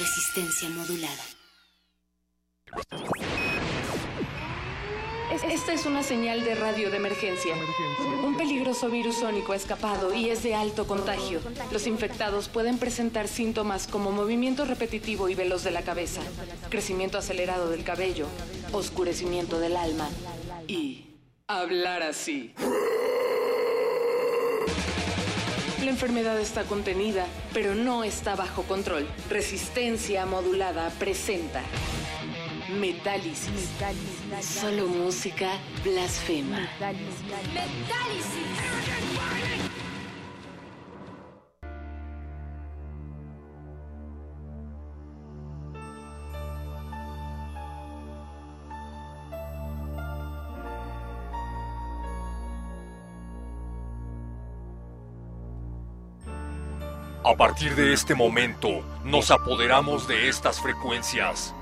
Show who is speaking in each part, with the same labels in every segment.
Speaker 1: Resistencia modulada.
Speaker 2: Esta es una señal de radio de emergencia. Un peligroso virus sónico ha escapado y es de alto contagio. Los infectados pueden presentar síntomas como movimiento repetitivo y veloz de la cabeza, crecimiento acelerado del cabello, oscurecimiento del alma y hablar así. La enfermedad está contenida, pero no está bajo control. Resistencia modulada presenta Metálisis. Solo música blasfema.
Speaker 3: A partir de este momento, nos apoderamos de estas frecuencias.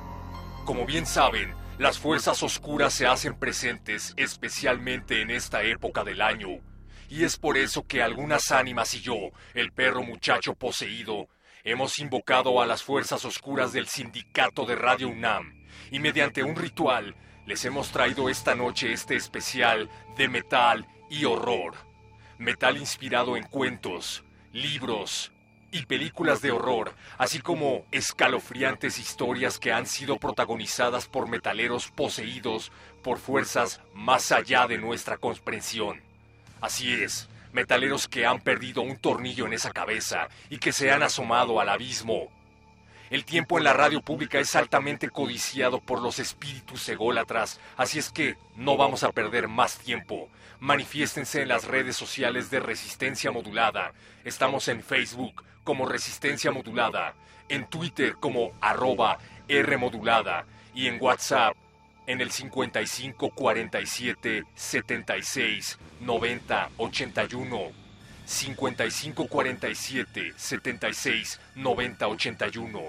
Speaker 3: Como bien saben, las fuerzas oscuras se hacen presentes especialmente en esta época del año. Y es por eso que algunas ánimas y yo, el perro muchacho poseído, hemos invocado a las fuerzas oscuras del sindicato de Radio UNAM y mediante un ritual les hemos traído esta noche este especial de metal y horror. Metal inspirado en cuentos, libros, y películas de horror, así como escalofriantes historias que han sido protagonizadas por metaleros poseídos por fuerzas más allá de nuestra comprensión. Así es, metaleros que han perdido un tornillo en esa cabeza y que se han asomado al abismo. El tiempo en la radio pública es altamente codiciado por los espíritus ególatras, así es que no vamos a perder más tiempo. Manifiéstense en las redes sociales de Resistencia Modulada. Estamos en Facebook como Resistencia Modulada, en Twitter como arroba R Modulada y en WhatsApp en el 55 47 76 90 81. 55 47 76 90 81.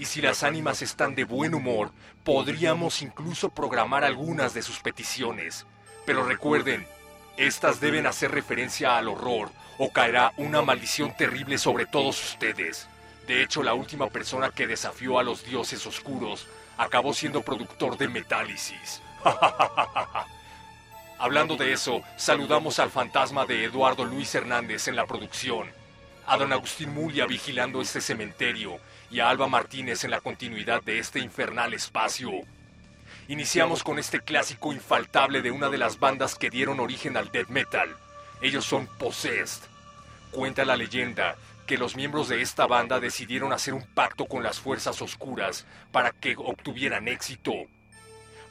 Speaker 3: Y si las ánimas están de buen humor, podríamos incluso programar algunas de sus peticiones. Pero recuerden, estas deben hacer referencia al horror o caerá una maldición terrible sobre todos ustedes. De hecho, la última persona que desafió a los dioses oscuros acabó siendo productor de Metálisis. Hablando de eso, saludamos al fantasma de Eduardo Luis Hernández en la producción, a don Agustín Mulia vigilando este cementerio y a Alba Martínez en la continuidad de este infernal espacio. Iniciamos con este clásico infaltable de una de las bandas que dieron origen al death metal. Ellos son Possessed. Cuenta la leyenda que los miembros de esta banda decidieron hacer un pacto con las fuerzas oscuras para que obtuvieran éxito.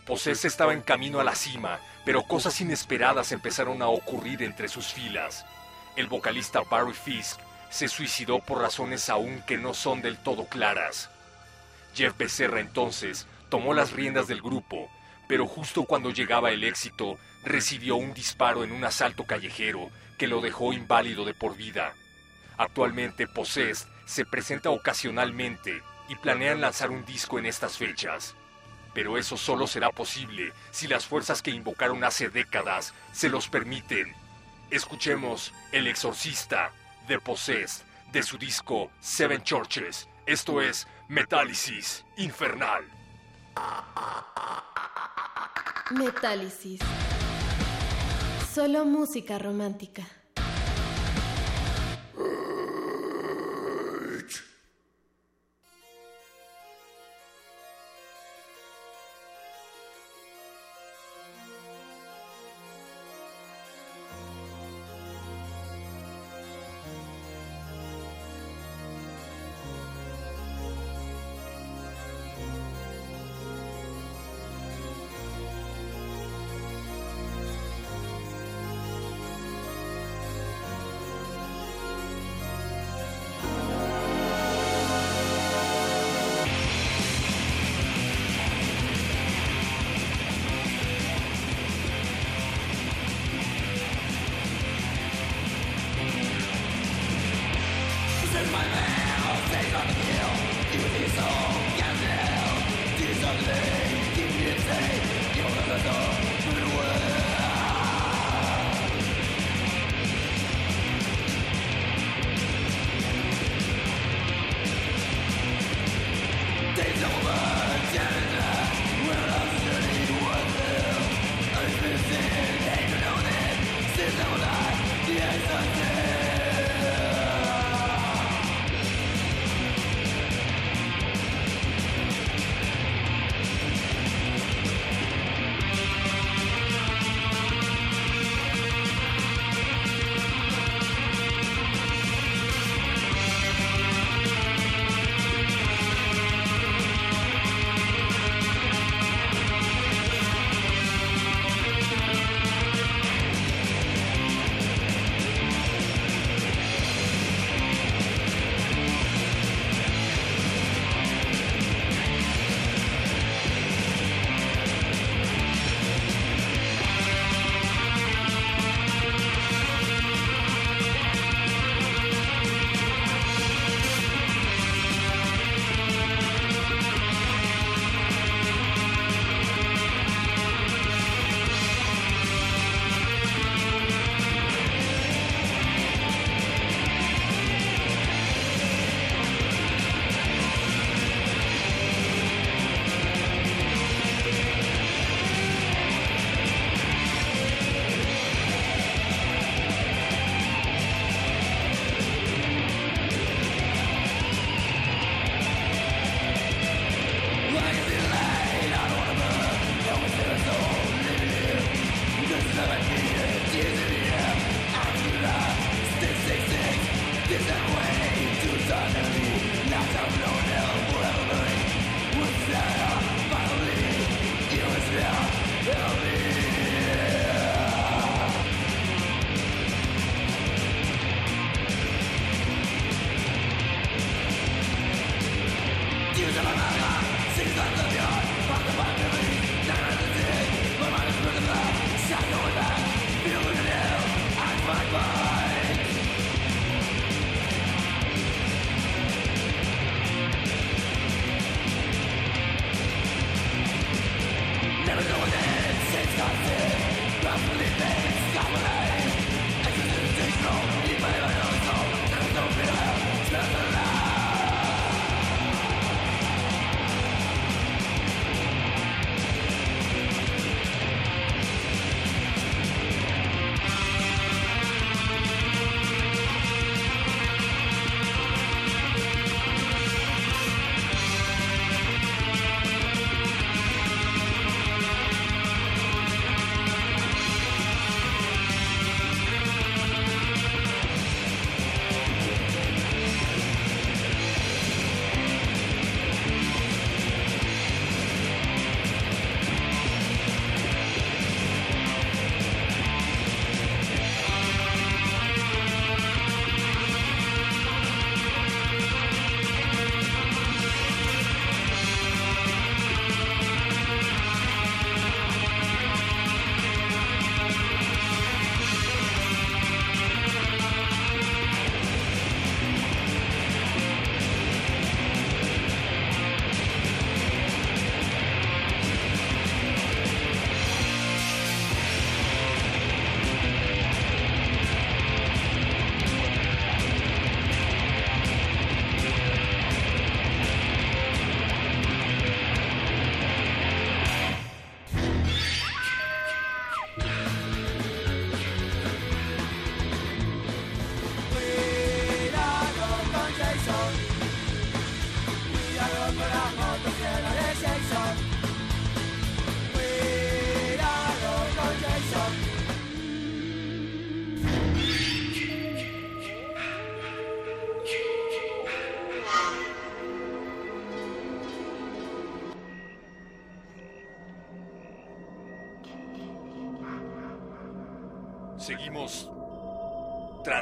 Speaker 3: Possessed estaba en camino a la cima, pero cosas inesperadas empezaron a ocurrir entre sus filas. El vocalista Barry Fisk se suicidó por razones aún que no son del todo claras. Jeff Becerra entonces tomó las riendas del grupo, pero justo cuando llegaba el éxito, recibió un disparo en un asalto callejero que lo dejó inválido de por vida. Actualmente Possessed se presenta ocasionalmente y planean lanzar un disco en estas fechas. Pero eso solo será posible si las fuerzas que invocaron hace décadas se los permiten. Escuchemos El Exorcista de Possessed de su disco Seven Churches. Esto es Metálisis Infernal.
Speaker 4: Metálisis. Solo música romántica.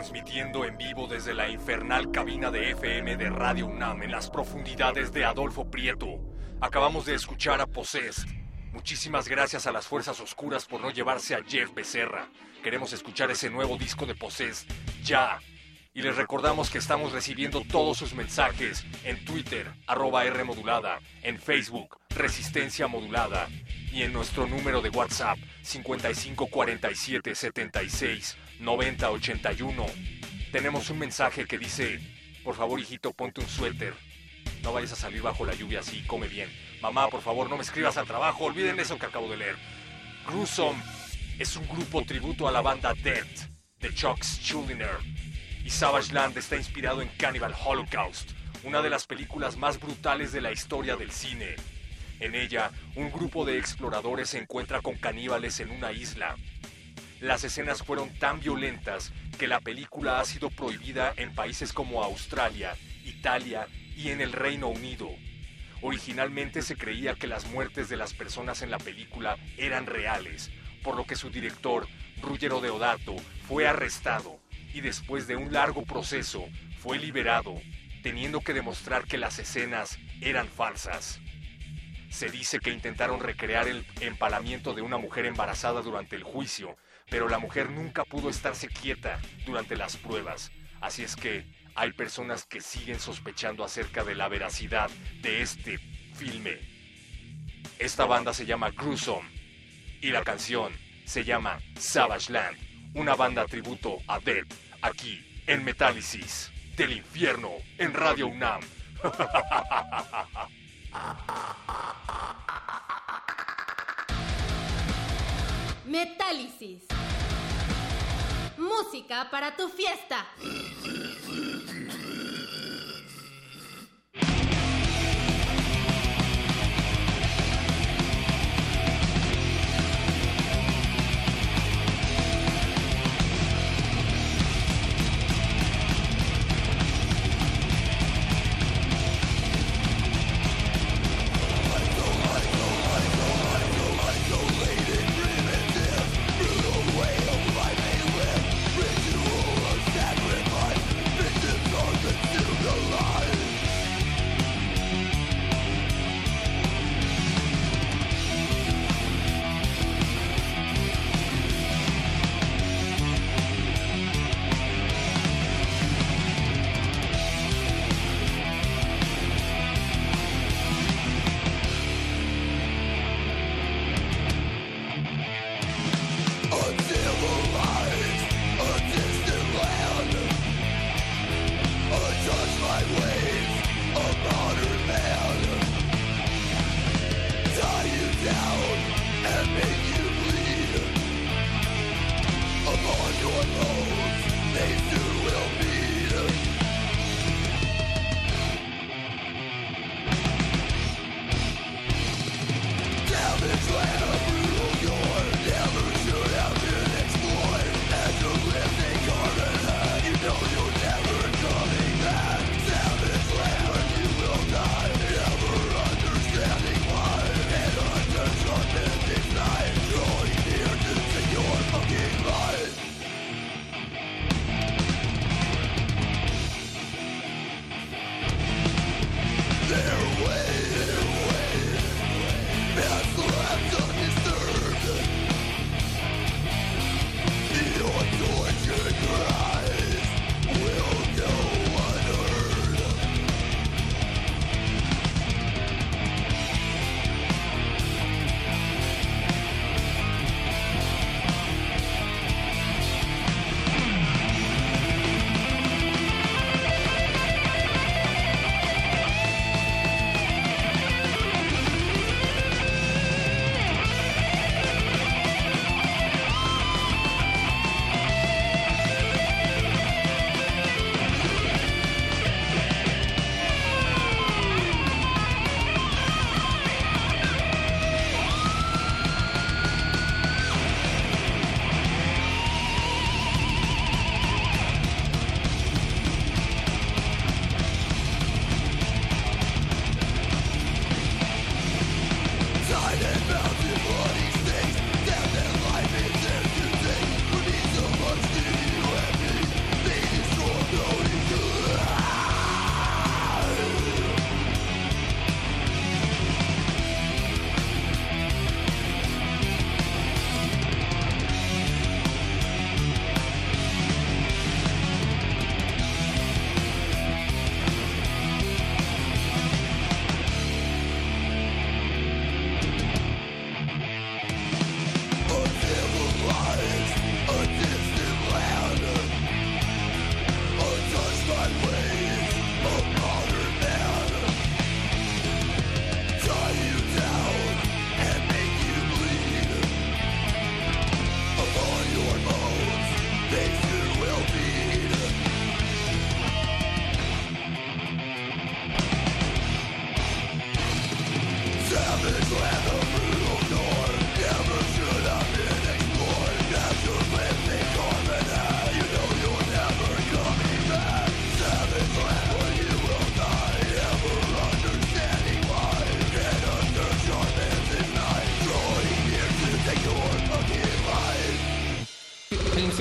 Speaker 3: Transmitiendo en vivo desde la infernal cabina de FM de Radio UNAM en las profundidades de Adolfo Prieto. Acabamos de escuchar a Possessed. Muchísimas gracias a las fuerzas oscuras por no llevarse a Jeff Becerra. Queremos escuchar ese nuevo disco de Possessed ya. Y les recordamos que estamos recibiendo todos sus mensajes en Twitter, arroba R modulada, en Facebook, Resistencia Modulada, y en nuestro número de WhatsApp, 5547 76 90 81. Tenemos un mensaje que dice, por favor hijito, ponte un suéter. No vayas a salir bajo la lluvia así, come bien. Mamá, por favor, no me escribas al trabajo, olviden eso que acabo de leer. Gruesome es un grupo tributo a la banda Death de Chuck Schuldiner y Savage Land está inspirado en Cannibal Holocaust, una de las películas más brutales de la historia del cine. En ella, un grupo de exploradores se encuentra con caníbales en una isla. Las escenas fueron tan violentas que la película ha sido prohibida en países como Australia, Italia y en el Reino Unido. Originalmente se creía que las muertes de las personas en la película eran reales, por lo que su director, Ruggero Deodato, fue arrestado y después de un largo proceso fue liberado, teniendo que demostrar que las escenas eran falsas. Se dice que intentaron recrear el empalamiento de una mujer embarazada durante el juicio, pero la mujer nunca pudo estarse quieta durante las pruebas, así es que hay personas que siguen sospechando acerca de la veracidad de este filme. Esta banda se llama Gruesome y la canción se llama Savage Land, una banda tributo a Dead, aquí en Metálisis del infierno en Radio UNAM.
Speaker 4: Metálisis. Música para tu fiesta.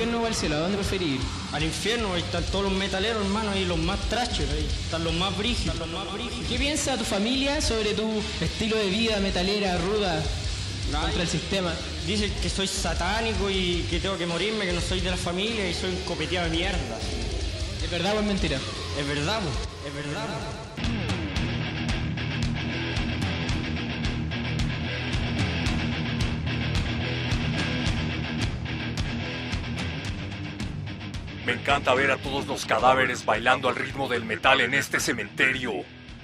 Speaker 5: Al cielo, ¿a dónde preferís ir?
Speaker 6: Al infierno, ahí están todos los metaleros, hermano, ahí los más ahí están los más brígidos, los más brígidos.
Speaker 5: ¿Qué piensa tu familia sobre tu estilo de vida metalera, ruda, contra el sistema?
Speaker 6: Dicen que soy satánico y que tengo que morirme, que no soy de la familia y soy un copeteado de mierda.
Speaker 5: ¿Es verdad o es mentira?
Speaker 6: Es verdad, es verdad.
Speaker 3: Me encanta ver a todos los cadáveres bailando al ritmo del metal en este cementerio.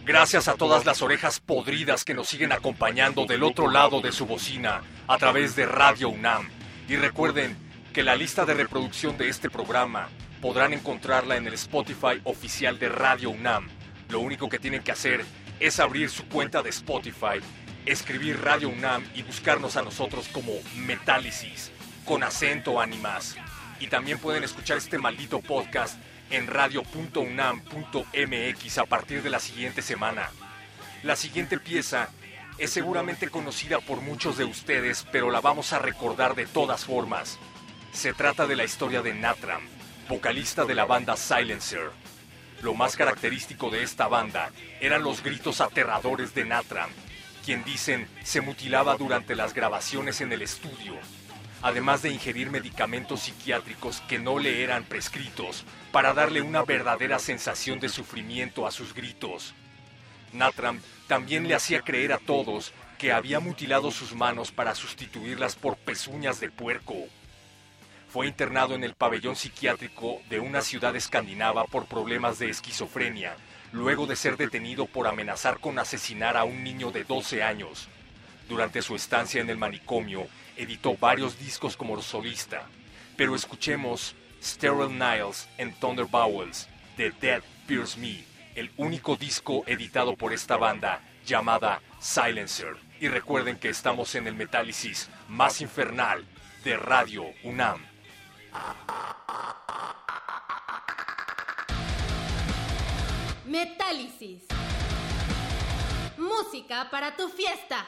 Speaker 3: Gracias a todas las orejas podridas que nos siguen acompañando del otro lado de su bocina a través de Radio UNAM. Y recuerden que la lista de reproducción de este programa podrán encontrarla en el Spotify oficial de Radio UNAM. Lo único que tienen que hacer es abrir su cuenta de Spotify, escribir Radio UNAM y buscarnos a nosotros como Metálisis, con acento ánimas. Y también pueden escuchar este maldito podcast en radio.unam.mx a partir de la siguiente semana. La siguiente pieza es seguramente conocida por muchos de ustedes, pero la vamos a recordar de todas formas. Se trata de la historia de Natram, vocalista de la banda Silencer. Lo más característico de esta banda eran los gritos aterradores de Natram, quien dicen se mutilaba durante las grabaciones en el estudio además de ingerir medicamentos psiquiátricos que no le eran prescritos para darle una verdadera sensación de sufrimiento a sus gritos. Natram también le hacía creer a todos que había mutilado sus manos para sustituirlas por pezuñas de puerco. Fue internado en el pabellón psiquiátrico de una ciudad escandinava por problemas de esquizofrenia, luego de ser detenido por amenazar con asesinar a un niño de 12 años. Durante su estancia en el manicomio, editó varios discos como solista, pero escuchemos Sterile Niles and Thunder Bowels de Dead Fears Me, el único disco editado por esta banda llamada Silencer. Y recuerden que estamos en el metálisis más infernal de Radio UNAM.
Speaker 4: Metálisis. Música para tu fiesta.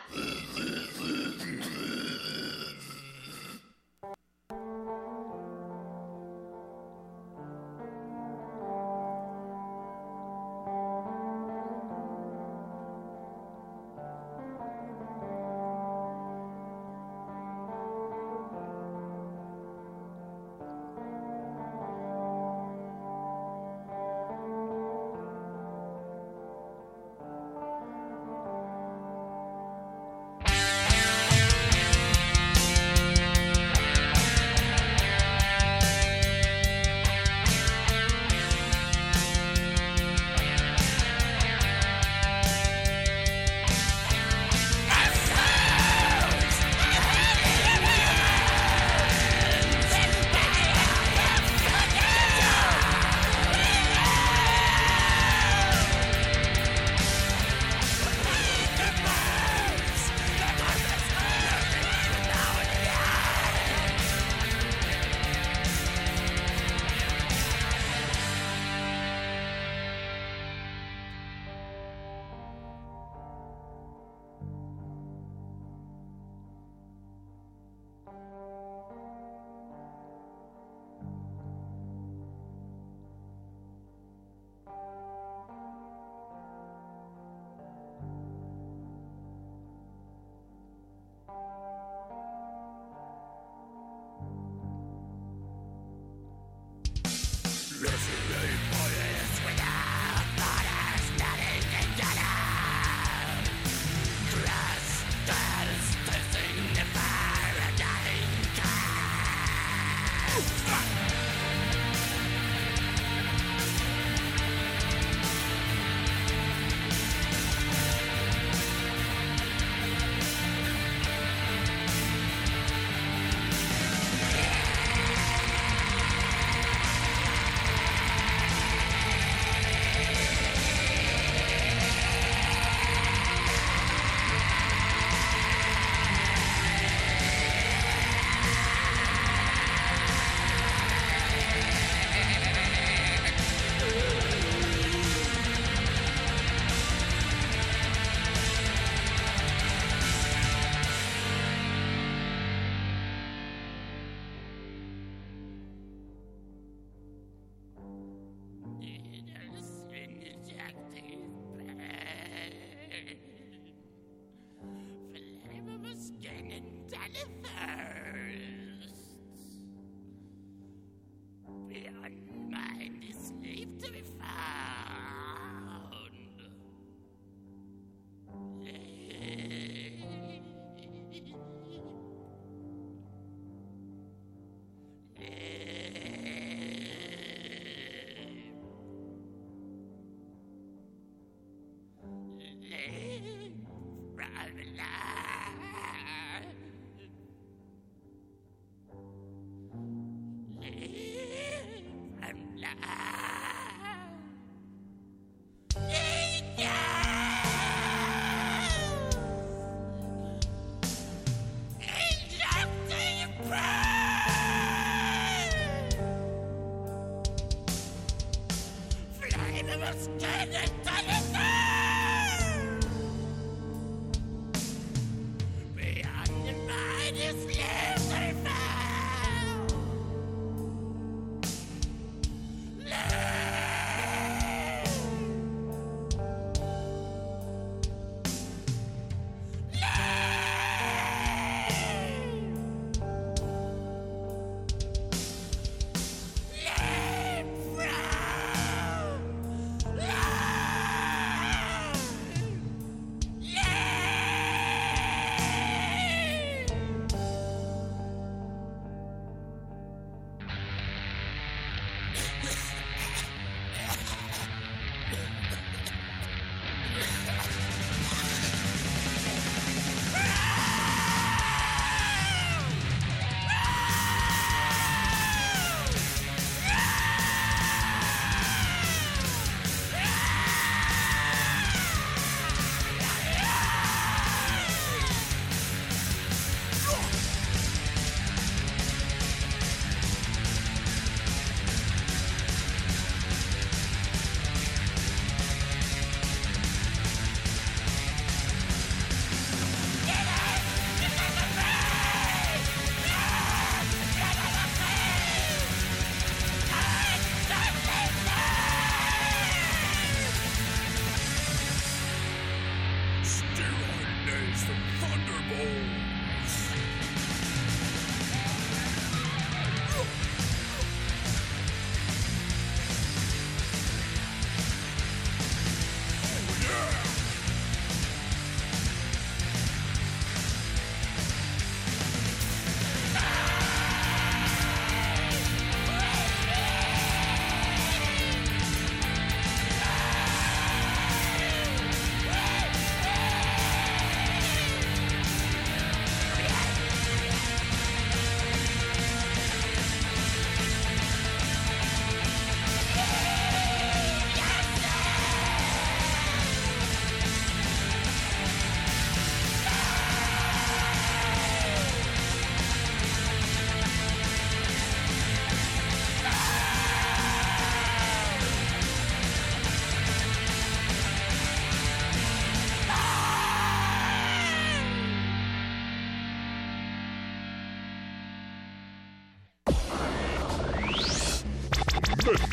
Speaker 7: Alvin,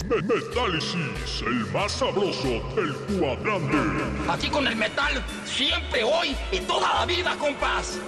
Speaker 8: Metálisis, el más sabroso del cuadrante.
Speaker 9: Así con el metal, siempre, hoy y toda la vida, compás.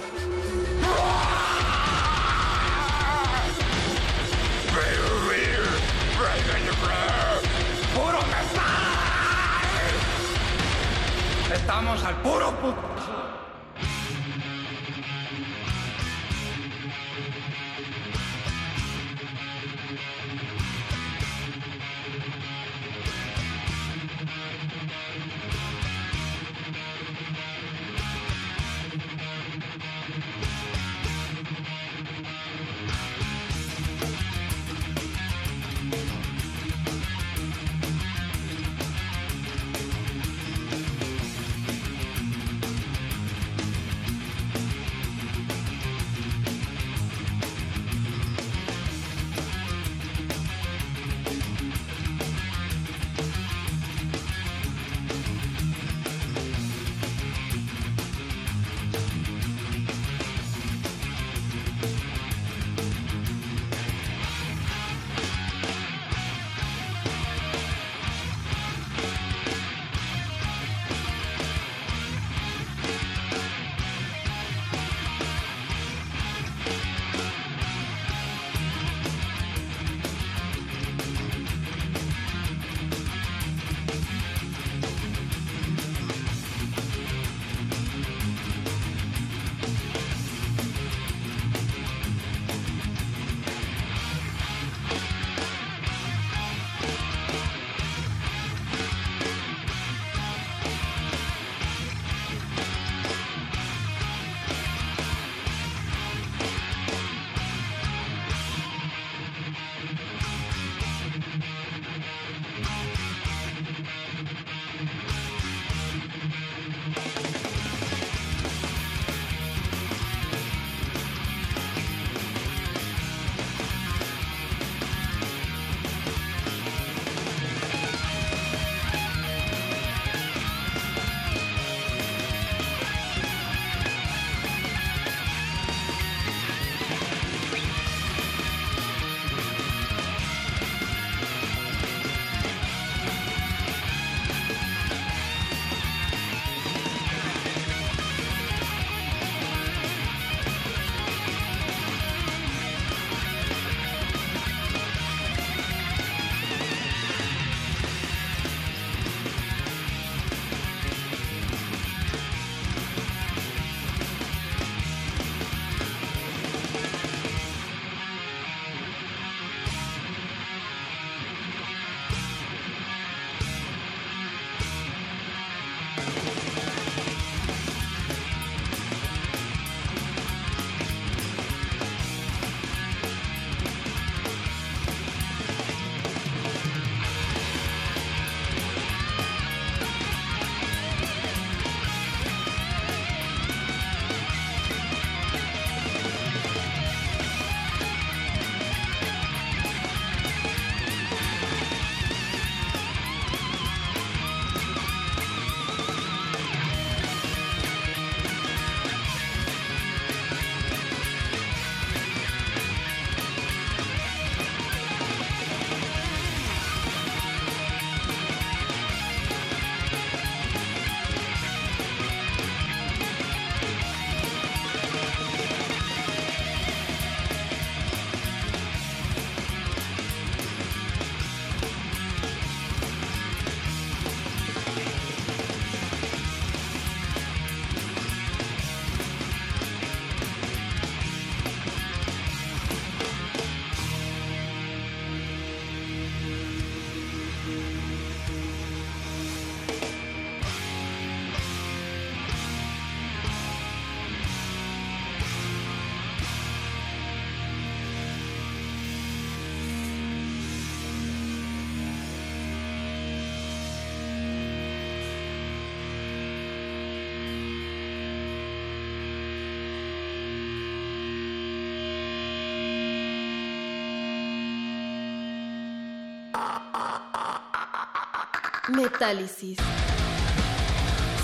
Speaker 4: Metálisis.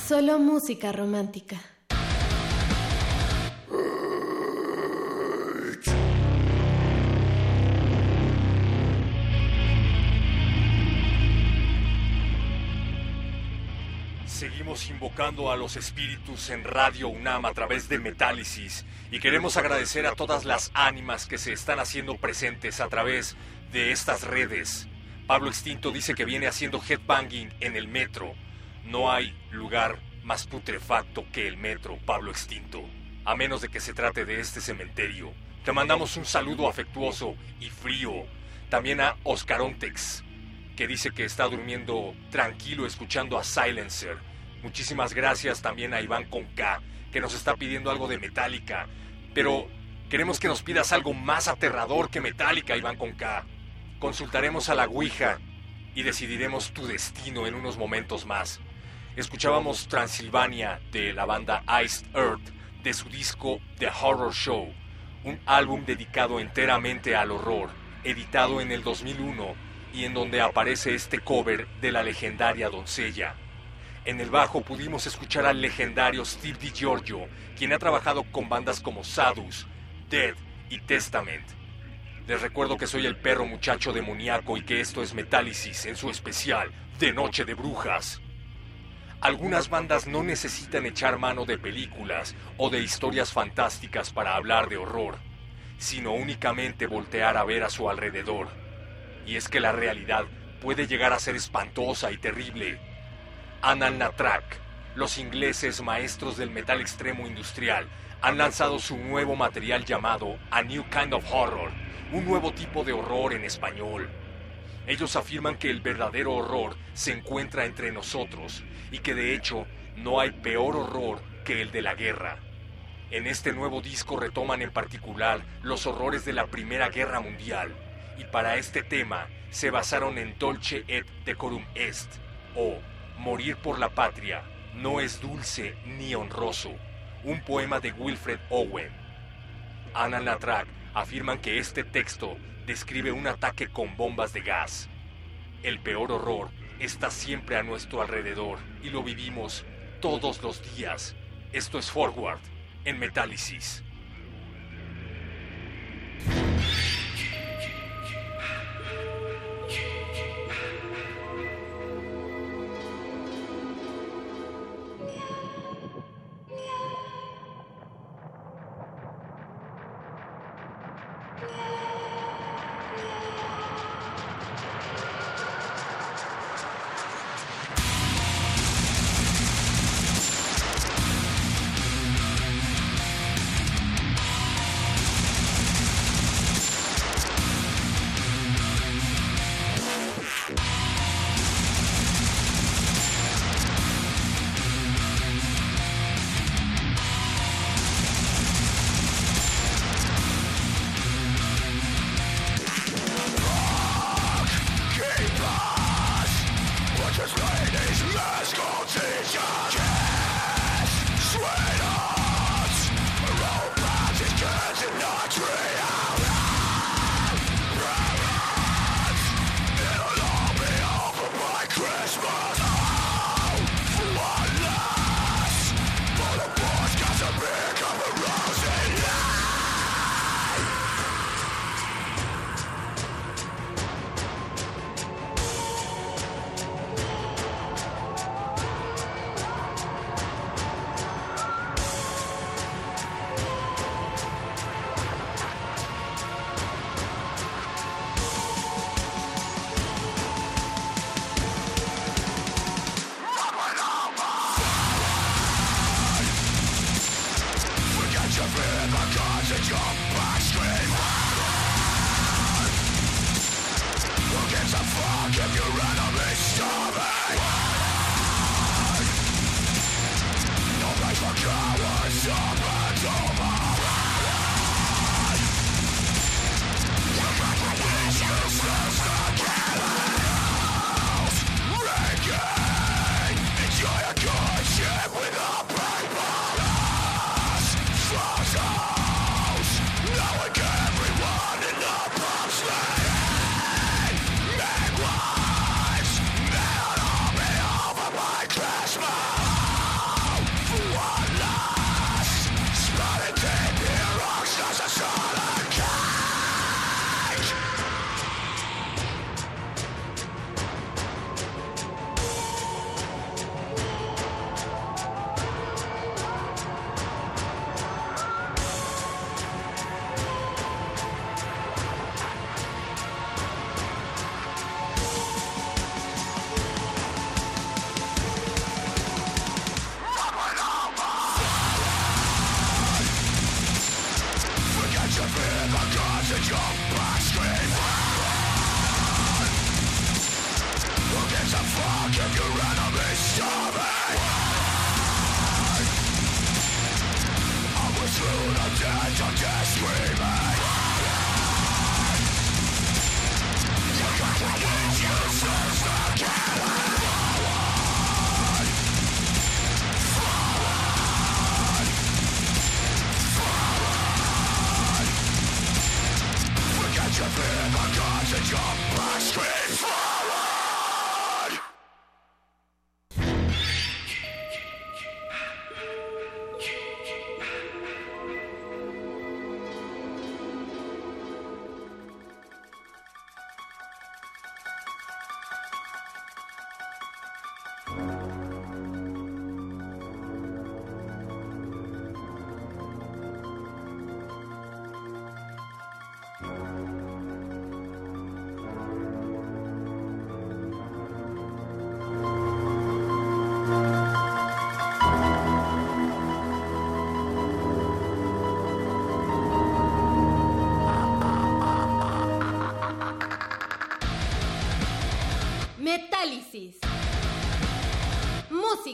Speaker 4: Solo música romántica.
Speaker 3: Seguimos invocando a los espíritus en Radio UNAM a través de Metálisis y queremos agradecer a todas las ánimas que se están haciendo presentes a través de estas redes. Pablo Extinto dice que viene haciendo headbanging en el metro. No hay lugar más putrefacto que el metro, Pablo Extinto. A menos de que se trate de este cementerio. Te mandamos un saludo afectuoso y frío. También a Oscar Ontex, que dice que está durmiendo tranquilo escuchando a Silencer. Muchísimas gracias también a Iván Conca, que nos está pidiendo algo de Metallica. Pero queremos que nos pidas algo más aterrador que Metallica, Iván Conca. Consultaremos a la Ouija y decidiremos tu destino en unos momentos más. Escuchábamos Transilvania de la banda Iced Earth de su disco The Horror Show, un álbum dedicado enteramente al horror, editado en el 2001 y en donde aparece este cover de la legendaria doncella. En el bajo pudimos escuchar al legendario Steve DiGiorgio, quien ha trabajado con bandas como Sadus, Dead y Testament. Les recuerdo que soy el perro muchacho demoníaco y que esto es Metálisis en su especial de Noche de Brujas. Algunas bandas no necesitan echar mano de películas o de historias fantásticas para hablar de horror, sino únicamente voltear a ver a su alrededor. Y es que la realidad puede llegar a ser espantosa y terrible. Anan Natrak, los ingleses maestros del metal extremo industrial, han lanzado su nuevo material llamado A New Kind of Horror un nuevo tipo de horror en español. Ellos afirman que el verdadero horror se encuentra entre nosotros y que de hecho no hay peor horror que el de la guerra. En este nuevo disco retoman en particular los horrores de la Primera Guerra Mundial y para este tema se basaron en Dolce et Decorum Est o Morir por la Patria no es dulce ni honroso, un poema de Wilfred Owen. Anna Natrak afirman que este texto describe un ataque con bombas de gas. El peor horror está siempre a nuestro alrededor y lo vivimos todos los días. Esto es Forward en Metálisis.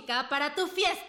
Speaker 10: Para tu fiesta.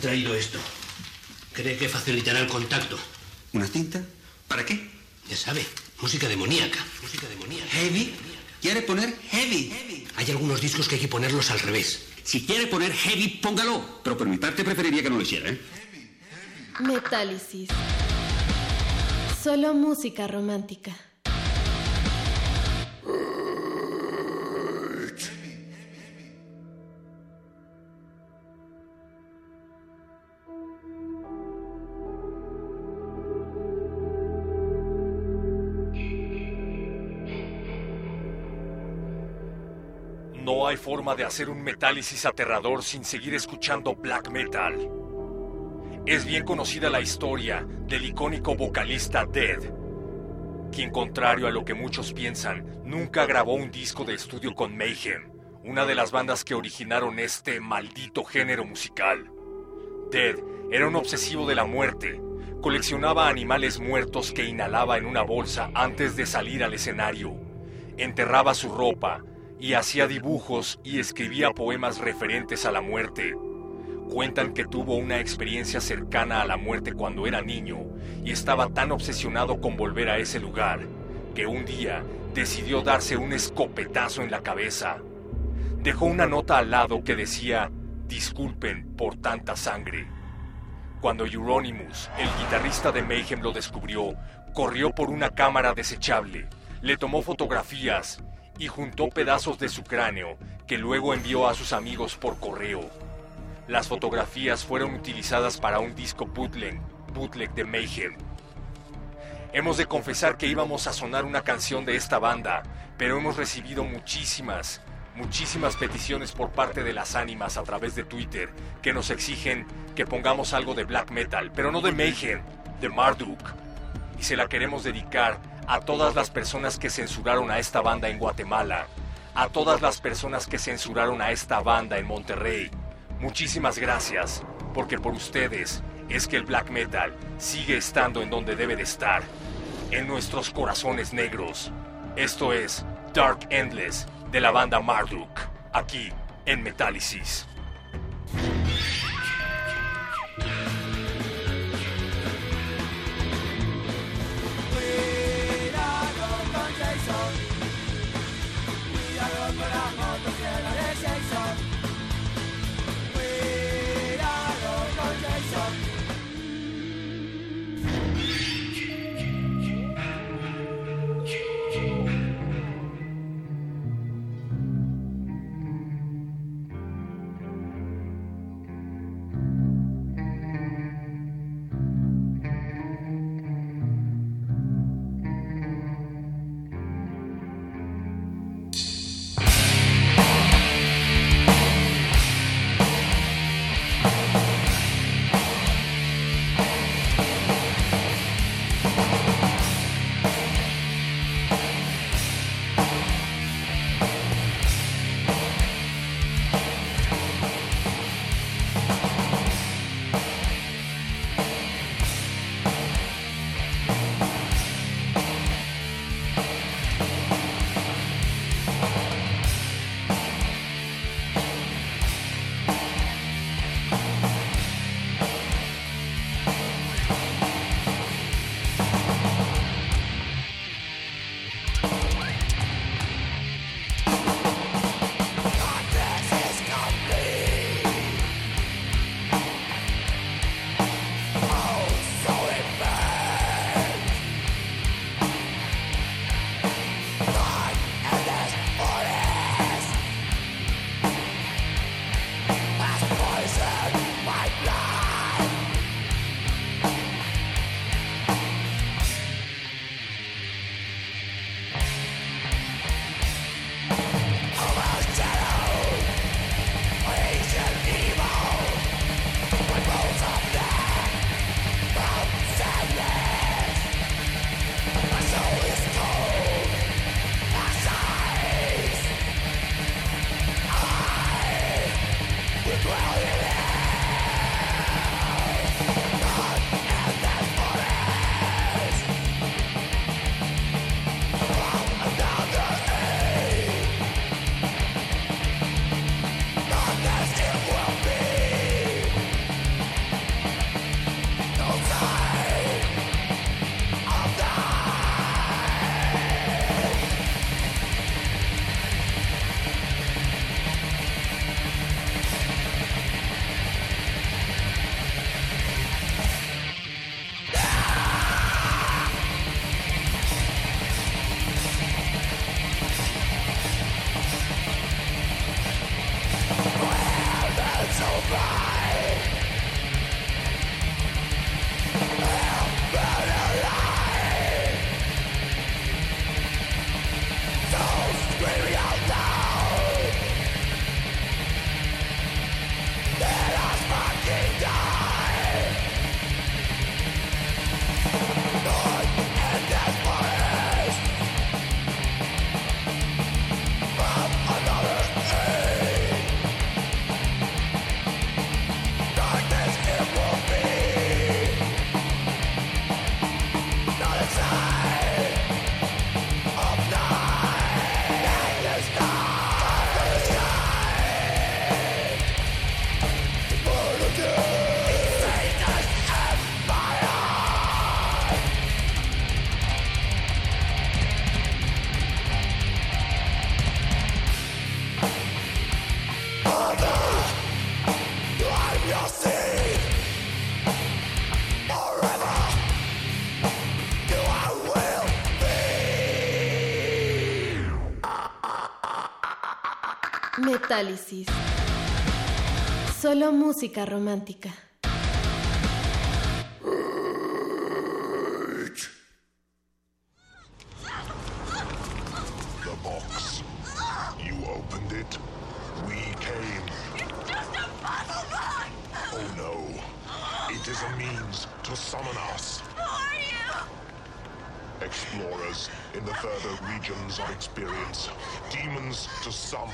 Speaker 11: Traído esto. Cree que facilitará el contacto.
Speaker 12: ¿Una cinta? ¿Para qué?
Speaker 11: Ya sabe, música demoníaca. Música demoníaca.
Speaker 12: ¿Heavy? ¿Quiere poner heavy?
Speaker 11: Hay algunos discos que hay que ponerlos al revés.
Speaker 12: Si quiere poner heavy, póngalo. Pero por mi parte preferiría que no lo hiciera, ¿eh?
Speaker 4: Metálisis. Solo música romántica.
Speaker 3: Forma de hacer un metálisis aterrador sin seguir escuchando black metal. Es bien conocida la historia del icónico vocalista Dead, quien contrario a lo que muchos piensan, nunca grabó un disco de estudio con Mayhem, una de las bandas que originaron este maldito género musical. Dead era un obsesivo de la muerte, coleccionaba animales muertos que inhalaba en una bolsa antes de salir al escenario, enterraba su ropa, y hacía dibujos y escribía poemas referentes a la muerte. Cuentan que tuvo una experiencia cercana a la muerte cuando era niño y estaba tan obsesionado con volver a ese lugar que un día decidió darse un escopetazo en la cabeza. Dejó una nota al lado que decía, disculpen por tanta sangre. Cuando Euronymous, el guitarrista de Mayhem, lo descubrió, corrió por una cámara desechable, le tomó fotografías y juntó pedazos de su cráneo que luego envió a sus amigos por correo. Las fotografías fueron utilizadas para un disco bootleg, de Mayhem. Hemos de confesar que íbamos a sonar una canción de esta banda, pero hemos recibido muchísimas, muchísimas peticiones por parte de las ánimas a través de Twitter que nos exigen que pongamos algo de black metal, pero no de Mayhem, de Marduk. Y se la queremos dedicar a todas las personas que censuraron a esta banda en Guatemala, a todas las personas que censuraron a esta banda en Monterrey. Muchísimas gracias, porque por ustedes es que el black metal sigue estando en donde debe de estar, en nuestros corazones negros. Esto es Dark Endless de la banda Marduk, aquí en Metálisis.
Speaker 4: Us.
Speaker 7: Who are you? Opened it. We came. Oh no! It is a means to summon us. Explorers in the further regions of experience. Demons to some,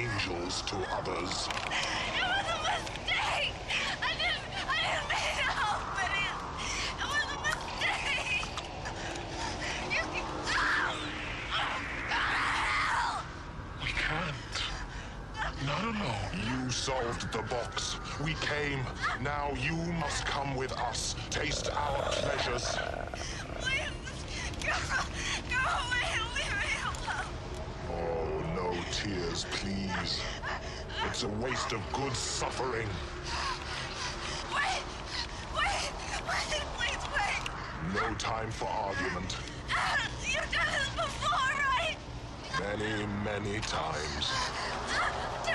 Speaker 7: angels to others.
Speaker 13: It was a mistake! I didn't, I didn't mean to open it! It was a mistake! You can... Ah!
Speaker 7: We can't. Not alone. You solved the box. We came. Now you must come with us. Taste our pleasures. It's a waste of good suffering.
Speaker 13: Wait! Wait! Wait! Please wait!
Speaker 7: No time for argument.
Speaker 13: You've done this before, right?
Speaker 7: Many, many times.
Speaker 13: To,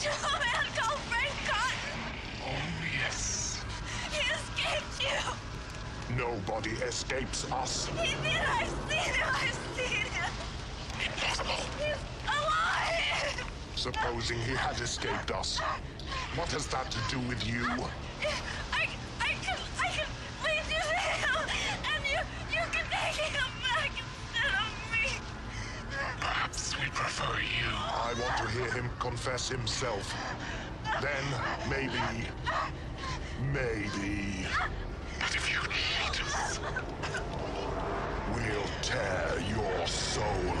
Speaker 13: to a man called Frank Cotton.
Speaker 7: Oh, yes.
Speaker 13: He escaped you.
Speaker 7: Nobody escapes us.
Speaker 13: He did.
Speaker 7: Supposing he had escaped us. What has that to do with you?
Speaker 13: I, I can, I can lead you to him, and you, you can take him back instead of me.
Speaker 7: Perhaps we prefer you. I want to hear him confess himself. Then, maybe, maybe. But if you cheat us, we'll tear your soul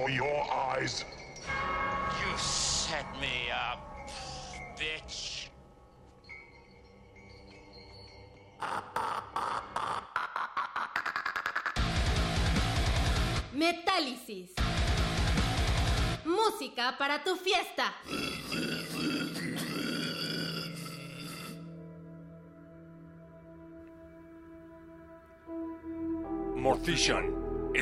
Speaker 7: for your eyes.
Speaker 9: You set me up, bitch.
Speaker 4: Metálisis. Música para tu fiesta.
Speaker 3: Mortician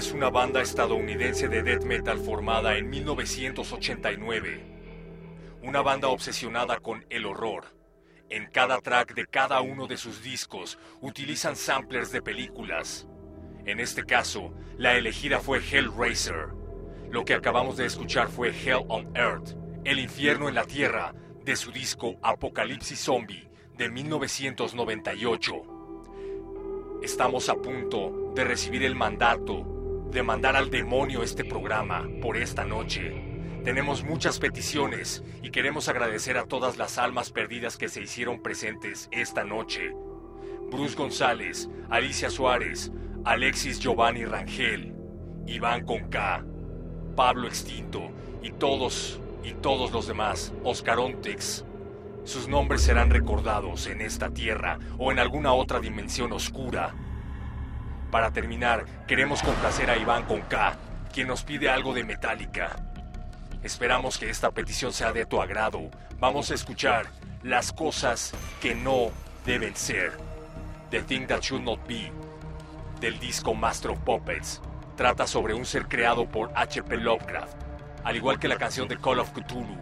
Speaker 3: es una banda estadounidense de death metal formada en 1989. Una banda obsesionada con el horror. En cada track de cada uno de sus discos utilizan samplers de películas. En este caso, la elegida fue Hellraiser. Lo que acabamos de escuchar fue Hell on Earth, el infierno en la tierra, de su disco Apocalipsis Zombie de 1998. Estamos a punto de recibir el mandato de mandar al demonio este programa por esta noche. Tenemos muchas peticiones y queremos agradecer a todas las almas perdidas que se hicieron presentes esta noche. Bruce González, Alicia Suárez, Alexis Giovanni Rangel, Iván Conca, Pablo Extinto y todos y todos los demás, Oscar Ontex. Sus nombres serán recordados en esta tierra o en alguna otra dimensión oscura. Para terminar, queremos complacer a Iván Conca, quien nos pide algo de Metallica. Esperamos que esta petición sea de tu agrado. Vamos a escuchar las cosas que no deben ser. The Thing That Should Not Be, del disco Master of Puppets. Trata sobre un ser creado por H.P. Lovecraft, al igual que la canción de Call of Cthulhu.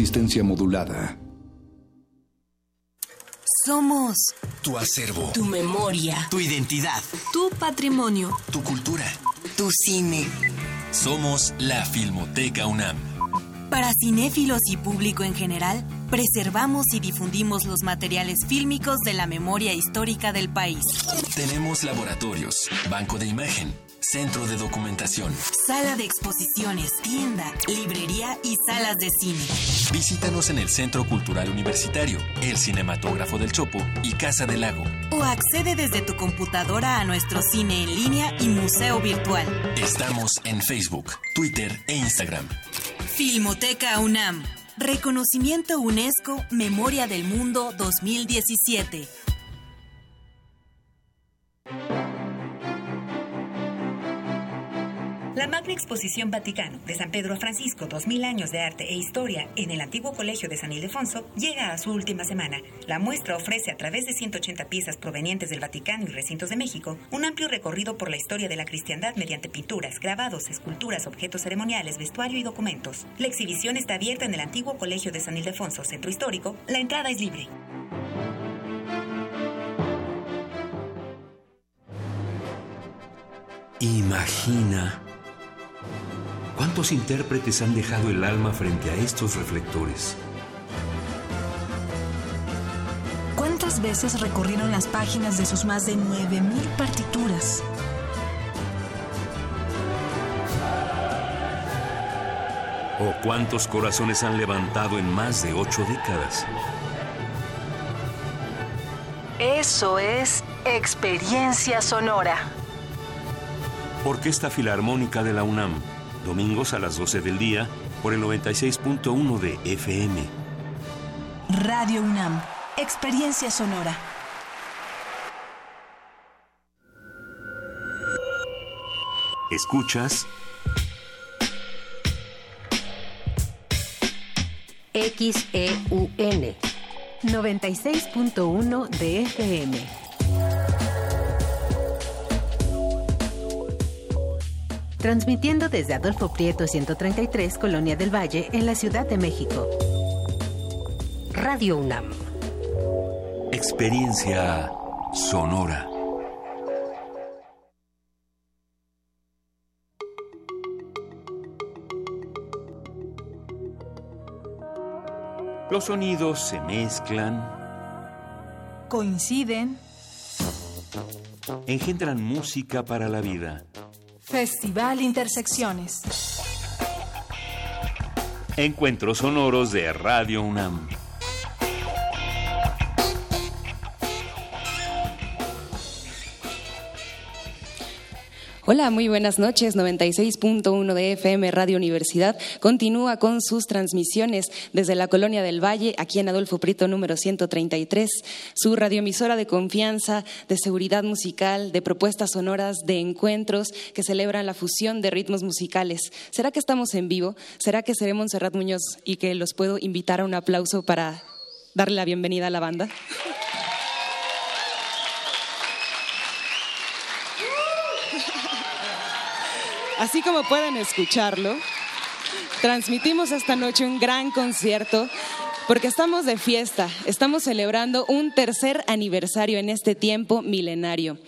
Speaker 14: Resistencia modulada.
Speaker 15: Somos
Speaker 16: tu acervo,
Speaker 15: tu memoria,
Speaker 16: tu identidad,
Speaker 15: tu patrimonio,
Speaker 16: tu cultura,
Speaker 15: tu cine.
Speaker 16: Somos la Filmoteca UNAM.
Speaker 15: Para cinéfilos y público en general, preservamos y difundimos los materiales fílmicos de la memoria histórica del país.
Speaker 16: Tenemos laboratorios, banco de imagen, centro de documentación,
Speaker 15: sala de exposiciones, tienda, librería y salas de cine.
Speaker 16: Visítanos en el Centro Cultural Universitario, el Cinematógrafo del Chopo y Casa del Lago.
Speaker 15: O accede desde tu computadora a nuestro cine en línea y museo virtual.
Speaker 16: Estamos en Facebook, Twitter e Instagram.
Speaker 15: Filmoteca UNAM. Reconocimiento UNESCO Memoria del Mundo 2017.
Speaker 17: La Magna Exposición Vaticano de San Pedro a Francisco, 2000 años de arte e historia en el antiguo Colegio de San Ildefonso, llega a su última semana. La muestra ofrece a través de 180 piezas provenientes del Vaticano y recintos de México un amplio recorrido por la historia de la cristiandad mediante pinturas, grabados, esculturas, objetos ceremoniales, vestuario y documentos. La exhibición está abierta en el antiguo Colegio de San Ildefonso, Centro Histórico. La entrada es libre.
Speaker 18: Imagina cuántos intérpretes han dejado el alma frente a estos reflectores.
Speaker 19: ¿Cuántas veces recorrieron las páginas de sus más de 9.000 partituras?
Speaker 18: ¿O cuántos corazones han levantado en más de ocho décadas?
Speaker 19: Eso es experiencia sonora.
Speaker 18: Orquesta Filarmónica de la UNAM, domingos a las 12 del día por el 96.1 de FM.
Speaker 19: Radio UNAM, experiencia sonora.
Speaker 18: Escuchas
Speaker 20: XEUN 96.1 de FM. Transmitiendo desde Adolfo Prieto 133, Colonia del Valle, en la Ciudad de México. Radio UNAM.
Speaker 18: Experiencia sonora. Los sonidos se mezclan,
Speaker 19: Coinciden.
Speaker 18: engendran música para la vida.
Speaker 19: Festival Intersecciones.
Speaker 18: Encuentros sonoros de Radio UNAM.
Speaker 21: Hola, muy buenas noches. 96.1 de FM Radio Universidad continúa con sus transmisiones desde la Colonia del Valle, aquí en Adolfo Prito número 133, su radioemisora de confianza, de seguridad musical, de propuestas sonoras, de encuentros que celebran la fusión de ritmos musicales. ¿Será que estamos en vivo? ¿Será que seré Montserrat Muñoz y que los puedo invitar a un aplauso para darle la bienvenida a la banda? Así como pueden escucharlo, transmitimos esta noche un gran concierto porque estamos de fiesta, estamos celebrando un tercer aniversario en este tiempo milenario.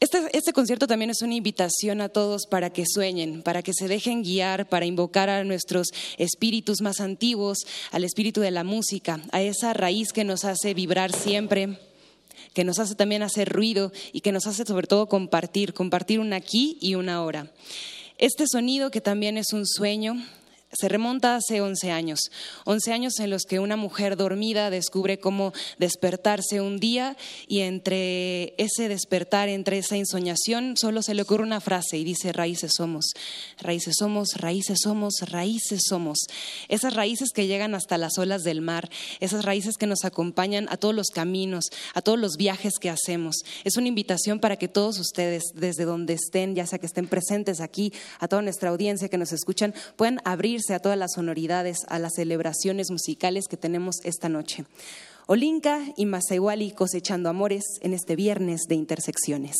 Speaker 21: Este, este, concierto también es una invitación a todos para que sueñen, para que se dejen guiar, para invocar a nuestros espíritus más antiguos, al espíritu de la música, a esa raíz que nos hace vibrar siempre, que nos hace también hacer ruido y que nos hace sobre todo compartir, compartir un aquí y una ahora. Este sonido que también es un sueño, se remonta hace 11 años, 11 años en los que una mujer dormida descubre cómo despertarse un día y entre ese despertar, entre esa ensoñación, solo se le ocurre una frase y dice, raíces somos, raíces somos, raíces somos, raíces somos. Esas raíces que llegan hasta las olas del mar, esas raíces que nos acompañan a todos los caminos, a todos los viajes que hacemos. Es una invitación para que todos ustedes, desde donde estén, ya sea que estén presentes aquí, a toda nuestra audiencia que nos escuchan, puedan abrir a todas las sonoridades, a las celebraciones musicales que tenemos esta noche. Olinka y Masaiwali cosechando amores en este viernes de intersecciones.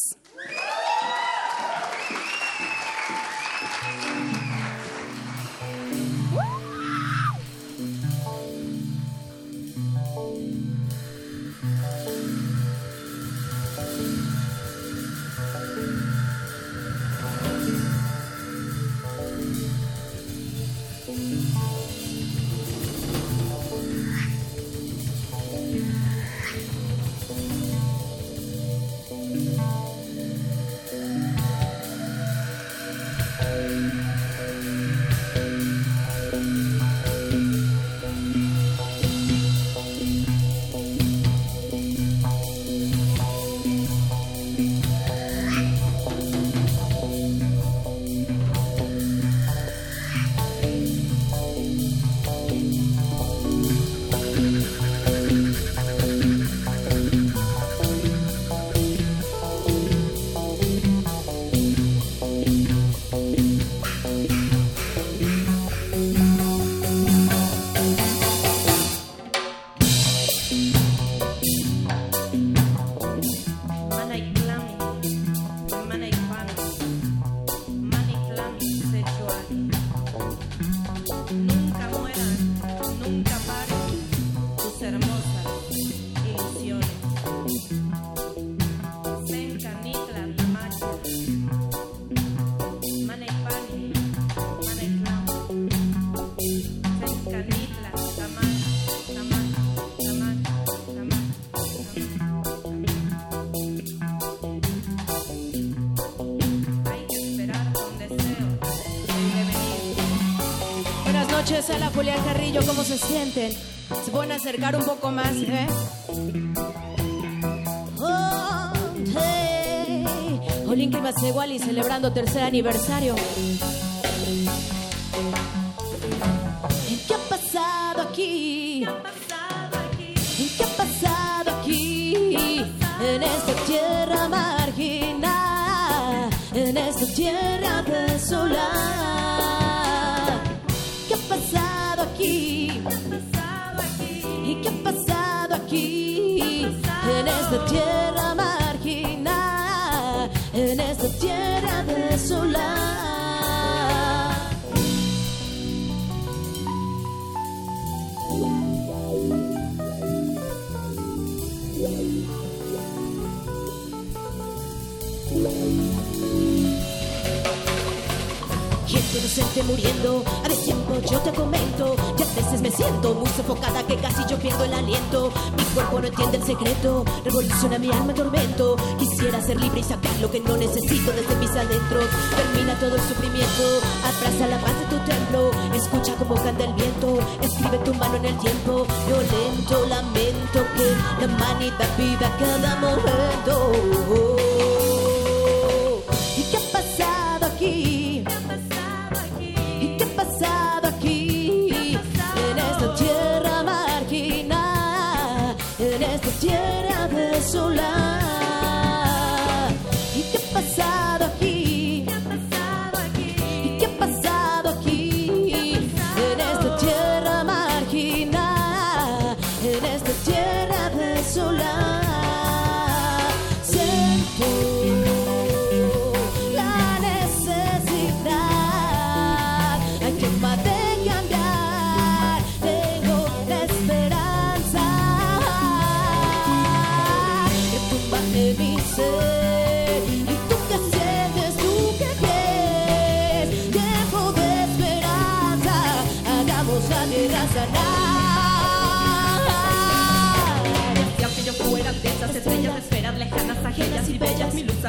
Speaker 22: Acercar un poco más, ¿eh? Oh, hey. Olin Wally celebrando tercer aniversario. En esta inocente muriendo, a destiempo yo te comento. Ya a veces me siento muy sofocada que casi yo pierdo el aliento. Mi cuerpo no entiende el secreto, revoluciona mi alma en tormento. Quisiera ser libre y sacar lo que no necesito desde mis adentros. Termina todo el sufrimiento, abraza la paz de tu templo. Escucha cómo canta el viento, escribe tu mano en el tiempo. Violento lamento que la humanidad vive a cada momento. En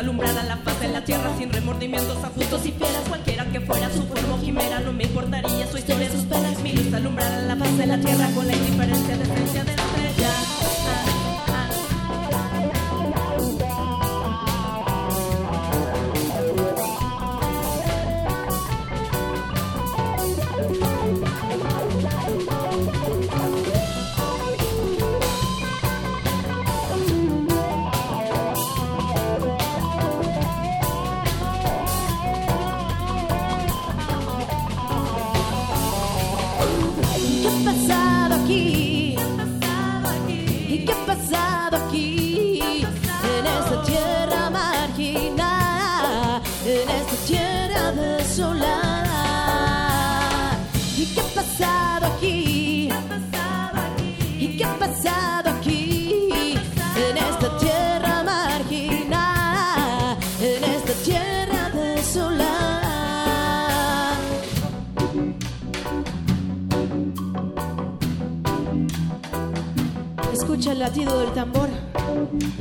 Speaker 23: alumbrara la faz de la tierra sin remordimientos a justos y fieras, cualquiera que fuera su forma o quimera, no me importaría su historia, sus penas. Mi luz alumbrara la faz de la tierra con la indiferencia de esencia de la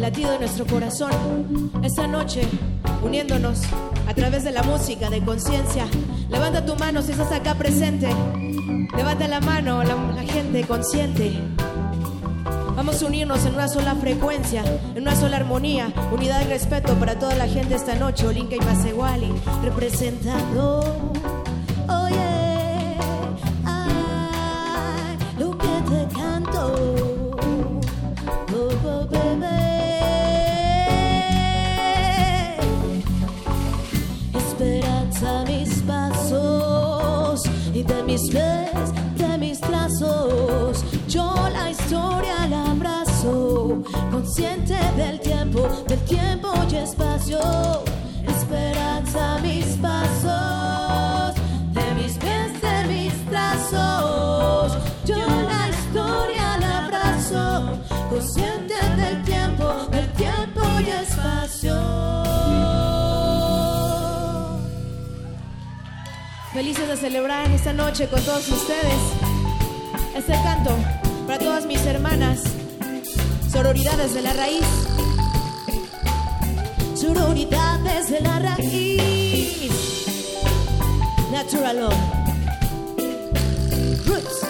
Speaker 22: latido de nuestro corazón. Esta noche, uniéndonos a través de la música de conciencia. Levanta tu mano si estás acá presente. Levanta la mano, la, gente consciente. Vamos a unirnos en una sola frecuencia, en una sola armonía, unidad y respeto para toda la gente esta noche. Olinka y Masewali representando. Felices de celebrar esta noche con todos ustedes. Este canto para todas mis hermanas, sororidades de la raíz. Sororidades de la raíz. Natural love. Roots.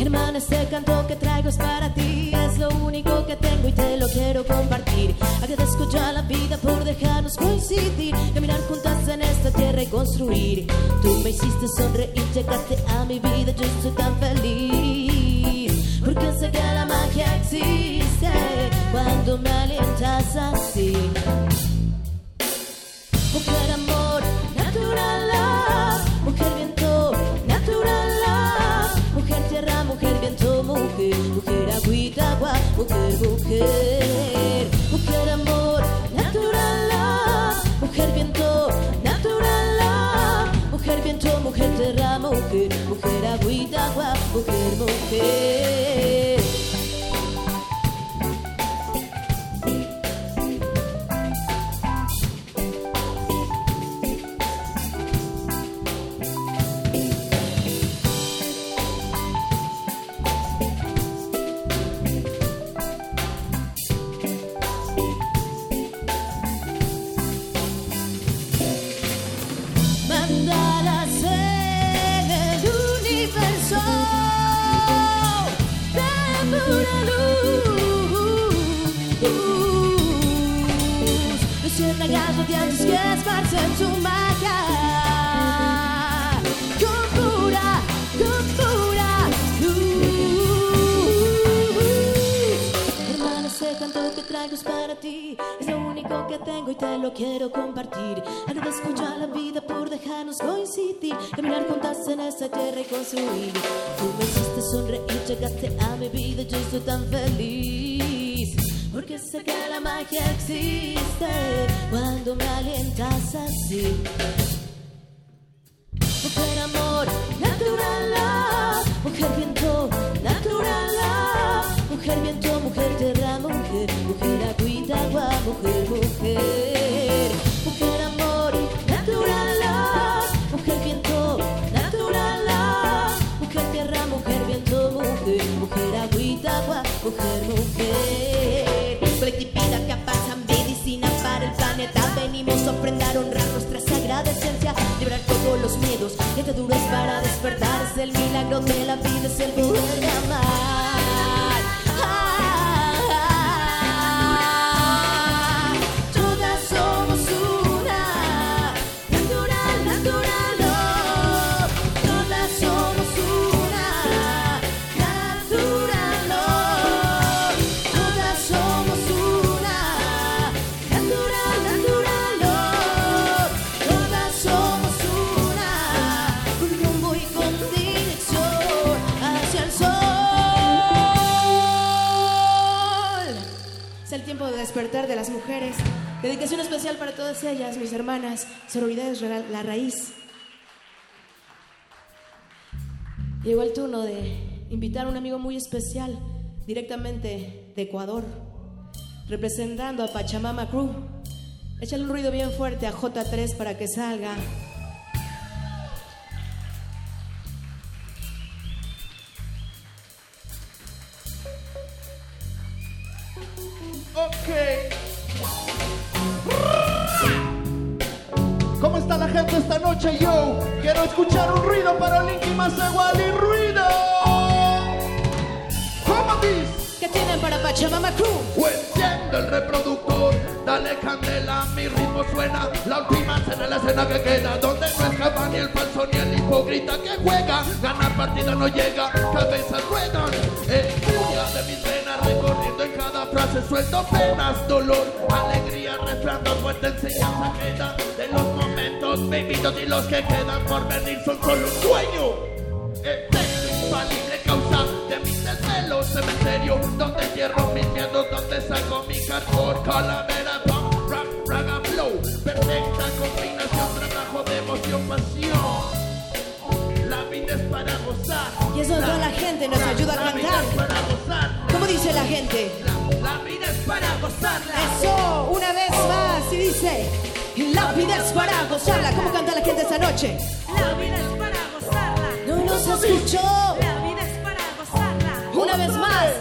Speaker 22: Hermana, este canto que traigo es para ti. Es lo único que tengo y te lo quiero compartir. Agradezco ya la vida por dejarnos coincidir. Caminar juntas en esta tierra y construir. Tú me hiciste sonreír, llegaste a mi vida. Yo estoy tan feliz. Porque sé que la magia existe cuando me alientas así. Especial, directamente de Ecuador, representando a Pachamama Crew. Échale un ruido bien fuerte a J3 para que salga. Pachamama Crew?
Speaker 24: Enciende el reproductor, dale candela, mi ritmo suena. La última escena es la escena que queda, donde no escapa ni el falso ni el hipócrita que juega. Ganar partida no llega, cabezas ruedan. El furia de mis venas recorriendo en cada frase suelto penas, dolor, alegría, resplandor, fuerte enseñanza queda de los momentos vividos y los que quedan por venir son solo un sueño. Efecto infalible causa de mis desvelos Cementerio donde saco mi carbón, calavera, pump, rap, raga, flow. Perfecta combinación, trabajo de emoción, pasión. La vida es para gozar. Y es donde la,
Speaker 22: gente nos ayuda a cantar. para gozar. ¿Cómo dice la gente?
Speaker 24: La, la vida es para gozarla.
Speaker 22: Eso, una vez más. Y dice, la vida es para gozarla. ¿Cómo canta la gente esta noche?
Speaker 23: La vida es para gozarla.
Speaker 22: No nos escuchó.
Speaker 23: La vida es para gozarla.
Speaker 22: Una vez más.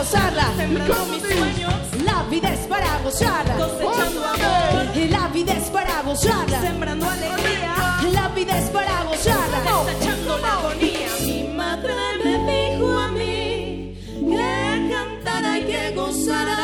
Speaker 23: Gozarla. Sembrando mis sueños.
Speaker 22: La vida es para gozarla.
Speaker 23: Cosechando amor.
Speaker 22: La vida es para gozarla.
Speaker 23: Sembrando alegría.
Speaker 22: La vida es para gozarla.
Speaker 23: Desechando la agonía. Mi madre me dijo a mí que cantara y que gozara.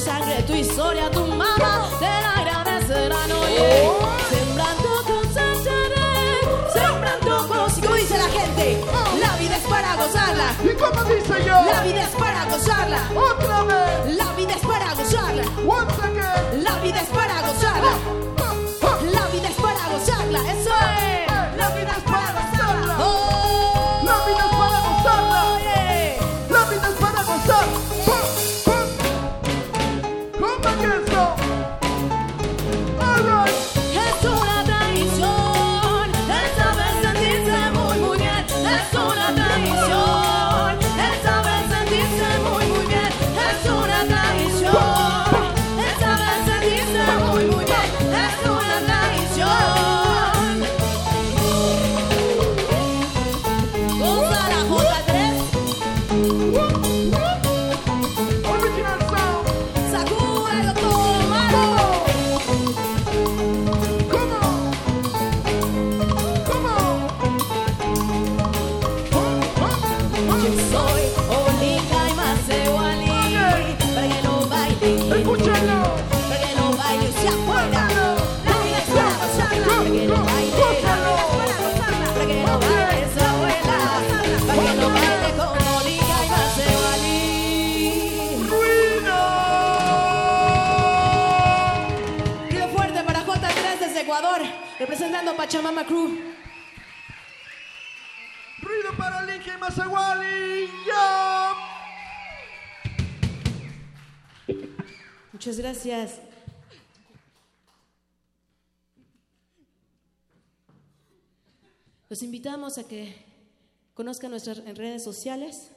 Speaker 22: Sangre, tu historia, tu mamá. Te la agradecerán, oye. Sembrando cosecharé. Sembrando cosas. ¿Y cómo dice la gente? La vida es para gozarla.
Speaker 24: ¿Y cómo dice yo?
Speaker 22: La vida es para gozarla.
Speaker 24: Otra vez.
Speaker 22: La vida es para gozarla.
Speaker 24: Once again.
Speaker 22: La vida es para gozarla. Pachamama Crew.
Speaker 24: Ruido para Linka y Masawali. Yo.
Speaker 22: Muchas gracias. Los invitamos a que conozcan nuestras redes sociales.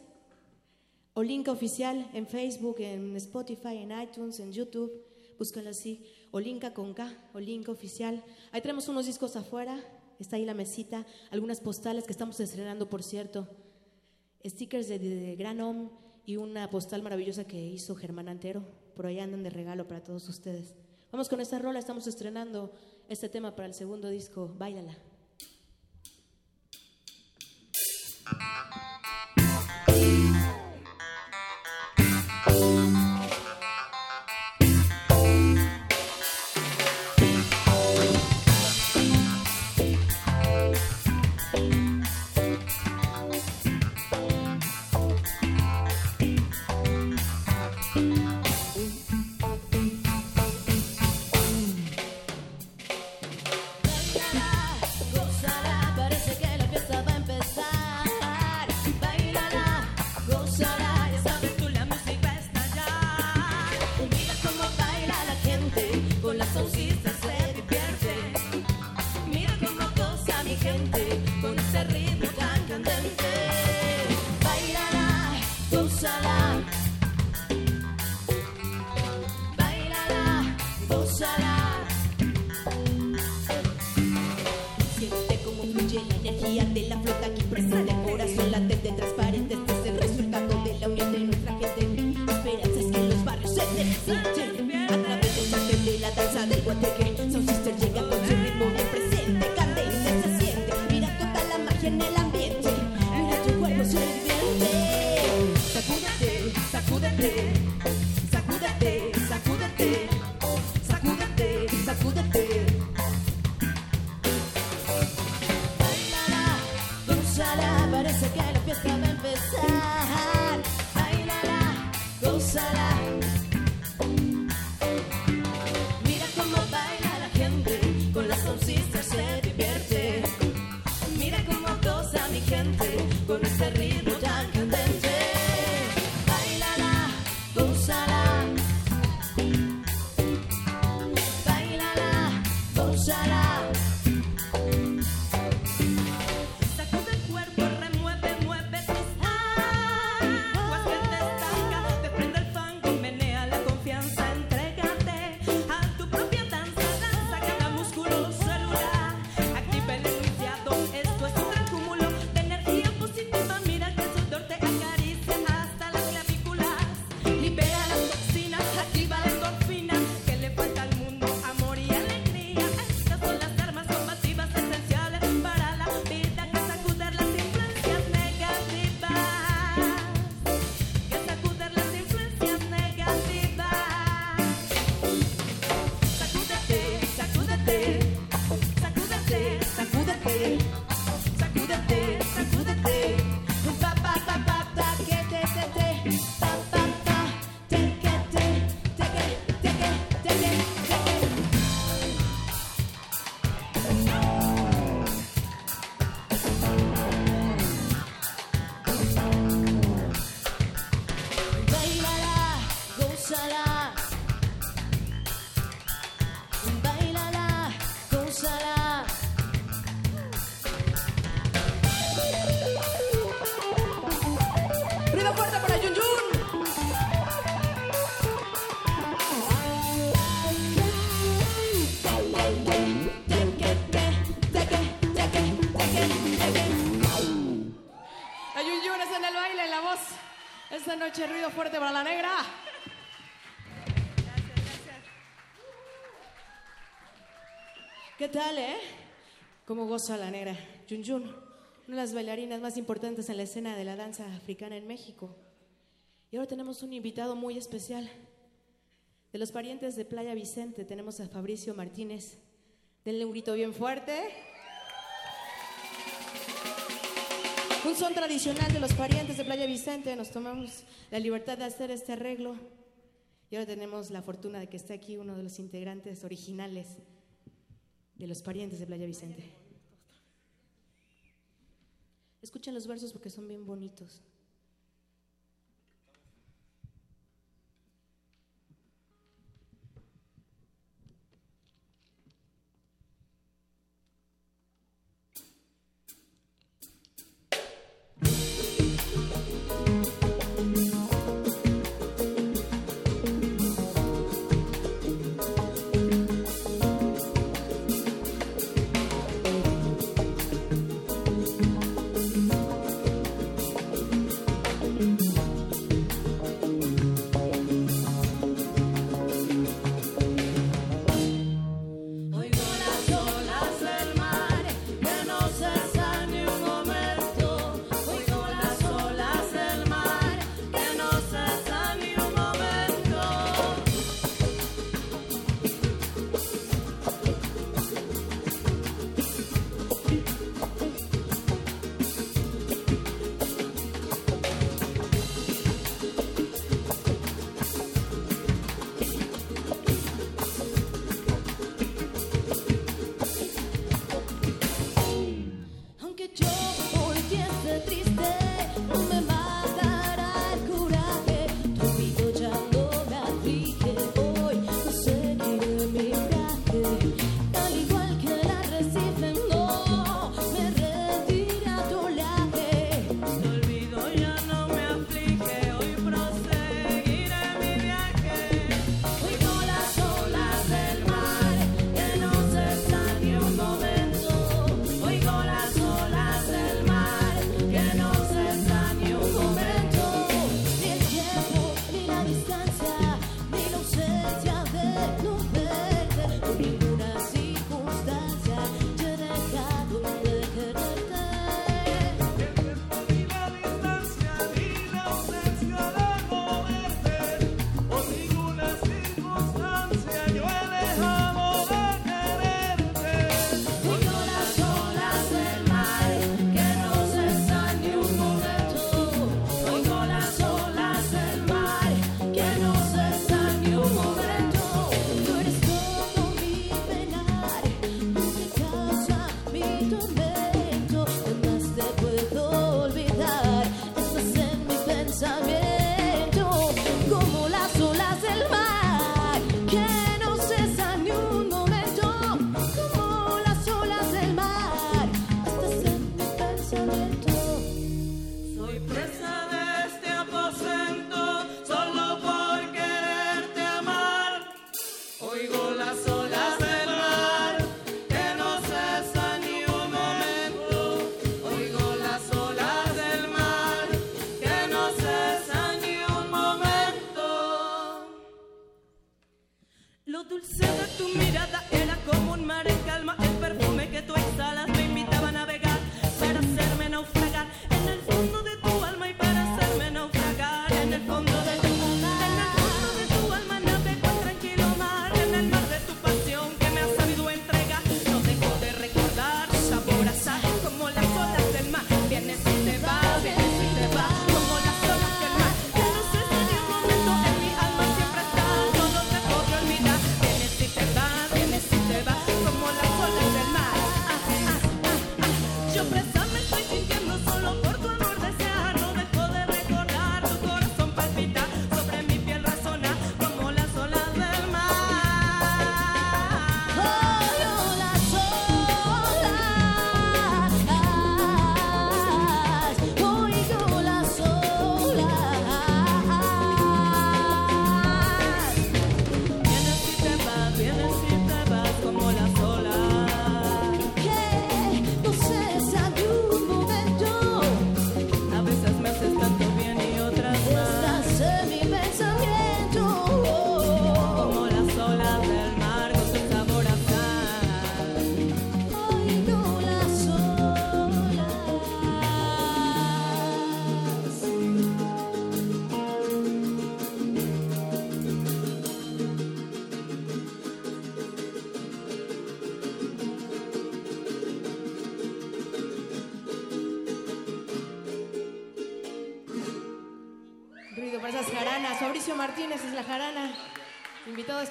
Speaker 22: Olinka Oficial en Facebook, en Spotify, en iTunes, en YouTube. Búscalo así. Olinka con K, Olinka Oficial. Ahí tenemos unos discos afuera. Está ahí la mesita. Algunas postales que estamos estrenando, por cierto. Stickers de, Gran Om y una postal maravillosa que hizo Germán Antero. Por ahí andan de regalo para todos ustedes. Vamos con esta rola. Estamos estrenando este tema para el segundo disco. Báilala. Fuerte para la negra. ¿Qué tal, eh? ¿Cómo goza la negra? Yun Yun, una de las bailarinas más importantes en la escena de la danza africana en México. Y ahora tenemos un invitado muy especial. De los parientes de Playa Vicente tenemos a Fabricio Martínez. Denle un grito bien fuerte. Un son tradicional de los parientes de Playa Vicente. Nos tomamos la libertad de hacer este arreglo. Y ahora tenemos la fortuna de que esté aquí uno de los integrantes originales de los parientes de Playa Vicente. Escuchen los versos porque son bien bonitos.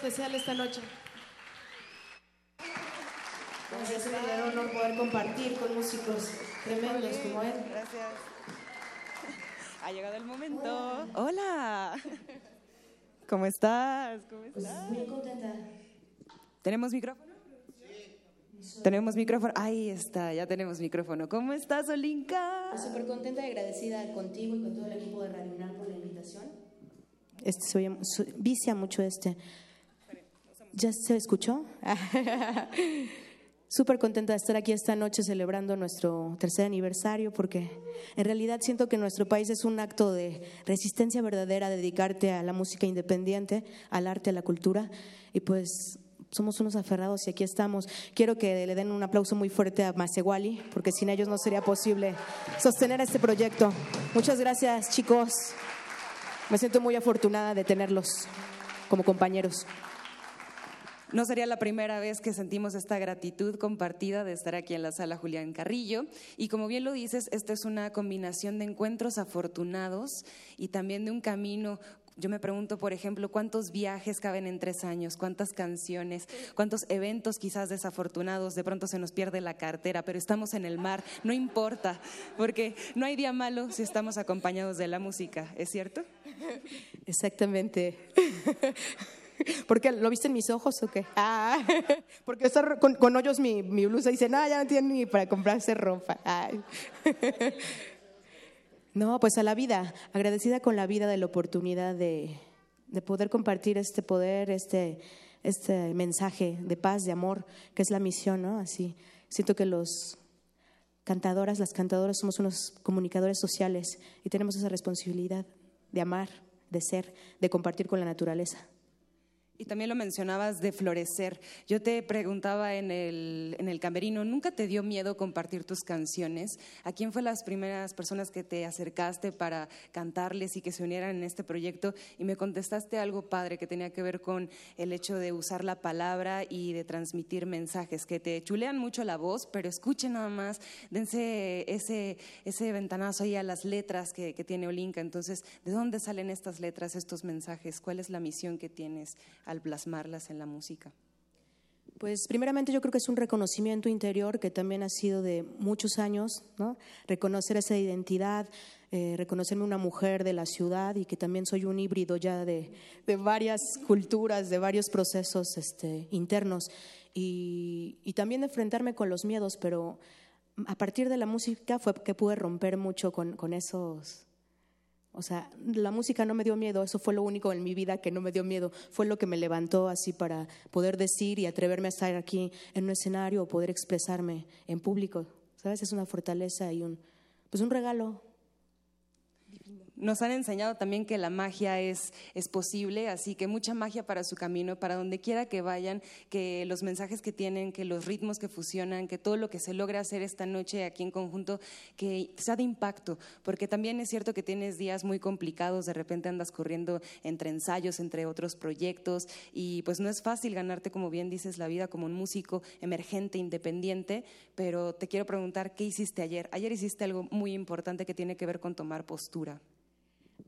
Speaker 25: Especial esta noche. Pues es un verdadero honor poder compartir con músicos tremendos como él.
Speaker 21: Gracias. Ha llegado el momento. Hola. ¿Cómo estás? ¿Cómo estás?
Speaker 25: Muy contenta.
Speaker 21: ¿Tenemos micrófono? Tenemos micrófono. Ahí está, ya tenemos micrófono. ¿Cómo estás, Olinka?
Speaker 25: Pues Súper contenta y agradecida contigo y con todo el equipo de Radio UNAM por la invitación. Este, se oye- vicia mucho este. ¿Ya se escuchó? Súper contenta de estar aquí esta noche celebrando nuestro tercer aniversario porque en realidad siento que nuestro país es un acto de resistencia verdadera, dedicarte a la música independiente, al arte, a la cultura y pues somos unos aferrados y aquí estamos. Quiero que le den un aplauso muy fuerte a Masewali porque sin ellos no sería posible sostener este proyecto. Muchas gracias chicos. Me siento muy afortunada de tenerlos como compañeros.
Speaker 21: No sería la primera vez que sentimos esta gratitud compartida de estar aquí en la sala Julián Carrillo. Y como bien lo dices, esta es una combinación de encuentros afortunados y también de un camino. Yo me pregunto, por ejemplo, cuántos viajes caben en tres años, cuántas canciones, cuántos eventos quizás desafortunados, de pronto se nos pierde la cartera, pero estamos en el mar, no importa, porque no hay día malo si estamos acompañados de la música, ¿es cierto?
Speaker 25: Exactamente. ¿Por qué? ¿Lo viste en mis ojos o qué? Ah, porque está con, con hoyos mi, mi blusa y dice, no, ya no tiene ni para comprarse ropa. Ay. No, pues a la vida, agradecida con la vida de la oportunidad de, de poder compartir este poder, este, este mensaje de paz, de amor, que es la misión, ¿no? Así, siento que los cantadoras, las cantadoras somos unos comunicadores sociales y tenemos esa responsabilidad de amar, de ser, de compartir con la naturaleza.
Speaker 21: Y también lo mencionabas de florecer. Yo te preguntaba en el, en el camerino, ¿nunca te dio miedo compartir tus canciones? ¿A quién fue las primeras personas que te acercaste para cantarles y que se unieran en este proyecto? Y me contestaste algo padre que tenía que ver con el hecho de usar la palabra y de transmitir mensajes, que te chulean mucho la voz, pero escuchen nada más, dense ese, ese ventanazo ahí a las letras que, que tiene Olinka. Entonces, ¿de dónde salen estas letras, estos mensajes? ¿Cuál es la misión que tienes al plasmarlas en la música?
Speaker 25: Pues primeramente yo creo que es un reconocimiento interior que también ha sido de muchos años, ¿no? Reconocer esa identidad, eh, reconocerme una mujer de la ciudad y que también soy un híbrido ya de, de varias culturas, de varios procesos este, internos y, también enfrentarme con los miedos, pero a partir de la música fue que pude romper mucho con esos... O sea, la música no me dio miedo, eso fue lo único en mi vida que no me dio miedo, fue lo que me levantó así para poder decir y atreverme a estar aquí en un escenario o poder expresarme en público, ¿sabes? Es una fortaleza y un, pues un regalo.
Speaker 21: Nos han enseñado también que la magia es, es posible, así que mucha magia para su camino, para donde quiera que vayan, que los mensajes que tienen, que los ritmos que fusionan, que todo lo que se logra hacer esta noche aquí en conjunto, que sea de impacto, porque también es cierto que tienes días muy complicados, de repente andas corriendo entre ensayos, entre otros proyectos, y pues no es fácil ganarte, como bien dices, la vida como un músico emergente, independiente, pero te quiero preguntar, ¿qué hiciste ayer? Ayer hiciste algo muy importante que tiene que ver con tomar postura.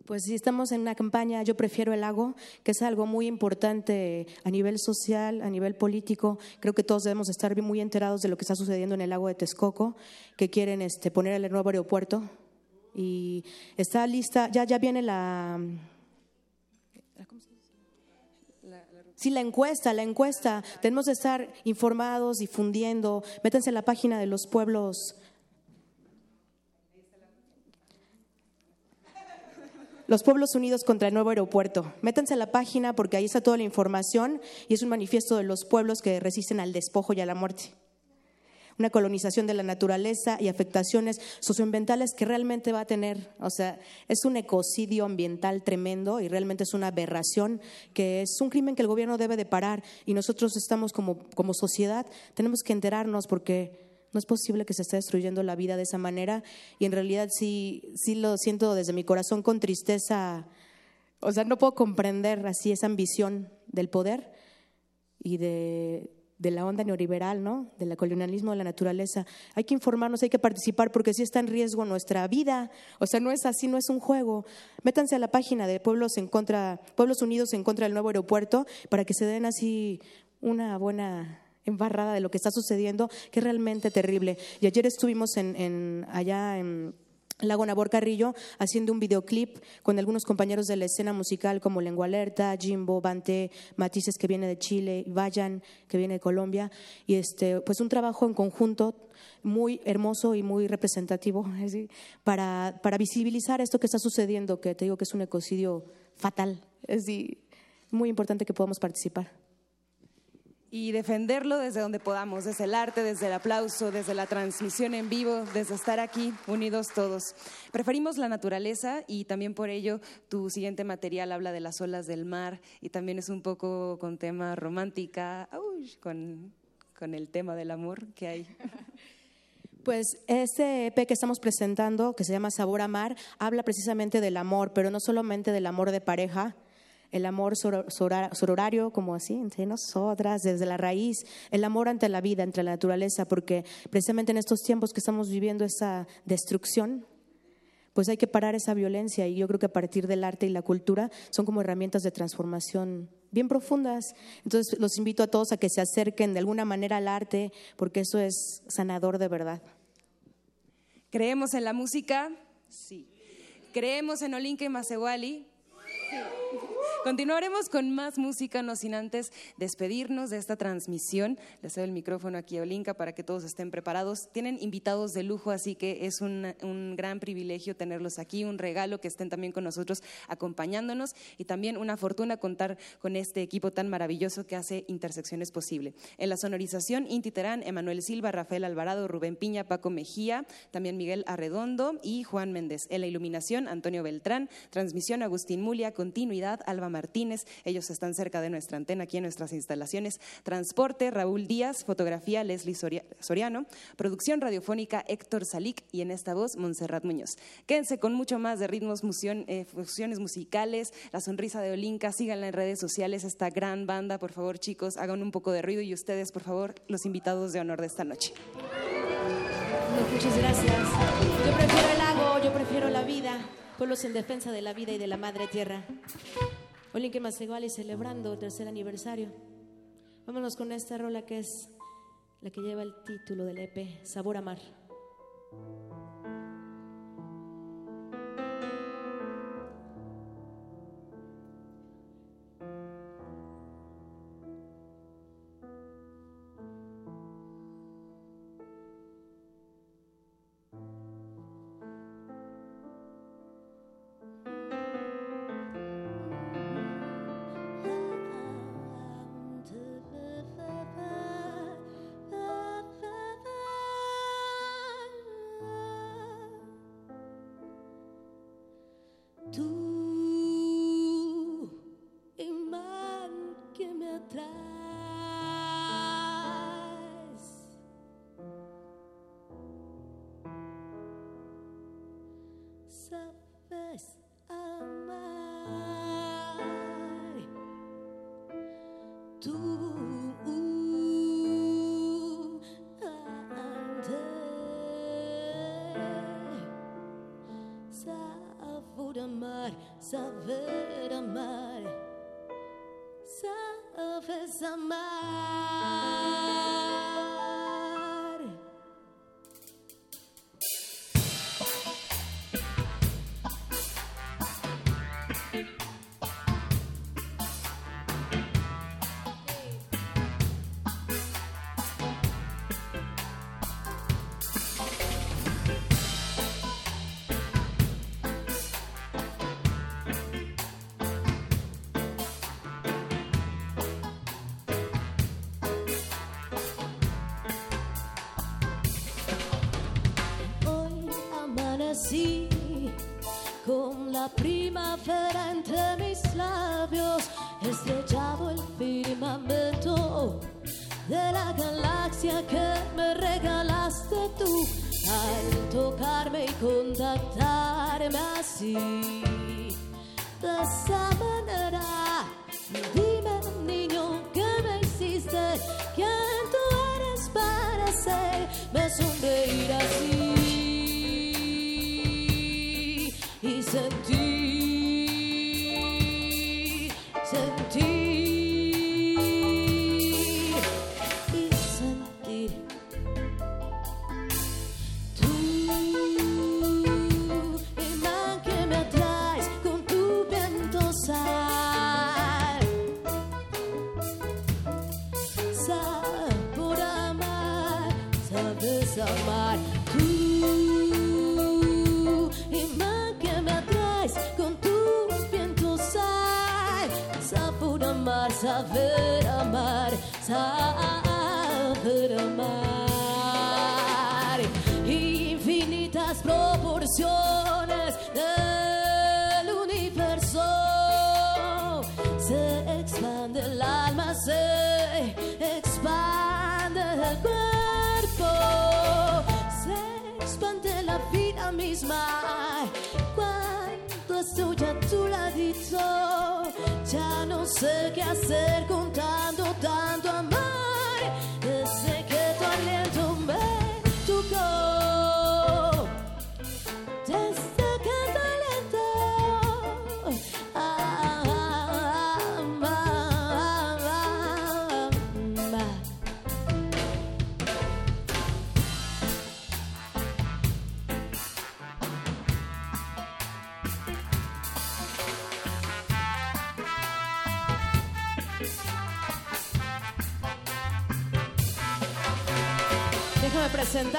Speaker 25: Pues si estamos en una campaña, yo prefiero el lago, que es algo muy importante a nivel social, a nivel político. Creo que todos debemos estar muy enterados de lo que está sucediendo en el lago de Texcoco, que quieren este, poner el nuevo aeropuerto. Y está lista, ya, ya viene la... Sí, la encuesta, la encuesta. Tenemos que estar informados, difundiendo. Métanse en la página de los pueblos los pueblos unidos contra el nuevo aeropuerto. Métanse a la página porque ahí está toda la información y es un manifiesto de los pueblos que resisten al despojo y a la muerte. Una colonización de la naturaleza y afectaciones socioambientales que realmente va a tener, o sea, es un ecocidio ambiental tremendo y realmente es una aberración, que es un crimen que el gobierno debe de parar y nosotros estamos como, como sociedad, tenemos que enterarnos porque no es posible que se esté destruyendo la vida de esa manera y en realidad sí, sí lo siento desde mi corazón con tristeza. O sea, no puedo comprender así esa ambición del poder y de, de la onda neoliberal, ¿no? Del colonialismo de la naturaleza. Hay que informarnos, hay que participar porque sí está en riesgo nuestra vida. O sea, no es así, no es un juego. Métanse a la página de Pueblos en contra, Pueblos Unidos en contra del nuevo aeropuerto para que se den así una buena embarrada de lo que está sucediendo, que es realmente terrible. Y ayer estuvimos en, allá en Lago Nabor Carrillo haciendo un videoclip con algunos compañeros de la escena musical como Lengua Alerta, Jimbo, Bante, Matices que viene de Chile, Vayan que viene de Colombia y este pues un trabajo en conjunto muy hermoso y muy representativo para, para visibilizar esto que está sucediendo, que te digo que es un ecocidio fatal. Es muy importante que podamos participar
Speaker 21: y defenderlo desde donde podamos, desde el arte, desde el aplauso, desde la transmisión en vivo, desde estar aquí unidos todos. Preferimos la naturaleza y también por ello tu siguiente material habla de las olas del mar y también es un poco con tema romántica, con, con el tema del amor que hay.
Speaker 25: Pues este EP que estamos presentando, que se llama Sabor a Mar, habla precisamente del amor, pero no solamente del amor de pareja, el amor sororario, como así, entre nosotras, desde la raíz, el amor ante la vida, entre la naturaleza, porque precisamente en estos tiempos que estamos viviendo esa destrucción, pues hay que parar esa violencia y yo creo que a partir del arte y la cultura son como herramientas de transformación bien profundas. Entonces los invito a todos a que se acerquen de alguna manera al arte porque eso es sanador de verdad.
Speaker 21: ¿Creemos en la música? Sí. ¿Creemos en Olinka y Masewali? Sí. Continuaremos con más música, no sin antes despedirnos de esta transmisión. Les doy el micrófono aquí a Olinka para que todos estén preparados. Tienen invitados de lujo, así que es un, un gran privilegio tenerlos aquí, un regalo que estén también con nosotros acompañándonos y también una fortuna contar con este equipo tan maravilloso que hace Intersecciones posible. En la sonorización, Inti Terán, Emanuel Silva, Rafael Alvarado, Rubén Piña, Paco Mejía, también Miguel Arredondo y Juan Méndez. En la iluminación, Antonio Beltrán, transmisión, Agustín Mulia, continuidad, Alba Martínez, ellos están cerca de nuestra antena aquí en nuestras instalaciones. Transporte, Raúl Díaz, fotografía, Leslie Soriano, producción radiofónica, Héctor Salic y en esta voz, Montserrat Muñoz. Quédense con mucho más de ritmos, eh, fusiones musicales, La Sonrisa de Olinka, síganla en redes sociales, esta gran banda, por favor chicos, hagan un poco de ruido y ustedes, por favor, los invitados de honor de esta noche.
Speaker 22: Muchas gracias. Yo prefiero el lago, yo prefiero la vida, pueblos en defensa de la vida y de la madre tierra. Olinque y celebrando el tercer aniversario. Vámonos con esta rola que es la que lleva el título del EP, Sabor a Mar. farmácia.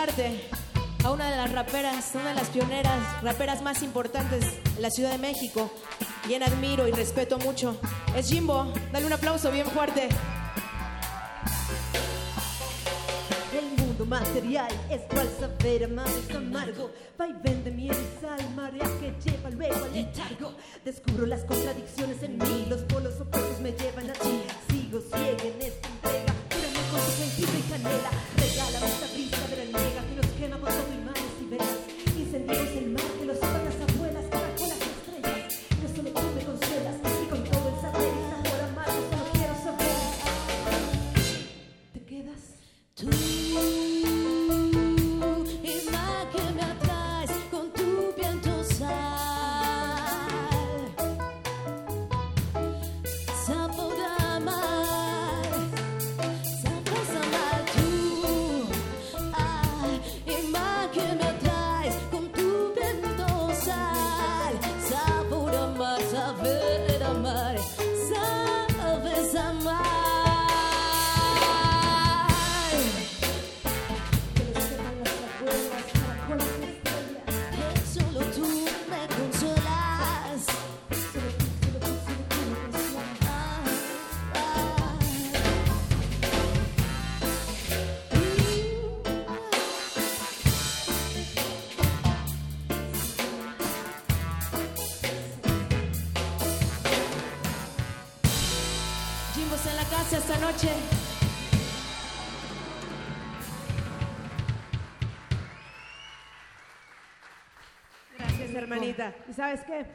Speaker 22: presentarte a una de las raperas, una de las pioneras, raperas más importantes en la Ciudad de México. Bien admiro y respeto mucho. Es Jimbo, dale un aplauso bien fuerte.
Speaker 26: El mundo material es cual saber más amargo. Vaivén de miel y sal, marea que lleva luego al letargo. Descubro las contradicciones en mí, los polos opuestos me llevan a ti. Sigo ciego en esta entrega con tu gengibre y canela. Regálame esta brisa veraniega que nos quema con todo y mares y velas. ¿Y
Speaker 27: sabes
Speaker 28: qué?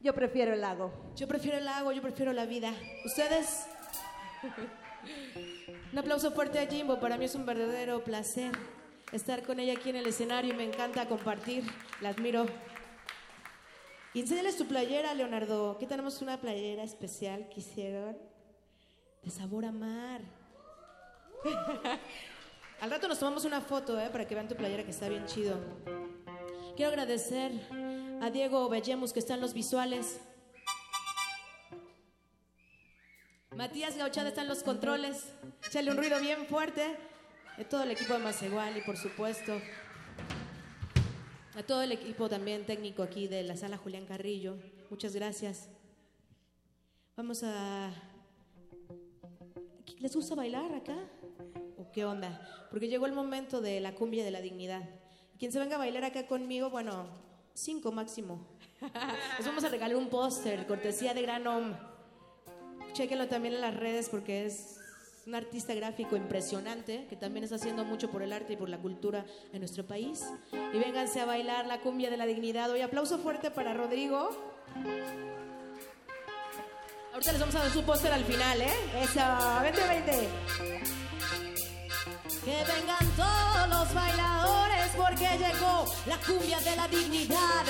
Speaker 28: Yo prefiero el lago.
Speaker 25: Yo prefiero el lago, yo prefiero la vida. ¿Ustedes? Un aplauso fuerte a Jimbo. Para mí es un verdadero placer estar con ella aquí en el escenario y me encanta compartir. La admiro. Y enséñales tu playera, Leonardo. Aquí tenemos una playera especial que hicieron de sabor a mar. Al rato nos tomamos una foto, ¿eh? Para que vean tu playera que está bien chido. Quiero agradecer a Diego Bellemus que está en los visuales. Matías Gauchada está en los controles. Échale un ruido bien fuerte. De todo el equipo de y por supuesto a todo el equipo también técnico aquí de la sala Julián Carrillo. Muchas gracias. Vamos a... ¿Les gusta bailar acá? ¿O qué onda? Porque llegó el momento de la cumbia de la dignidad. Quien se venga a bailar acá conmigo, bueno, cinco máximo. Les vamos a regalar un póster, cortesía de Gran Om. Chéquenlo también en las redes porque es un artista gráfico impresionante que también está haciendo mucho por el arte y por la cultura en nuestro país. Y vénganse a bailar la cumbia de la dignidad. Hoy aplauso fuerte para Rodrigo. Ahorita les vamos a dar su póster al final, ¿eh? Eso, vente, vente. Que vengan todos los bailadores porque llegó la cumbia de la dignidad.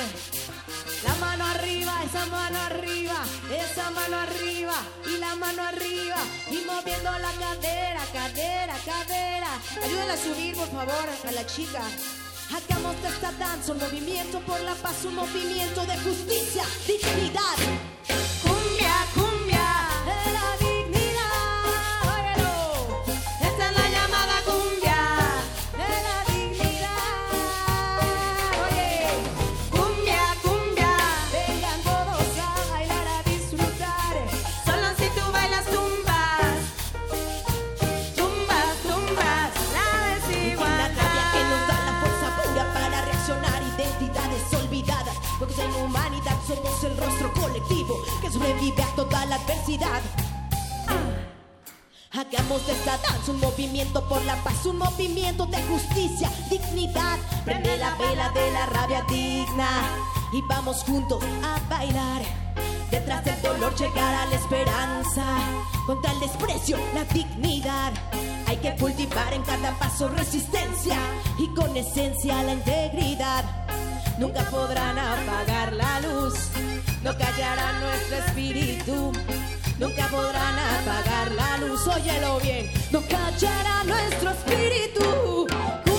Speaker 25: La mano arriba, esa mano arriba, esa mano arriba y la mano arriba y moviendo la cadera, cadera, cadera. Ayúdala a subir, por favor, a la chica. Hagamos de esta danza un movimiento por la paz, un movimiento de justicia, dignidad. Colectivo que sobrevive a toda la adversidad. Hagamos de esta danza un movimiento por la paz, un movimiento de justicia, dignidad. Prende la vela de la rabia digna y vamos juntos a bailar. Detrás del dolor llegará la esperanza, contra el desprecio la dignidad. Hay que cultivar en cada paso resistencia y con esencia la integridad. Nunca podrán apagar la luz, no callará nuestro espíritu. Nunca podrán apagar la luz, óyelo bien, no callará nuestro espíritu.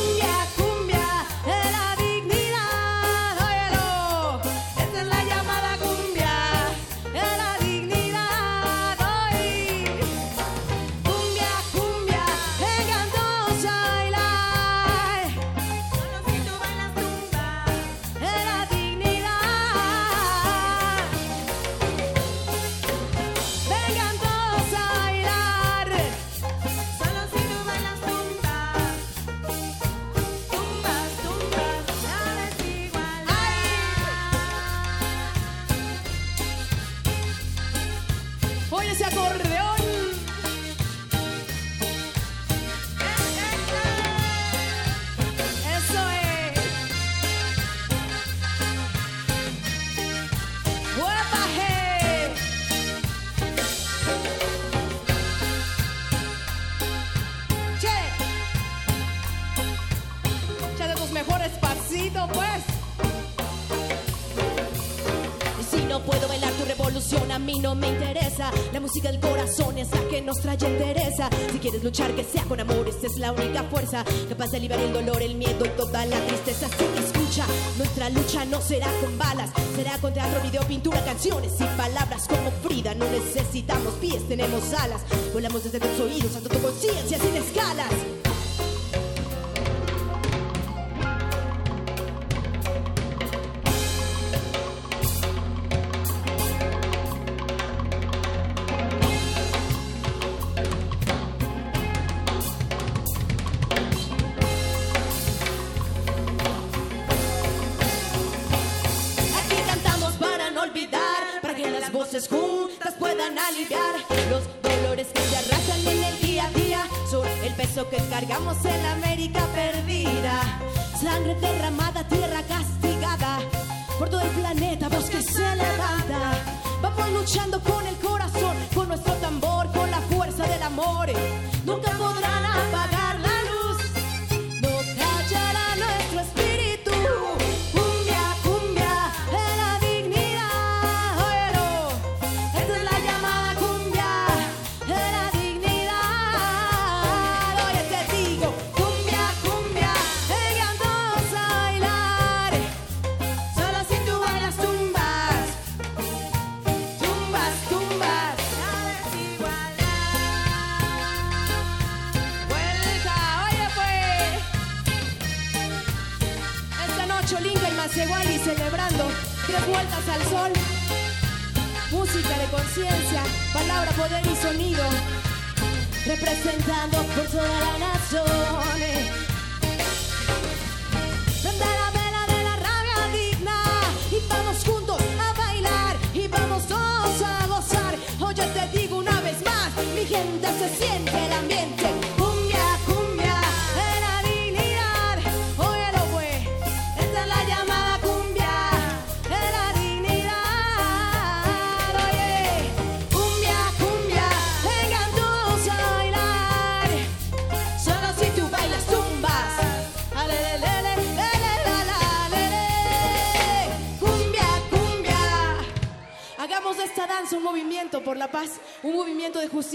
Speaker 25: No puedo bailar tu revolución, a mí no me interesa. La música del corazón es la que nos trae entereza. Si quieres luchar, que sea con amor, esta es la única fuerza capaz de aliviar el dolor, el miedo y toda la tristeza. Así que escucha, nuestra lucha no será con balas, será con teatro, video, pintura, canciones y palabras como Frida. No necesitamos pies, tenemos alas. Volamos desde tus oídos hasta tu conciencia sin escalas.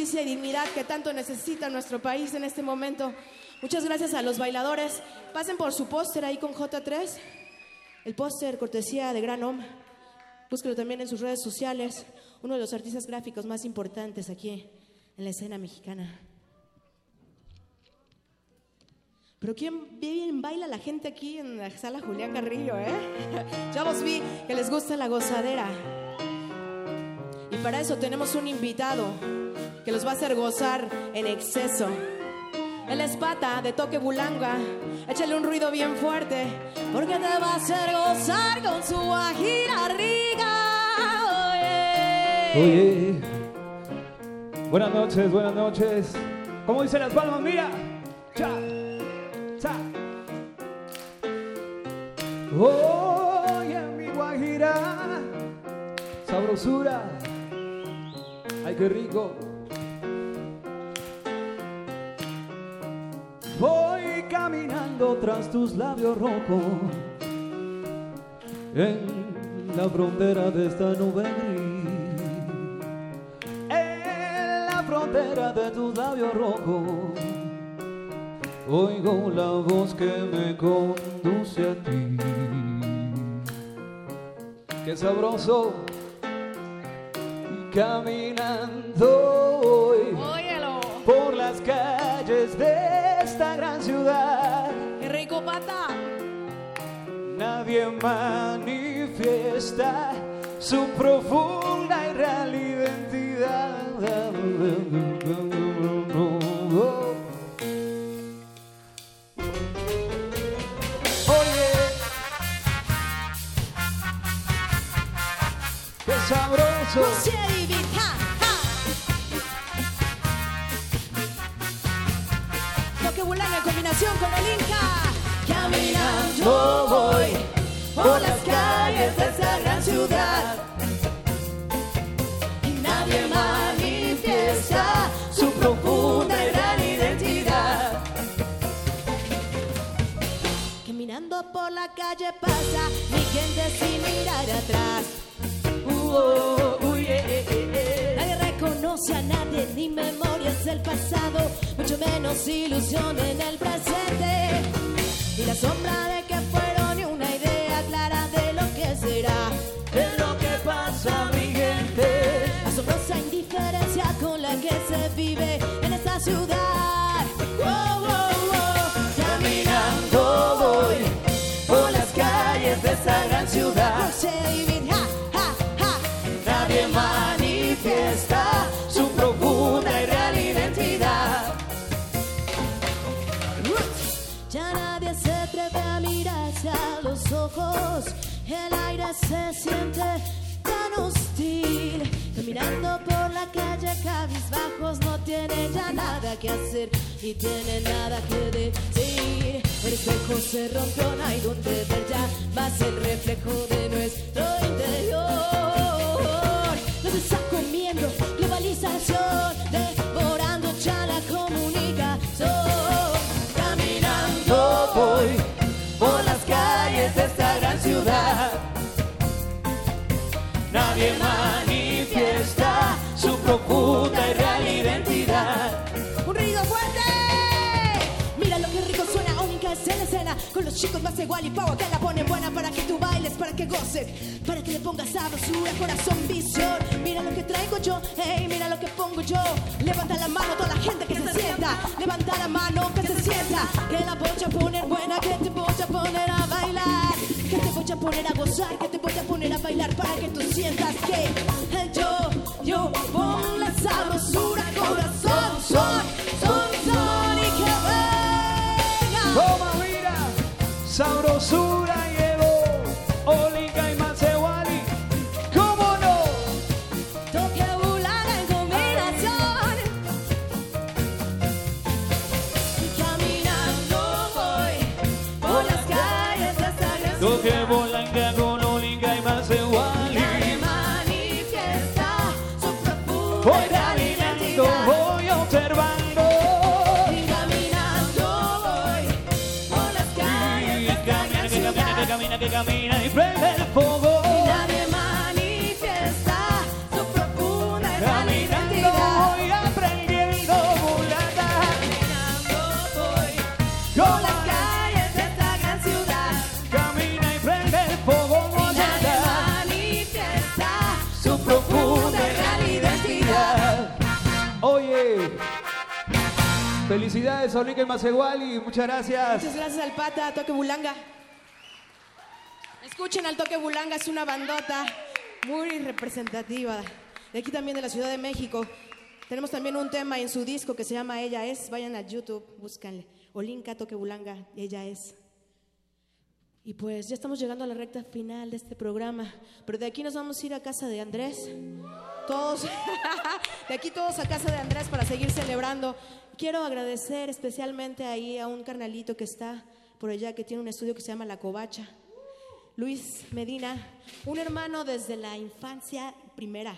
Speaker 22: Justicia y dignidad que tanto necesita nuestro país en este momento. Muchas gracias a los bailadores. Pasen por su póster ahí con J3. El póster cortesía de Gran Om. Búsquelo también en sus redes sociales. Uno de los artistas gráficos más importantes aquí en la escena mexicana. Pero ¿quién bien baila la gente aquí en la sala Julián Carrillo, eh? Ya vos vi que les gusta la gozadera. Y para eso tenemos un invitado que los va a hacer gozar en exceso. Él es pata de toque bulanga. Échale un ruido bien fuerte, porque te va a hacer gozar con su guajira rica. Oye.
Speaker 29: Oye, buenas noches, buenas noches. ¿Cómo dicen las palmas? Mira, cha, cha. Oye, mi guajira, sabrosura. Ay, qué rico. Voy caminando tras tus labios rojos en la frontera de esta nube gris. En la frontera de tus labios rojos oigo la voz que me conduce a ti. Qué sabroso caminando hoy. Por las calles de esta gran ciudad.
Speaker 22: ¡Qué rico, pata!
Speaker 29: Nadie manifiesta su profunda y real identidad. Sabroso.
Speaker 22: Combinación con el Inca.
Speaker 30: Caminando voy por las calles de esta gran ciudad y nadie manifiesta su profunda y gran identidad.
Speaker 22: Caminando por la calle pasa mi gente sin mirar atrás. Uh, oh, uh, yeah, eh, eh, reconoce a nadie ni memorias del pasado, mucho menos ilusión en el presente. Y la sombra de que fueron ni una idea clara de lo que será.
Speaker 30: Es lo que pasa, mi gente.
Speaker 22: Asombrosa indiferencia con la que se vive en esta ciudad. Se siente tan hostil. Caminando por la calle cabizbajos no tiene ya nada que hacer y tiene nada que decir. El espejo se rompió, no hay donde ver ya más el reflejo de nuestro interior. Nos está comiendo globalización, devorando
Speaker 29: Nadie manifiesta su profunda y real identidad.
Speaker 22: Un ruido fuerte. Mira lo que rico suena, única es en escena. Con los chicos más igual y pavo te la ponen buena para que tú bailes, para que goces, para que le pongas sabrosura, corazón, visión. Mira lo que traigo yo, hey, mira lo que pongo yo. Levanta la mano toda la gente que se sienta. Levanta la mano que se sienta. Que la voy a poner buena, que te voy a poner a bailar. Voy a poner a gozar, que te voy a poner a bailar para que tú sientas que yo, yo pon la sabrosura, corazón, son, son, son y que venga.
Speaker 29: Toma, mira, sabrosura prende el fuego.
Speaker 22: Nadie manifiesta su profunda y real
Speaker 29: Caminando
Speaker 22: identidad.
Speaker 29: voy aprendiendo mulata.
Speaker 22: voy por las calles de esta gran ciudad.
Speaker 29: Camina y prende el fuego
Speaker 22: Nadie
Speaker 29: mulata.
Speaker 22: manifiesta
Speaker 29: Su profunda
Speaker 22: y real identidad.
Speaker 29: Oye, felicidades a y Mansewali, muchas gracias.
Speaker 25: Muchas gracias al pata, Toque Bulanga. Escuchen al Toque Bulanga, es una bandota muy representativa. De aquí también de la Ciudad de México. Tenemos también un tema en su disco que se llama Ella es. Vayan a YouTube, búscanle. Olinka, Toque Bulanga, Ella es. Y pues ya estamos llegando a la recta final de este programa. Pero de aquí nos vamos a ir a casa de Andrés. Todos, de aquí todos a casa de Andrés para seguir celebrando. Quiero agradecer especialmente ahí a un carnalito que está por allá, que tiene un estudio que se llama La Covacha. Luis Medina, un hermano desde la infancia primera.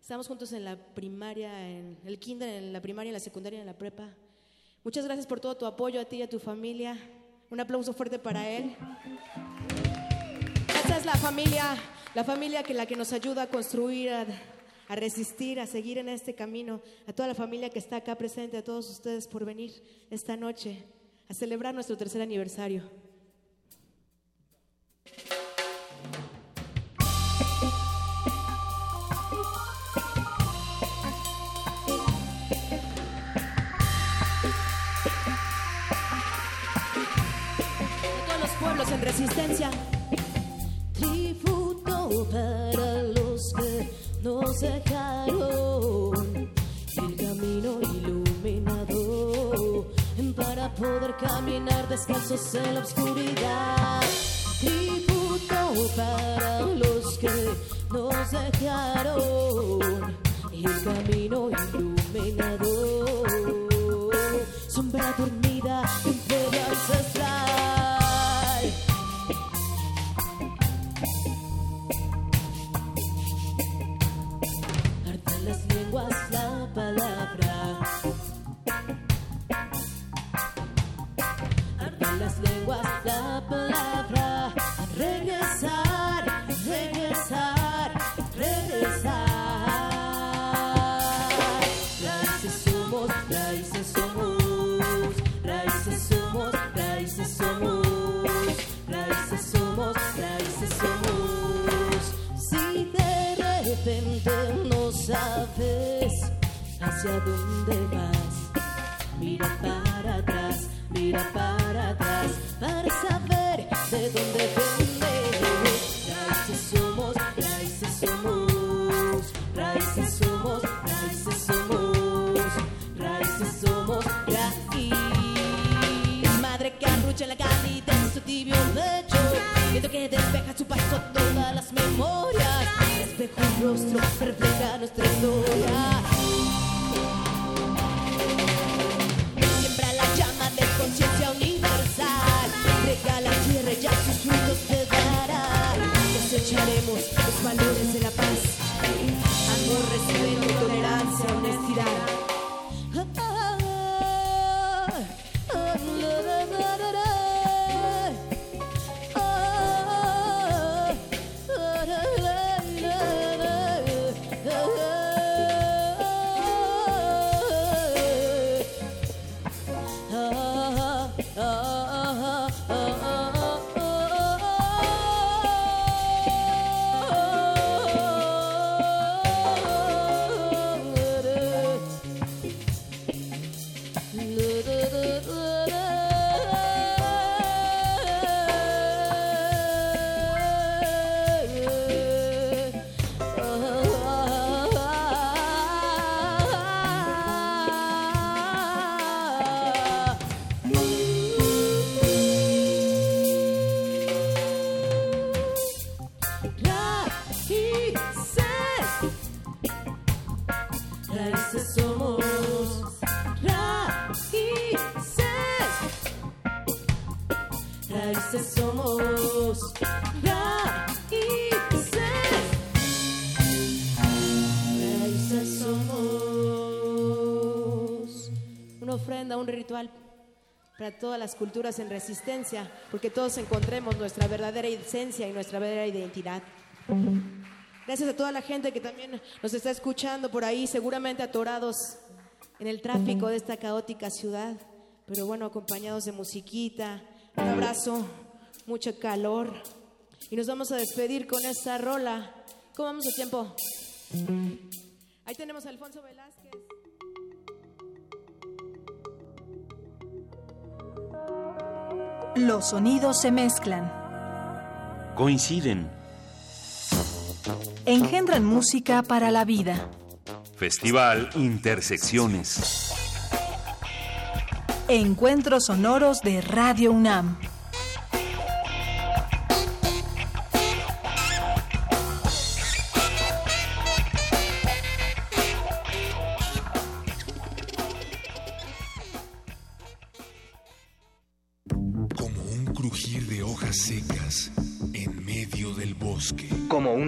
Speaker 25: Estamos juntos en la primaria, en el kinder, en la primaria, en la secundaria, en la prepa. Muchas gracias por todo tu apoyo a ti y a tu familia. Un aplauso fuerte para él. Esta es la familia, la familia que la que nos ayuda a construir, a, a resistir, a seguir en este camino. A toda la familia que está acá presente, a todos ustedes por venir esta noche a celebrar nuestro tercer aniversario. Resistencia.
Speaker 22: Tributo para los que nos dejaron el camino iluminado para poder caminar descalzos en la oscuridad. Tributo para los que nos dejaron el camino iluminado. Sombra dormida, imperio ancestral. Palabra. Regresar, regresar, regresar. Raíces somos, raíces somos, raíces somos, raíces somos, raíces somos, raíces somos. Si de repente no sabes hacia dónde vas, mira para atrás, mira para atrás, para saber rostro que refleja nuestra historia.
Speaker 25: Para todas las culturas en resistencia, porque todos encontremos nuestra verdadera esencia y nuestra verdadera identidad. Gracias a toda la gente que también nos está escuchando por ahí, seguramente atorados en el tráfico de esta caótica ciudad, pero bueno, acompañados de musiquita, un abrazo, mucho calor. Y nos vamos a despedir con esta rola. ¿Cómo vamos a tiempo? Ahí tenemos a Alfonso Velázquez.
Speaker 31: Los sonidos se mezclan,
Speaker 18: Coinciden.
Speaker 31: engendran música para la vida.
Speaker 18: Festival Intersecciones.
Speaker 31: Encuentros sonoros de Radio UNAM.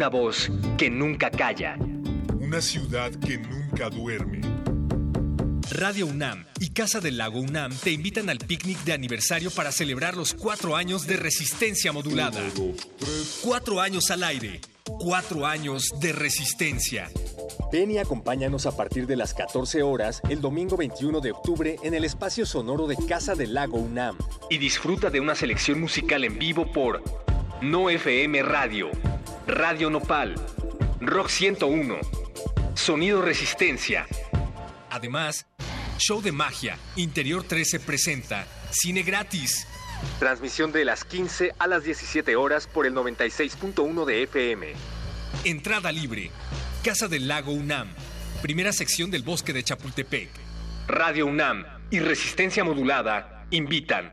Speaker 32: Una voz que nunca calla.
Speaker 33: Una ciudad que nunca duerme.
Speaker 3: Radio UNAM y Casa del Lago UNAM te invitan al picnic de aniversario para celebrar los cuatro años de resistencia modulada. Cuatro años al aire. Cuatro años de resistencia.
Speaker 34: Ven y acompáñanos a partir de las 14 horas el domingo 21 de octubre en el espacio sonoro de Casa del Lago UNAM.
Speaker 32: Y disfruta de una selección musical en vivo por No FM Radio, Radio Nopal, Rock 101, Sonido Resistencia.
Speaker 3: Además, Show de Magia, Interior 13 presenta Cine Gratis.
Speaker 32: Transmisión de las 15 a las 17 horas por el 96.1 de FM.
Speaker 3: Entrada libre. Casa del Lago UNAM. Primera sección del Bosque de Chapultepec.
Speaker 32: Radio UNAM y Resistencia Modulada invitan.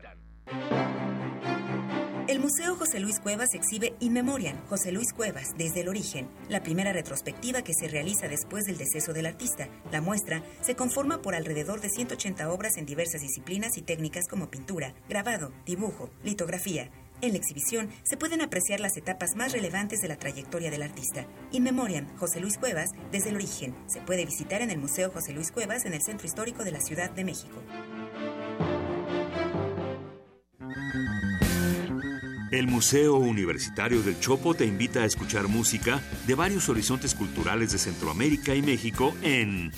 Speaker 17: El Museo José Luis Cuevas exhibe In Memoriam, José Luis Cuevas, desde el origen, la primera retrospectiva que se realiza después del deceso del artista. La muestra se conforma por alrededor de 180 obras en diversas disciplinas y técnicas como pintura, grabado, dibujo, litografía. En la exhibición se pueden apreciar las etapas más relevantes de la trayectoria del artista. In Memoriam, José Luis Cuevas, desde el origen. Se puede visitar en el Museo José Luis Cuevas en el Centro Histórico de la Ciudad de México.
Speaker 18: El Museo Universitario del Chopo te invita a escuchar música de varios horizontes culturales de Centroamérica y México en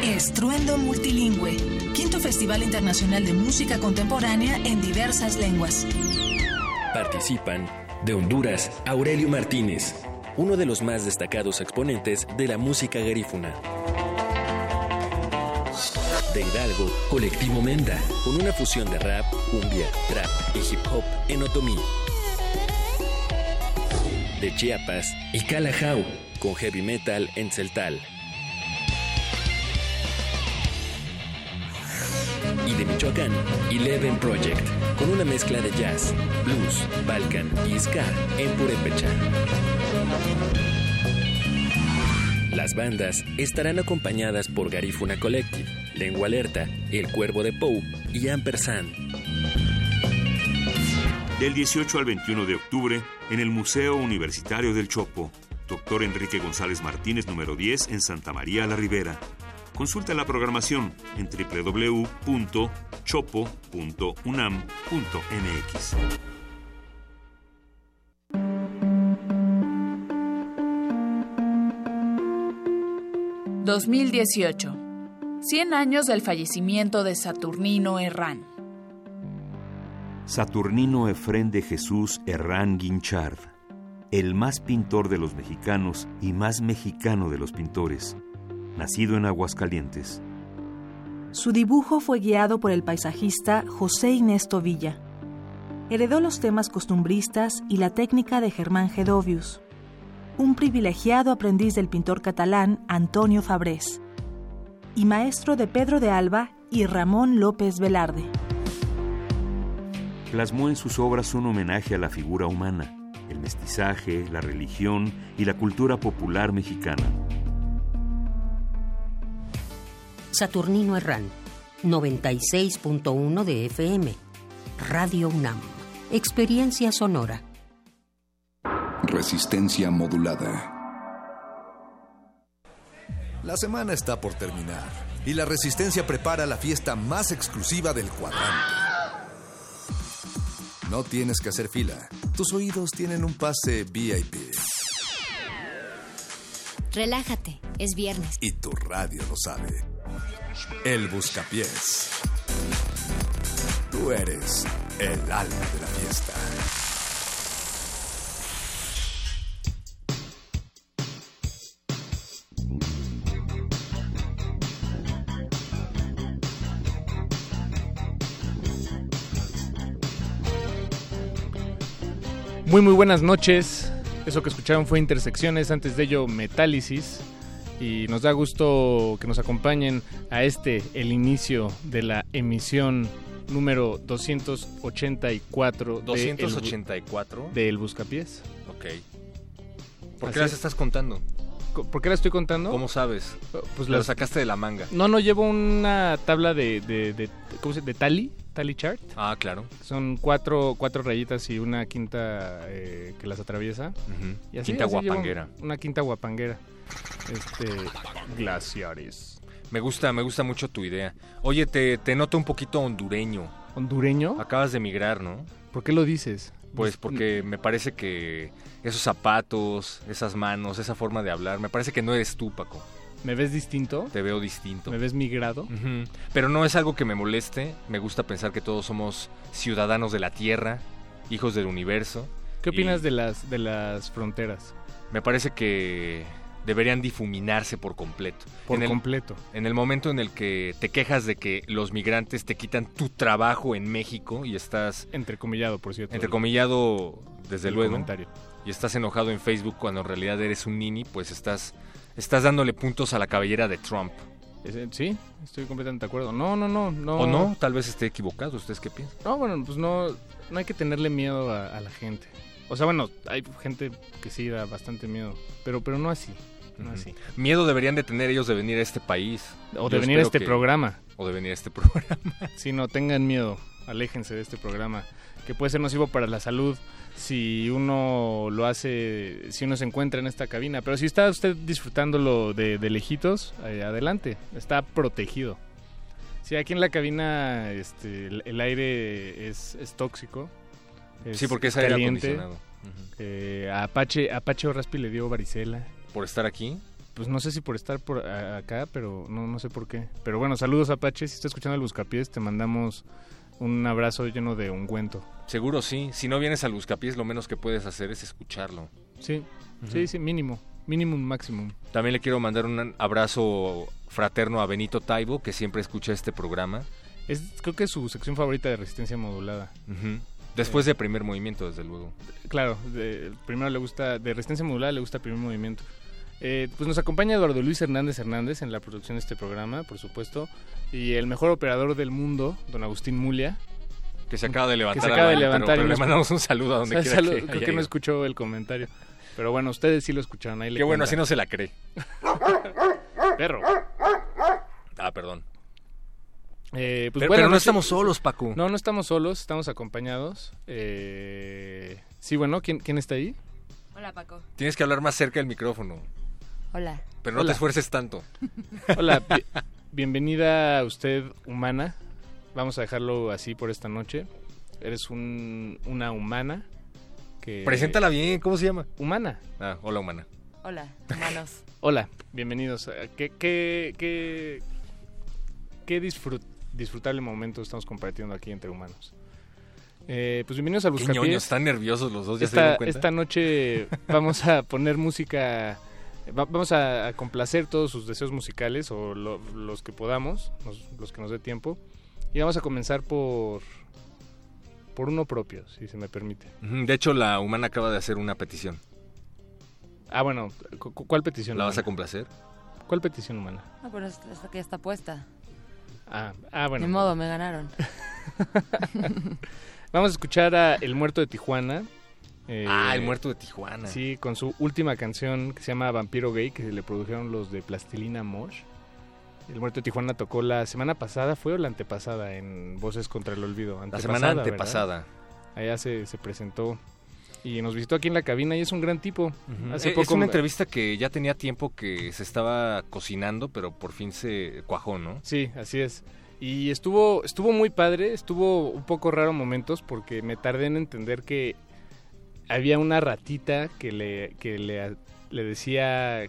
Speaker 31: Estruendo Multilingüe, quinto Festival Internacional de Música Contemporánea en diversas lenguas.
Speaker 35: Participan de Honduras Aurelio Martínez, uno de los más destacados exponentes de la música garífuna. De Hidalgo, Colectivo Menda, con una fusión de rap, cumbia, trap y hip hop en otomí. De Chiapas, Icalajau, con heavy metal en celtal. Y de Michoacán, Eleven Project, con una mezcla de jazz, blues, balkan y ska en purépecha. Las bandas estarán acompañadas por Garifuna Collective, Lengua Alerta, El Cuervo de Pou y Ampersand.
Speaker 18: Del 18 al 21 de octubre en el Museo Universitario del Chopo, Dr. Enrique González Martínez, número 10, en Santa María la Ribera. Consulta la programación en www.chopo.unam.mx.
Speaker 36: 2018. 100 años del fallecimiento de Saturnino Herrán.
Speaker 18: Saturnino Efrén de Jesús Herrán Guinchard, el más pintor de los mexicanos y más mexicano de los pintores, nacido en Aguascalientes.
Speaker 19: Su dibujo fue guiado por el paisajista José Inesto Villa. Heredó los temas costumbristas y la técnica de Germán Gedovius, un privilegiado aprendiz del pintor catalán Antonio Fabrés, y maestro de Pedro de Alba y Ramón López Velarde.
Speaker 18: Plasmó en sus obras un homenaje a la figura humana, el mestizaje, la religión y la cultura popular mexicana.
Speaker 20: Saturnino Herrán, 96.1 de FM. Radio UNAM. Experiencia sonora.
Speaker 37: Resistencia modulada.
Speaker 38: La semana está por terminar y la Resistencia prepara la fiesta más exclusiva del cuadrante. No tienes que hacer fila. Tus oídos tienen un pase VIP.
Speaker 1: Relájate, es viernes.
Speaker 38: Y tu radio lo sabe. El Buscapiés. Tú eres el alma de la fiesta.
Speaker 39: Muy muy buenas noches. Eso que escucharon fue Intersecciones, antes de ello Metálisis. Y nos da gusto que nos acompañen a este, el inicio de la emisión número 284
Speaker 3: ¿284?
Speaker 39: de El Buscapiés.
Speaker 3: Ok. ¿Por qué las estás contando?
Speaker 39: ¿Por qué la estoy contando?
Speaker 3: ¿Cómo sabes?
Speaker 39: Pues
Speaker 3: la sacaste de la manga.
Speaker 39: No, no, llevo una tabla de, de, de, ¿cómo se De tally, tally chart.
Speaker 3: Ah, claro.
Speaker 39: Son cuatro, cuatro rayitas y una quinta eh, que las atraviesa.
Speaker 3: Ujú.
Speaker 39: Y así,
Speaker 3: Quinta
Speaker 39: así
Speaker 3: guapanguera.
Speaker 39: Una quinta guapanguera. Este, glaciares.
Speaker 3: Me gusta, me gusta mucho tu idea. Oye, te, te noto un poquito hondureño.
Speaker 39: ¿Hondureño?
Speaker 3: Acabas de emigrar, ¿no?
Speaker 39: ¿Por qué lo dices?
Speaker 3: Pues porque me parece que esos zapatos, esas manos, esa forma de hablar, me parece que no eres tú, Paco.
Speaker 39: ¿Me ves distinto?
Speaker 3: Te veo distinto.
Speaker 39: ¿Me ves migrado?
Speaker 3: Pero no es algo que me moleste. Me gusta pensar que todos somos ciudadanos de la Tierra, hijos del universo.
Speaker 39: ¿Qué
Speaker 3: y
Speaker 39: opinas de las de las fronteras?
Speaker 3: Me parece que deberían difuminarse por completo.
Speaker 39: Por
Speaker 3: En el-
Speaker 39: completo.
Speaker 3: En el momento en el que te quejas de que los migrantes te quitan tu trabajo en México y estás...
Speaker 39: Entrecomillado, por cierto.
Speaker 3: Entrecomillado, desde luego.
Speaker 39: comentario.
Speaker 3: Y estás enojado en Facebook cuando en realidad eres un nini, pues estás, estás dándole puntos a la cabellera de Trump.
Speaker 39: Ese- Sí, estoy completamente de acuerdo. No, no, no, no.
Speaker 3: ¿O no? Tal vez esté equivocado. ¿Ustedes qué piensan?
Speaker 39: No, bueno, pues no, no hay que tenerle miedo a, a la gente. O sea, bueno, hay gente que sí da bastante miedo, pero, pero no así. No así.
Speaker 3: Miedo deberían de tener ellos de venir a este país.
Speaker 39: O
Speaker 3: Yo
Speaker 39: de venir a este
Speaker 3: que-
Speaker 39: programa.
Speaker 3: O de venir a este programa.
Speaker 39: Si no tengan miedo, aléjense de este programa, que puede ser nocivo para la salud si uno lo hace, si uno se encuentra en esta cabina. Pero si está usted disfrutándolo de, de lejitos, eh, adelante, está protegido. Si aquí en la cabina este, el, el aire es, es tóxico, es
Speaker 3: Sí, porque es aire
Speaker 39: caliente.
Speaker 3: acondicionado.
Speaker 39: Eh, a Apache, a Apache le dio varicela.
Speaker 3: ¿Por estar aquí?
Speaker 39: Pues no sé si por estar por a- acá, pero no, no sé por qué. Pero bueno, saludos Apache, si estás escuchando el Buscapiés, te mandamos un abrazo lleno de ungüento.
Speaker 3: Seguro sí. Si no vienes al Buscapiés, lo menos que puedes hacer es escucharlo.
Speaker 39: Sí, sí, sí, mínimo, mínimo máximo.
Speaker 3: También le quiero mandar un abrazo fraterno a Benito Taibo, que siempre escucha este programa.
Speaker 39: Es, creo que es su sección favorita de resistencia modulada.
Speaker 3: Después de primer movimiento, desde luego.
Speaker 39: Claro, de- primero le gusta, de resistencia modulada le gusta primer movimiento. Eh, pues nos acompaña Eduardo Luis Hernández Hernández en la producción de este programa, por supuesto. Y el mejor operador del mundo, don Agustín Mulia.
Speaker 3: Que se acaba de levantar
Speaker 39: Que se acaba de
Speaker 3: pero-
Speaker 39: levantar.
Speaker 3: pero
Speaker 39: y
Speaker 3: le mandamos un saludo a donde
Speaker 39: O sea,
Speaker 3: quiera que
Speaker 39: Creo que no escuchó el comentario. Pero bueno, ustedes sí lo escucharon. Ahí le
Speaker 3: Qué bueno, así no se la cree.
Speaker 39: Perro.
Speaker 3: Ah, perdón.
Speaker 39: Eh, pues
Speaker 3: Pero- pero no estamos solos, Paco.
Speaker 39: No, no estamos solos, estamos acompañados. Eh, sí, bueno, ¿quién, ¿quién está ahí?
Speaker 40: Hola, Paco.
Speaker 3: Tienes que hablar más cerca del micrófono.
Speaker 40: Hola.
Speaker 3: Pero no
Speaker 39: Hola.
Speaker 3: te esfuerces tanto.
Speaker 39: Hola, bi- bienvenida a usted, humana. Vamos a dejarlo así por esta noche. Eres un, una humana que...
Speaker 3: Preséntala bien, ¿cómo se llama?
Speaker 39: Humana.
Speaker 3: Ah, hola, humana.
Speaker 40: Hola, humanos.
Speaker 39: Hola, bienvenidos. ¿Qué, qué, qué, qué disfrut- disfrutable momento estamos compartiendo aquí entre humanos? Eh, pues bienvenidos al
Speaker 3: Qué
Speaker 39: Buscapiés.
Speaker 3: ñoños, están nerviosos los dos, ¿ya se
Speaker 39: esta,
Speaker 3: dieron cuenta?
Speaker 39: esta noche vamos a poner música, va- vamos a, a complacer todos sus deseos musicales o lo- los que podamos, los, los que nos dé tiempo. Y vamos a comenzar por, por uno propio, si se me permite.
Speaker 3: De hecho, la humana acaba de hacer una petición.
Speaker 39: Ah, bueno, cu- cu- ¿cuál petición?
Speaker 3: ¿La vas a
Speaker 39: humana?
Speaker 3: complacer?
Speaker 39: ¿Cuál petición humana?
Speaker 40: No, pero esta que ya está puesta.
Speaker 39: Ah, ah, bueno.
Speaker 40: Ni modo, me ganaron.
Speaker 39: Vamos a escuchar a El Muerto de Tijuana. Eh,
Speaker 3: Ah, El Muerto de Tijuana.
Speaker 39: Sí, con su última canción que se llama Vampiro Gay, que le produjeron los de Plastilina Mosh. El Muerto de Tijuana tocó la semana pasada, ¿fue o la antepasada en Voces contra el Olvido?
Speaker 3: La semana
Speaker 39: ¿verdad?
Speaker 3: antepasada.
Speaker 39: Allá se, se presentó. y nos visitó aquí en la cabina y es un gran tipo. Hace
Speaker 41: Eh,
Speaker 39: poco
Speaker 41: es una entrevista que ya tenía tiempo que se estaba cocinando, pero por fin se cuajó, ¿no?
Speaker 39: Sí, así es. Y estuvo, estuvo muy padre, estuvo un poco raro momentos porque me tardé en entender que había una ratita que le, que le, le decía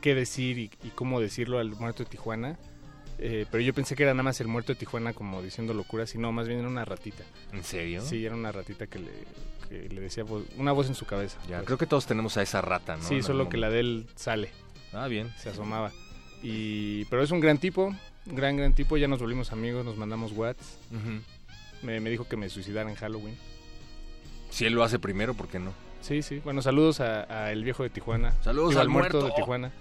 Speaker 39: qué decir y, y cómo decirlo al muerto de Tijuana. Eh, pero yo pensé que era nada más el muerto de Tijuana como diciendo locuras y no, más bien era una ratita.
Speaker 41: ¿En serio?
Speaker 39: Sí, era una ratita que le, que le decía voz- una voz en su cabeza.
Speaker 41: Ya, creo que todos tenemos a esa rata, ¿no?
Speaker 39: Sí, solo que la de él sale.
Speaker 41: Ah, bien.
Speaker 39: Se asomaba. Y, pero es un gran tipo, gran, gran tipo. Ya nos volvimos amigos, nos mandamos whats. me, me dijo que me suicidara en Halloween.
Speaker 41: Si él lo hace primero, ¿por qué no?
Speaker 39: Sí, sí. Bueno, saludos a, a El Viejo de Tijuana.
Speaker 41: Saludos
Speaker 39: Digo,
Speaker 41: al
Speaker 39: muerto,
Speaker 41: muerto.
Speaker 39: de Tijuana.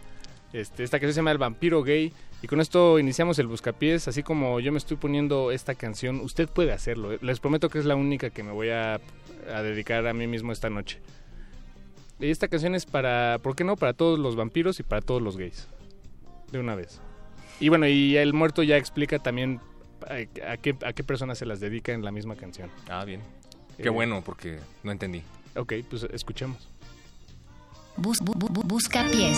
Speaker 39: Este, esta canción se llama El Vampiro Gay. Y con esto iniciamos el Buscapiés. Así como yo me estoy poniendo esta canción, usted puede hacerlo. Les prometo que es la única que me voy a, a dedicar a mí mismo esta noche. Y esta canción es para, ¿por qué no? Para todos los vampiros y para todos los gays. De una vez. Y bueno, y el muerto ya explica también a, a qué, a qué personas se las dedica en la misma canción.
Speaker 41: Ah, bien.
Speaker 39: Eh,
Speaker 41: Qué bueno, porque no entendí.
Speaker 39: Ok, pues escuchemos.
Speaker 42: Bus, bu- bu- bu- busca pies.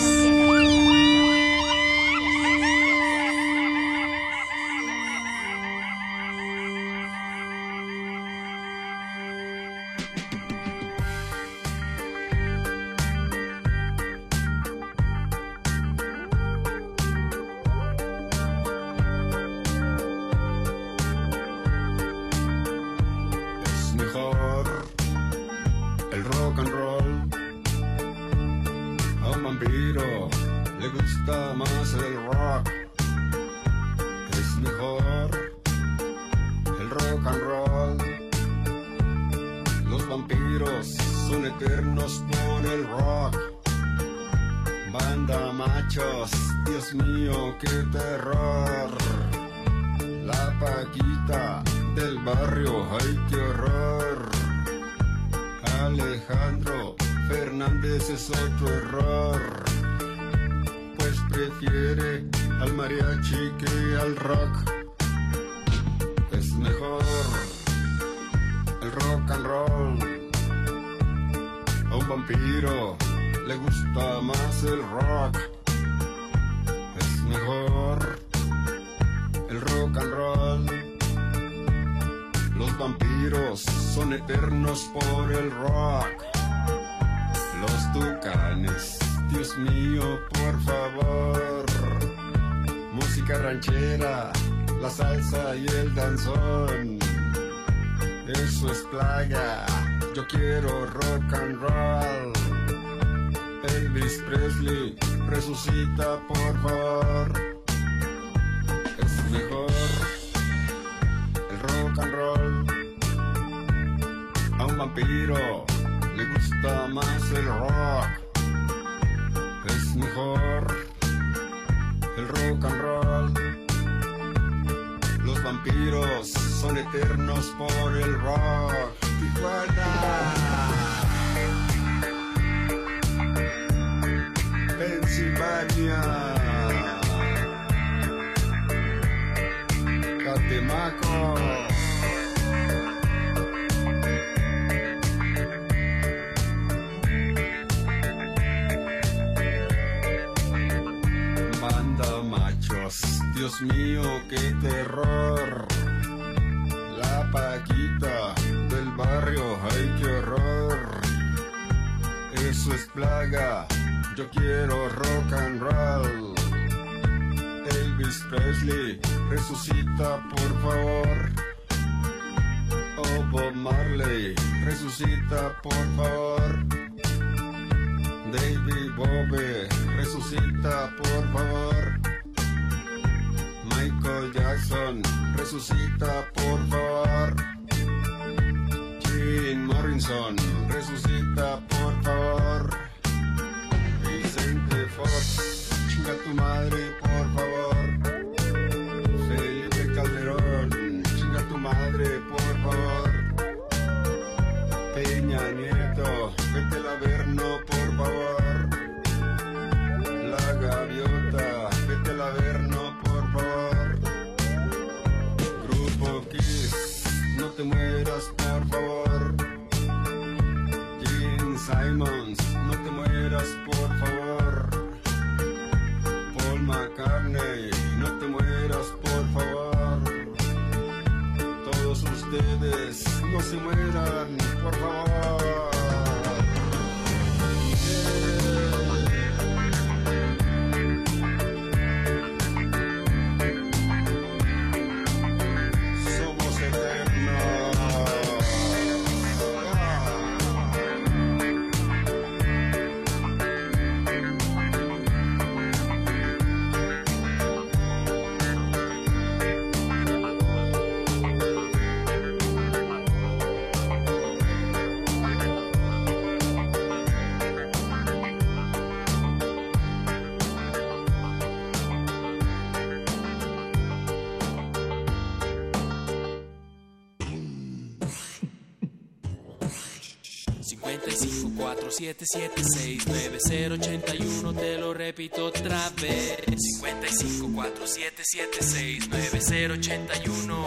Speaker 43: 5547769081 te
Speaker 44: lo repito otra vez. 5547769081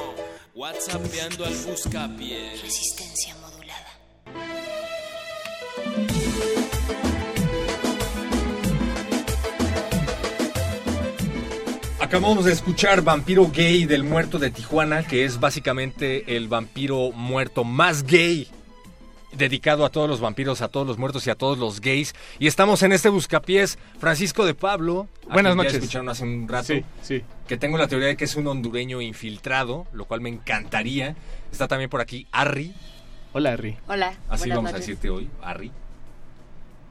Speaker 44: WhatsAppeando al buscapié.
Speaker 1: Resistencia modulada.
Speaker 3: Acabamos de escuchar Vampiro Gay del Muerto de Tijuana, que es básicamente el vampiro muerto más gay dedicado a todos los vampiros, a todos los muertos y a todos los gays. Y estamos en este buscapiés, Francisco de Pablo.
Speaker 39: Buenas noches.
Speaker 3: escucharon hace un rato.
Speaker 39: Sí, sí.
Speaker 3: Que tengo la teoría de que es un hondureño infiltrado, lo cual me encantaría. Está también por aquí Arri.
Speaker 39: Hola, Arri.
Speaker 35: Hola.
Speaker 3: Así vamos a decirte hoy, Arri.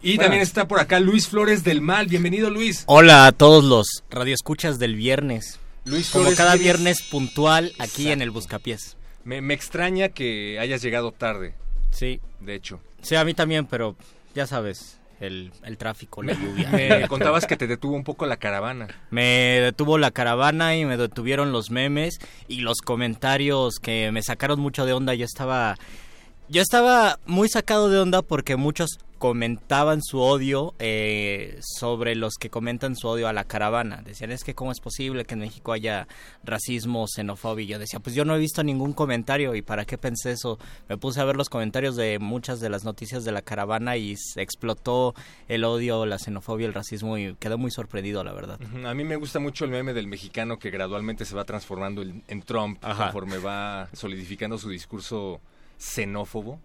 Speaker 3: Y
Speaker 35: Bueno.
Speaker 3: también está por acá Luis Flores del Mal. Bienvenido, Luis.
Speaker 45: Hola a todos los radioescuchas del viernes.
Speaker 3: Luis
Speaker 45: Como
Speaker 3: Flores,
Speaker 45: cada
Speaker 3: ¿quién es?
Speaker 45: viernes puntual aquí
Speaker 3: Exacto.
Speaker 45: en el Buscapiés.
Speaker 3: Me, me extraña que hayas llegado tarde.
Speaker 45: Sí.
Speaker 3: De hecho.
Speaker 45: Sí, a mí también, pero ya sabes, el, el tráfico, la lluvia.
Speaker 3: me contabas que te detuvo un poco la caravana.
Speaker 45: Me detuvo la caravana y me detuvieron los memes y los comentarios que me sacaron mucho de onda. Yo estaba, yo estaba muy sacado de onda porque muchos comentaban su odio eh, sobre los que comentan su odio a la caravana. Decían, es que cómo es posible que en México haya racismo, xenofobia. Y yo decía, pues yo no he visto ningún comentario y para qué pensé eso. Me puse a ver los comentarios de muchas de las noticias de la caravana y se explotó el odio, la xenofobia, el racismo y quedé muy sorprendido, la verdad.
Speaker 3: A mí me gusta mucho el meme del mexicano que gradualmente se va transformando en, en Trump
Speaker 45: Ajá.
Speaker 3: conforme va solidificando su discurso xenófobo.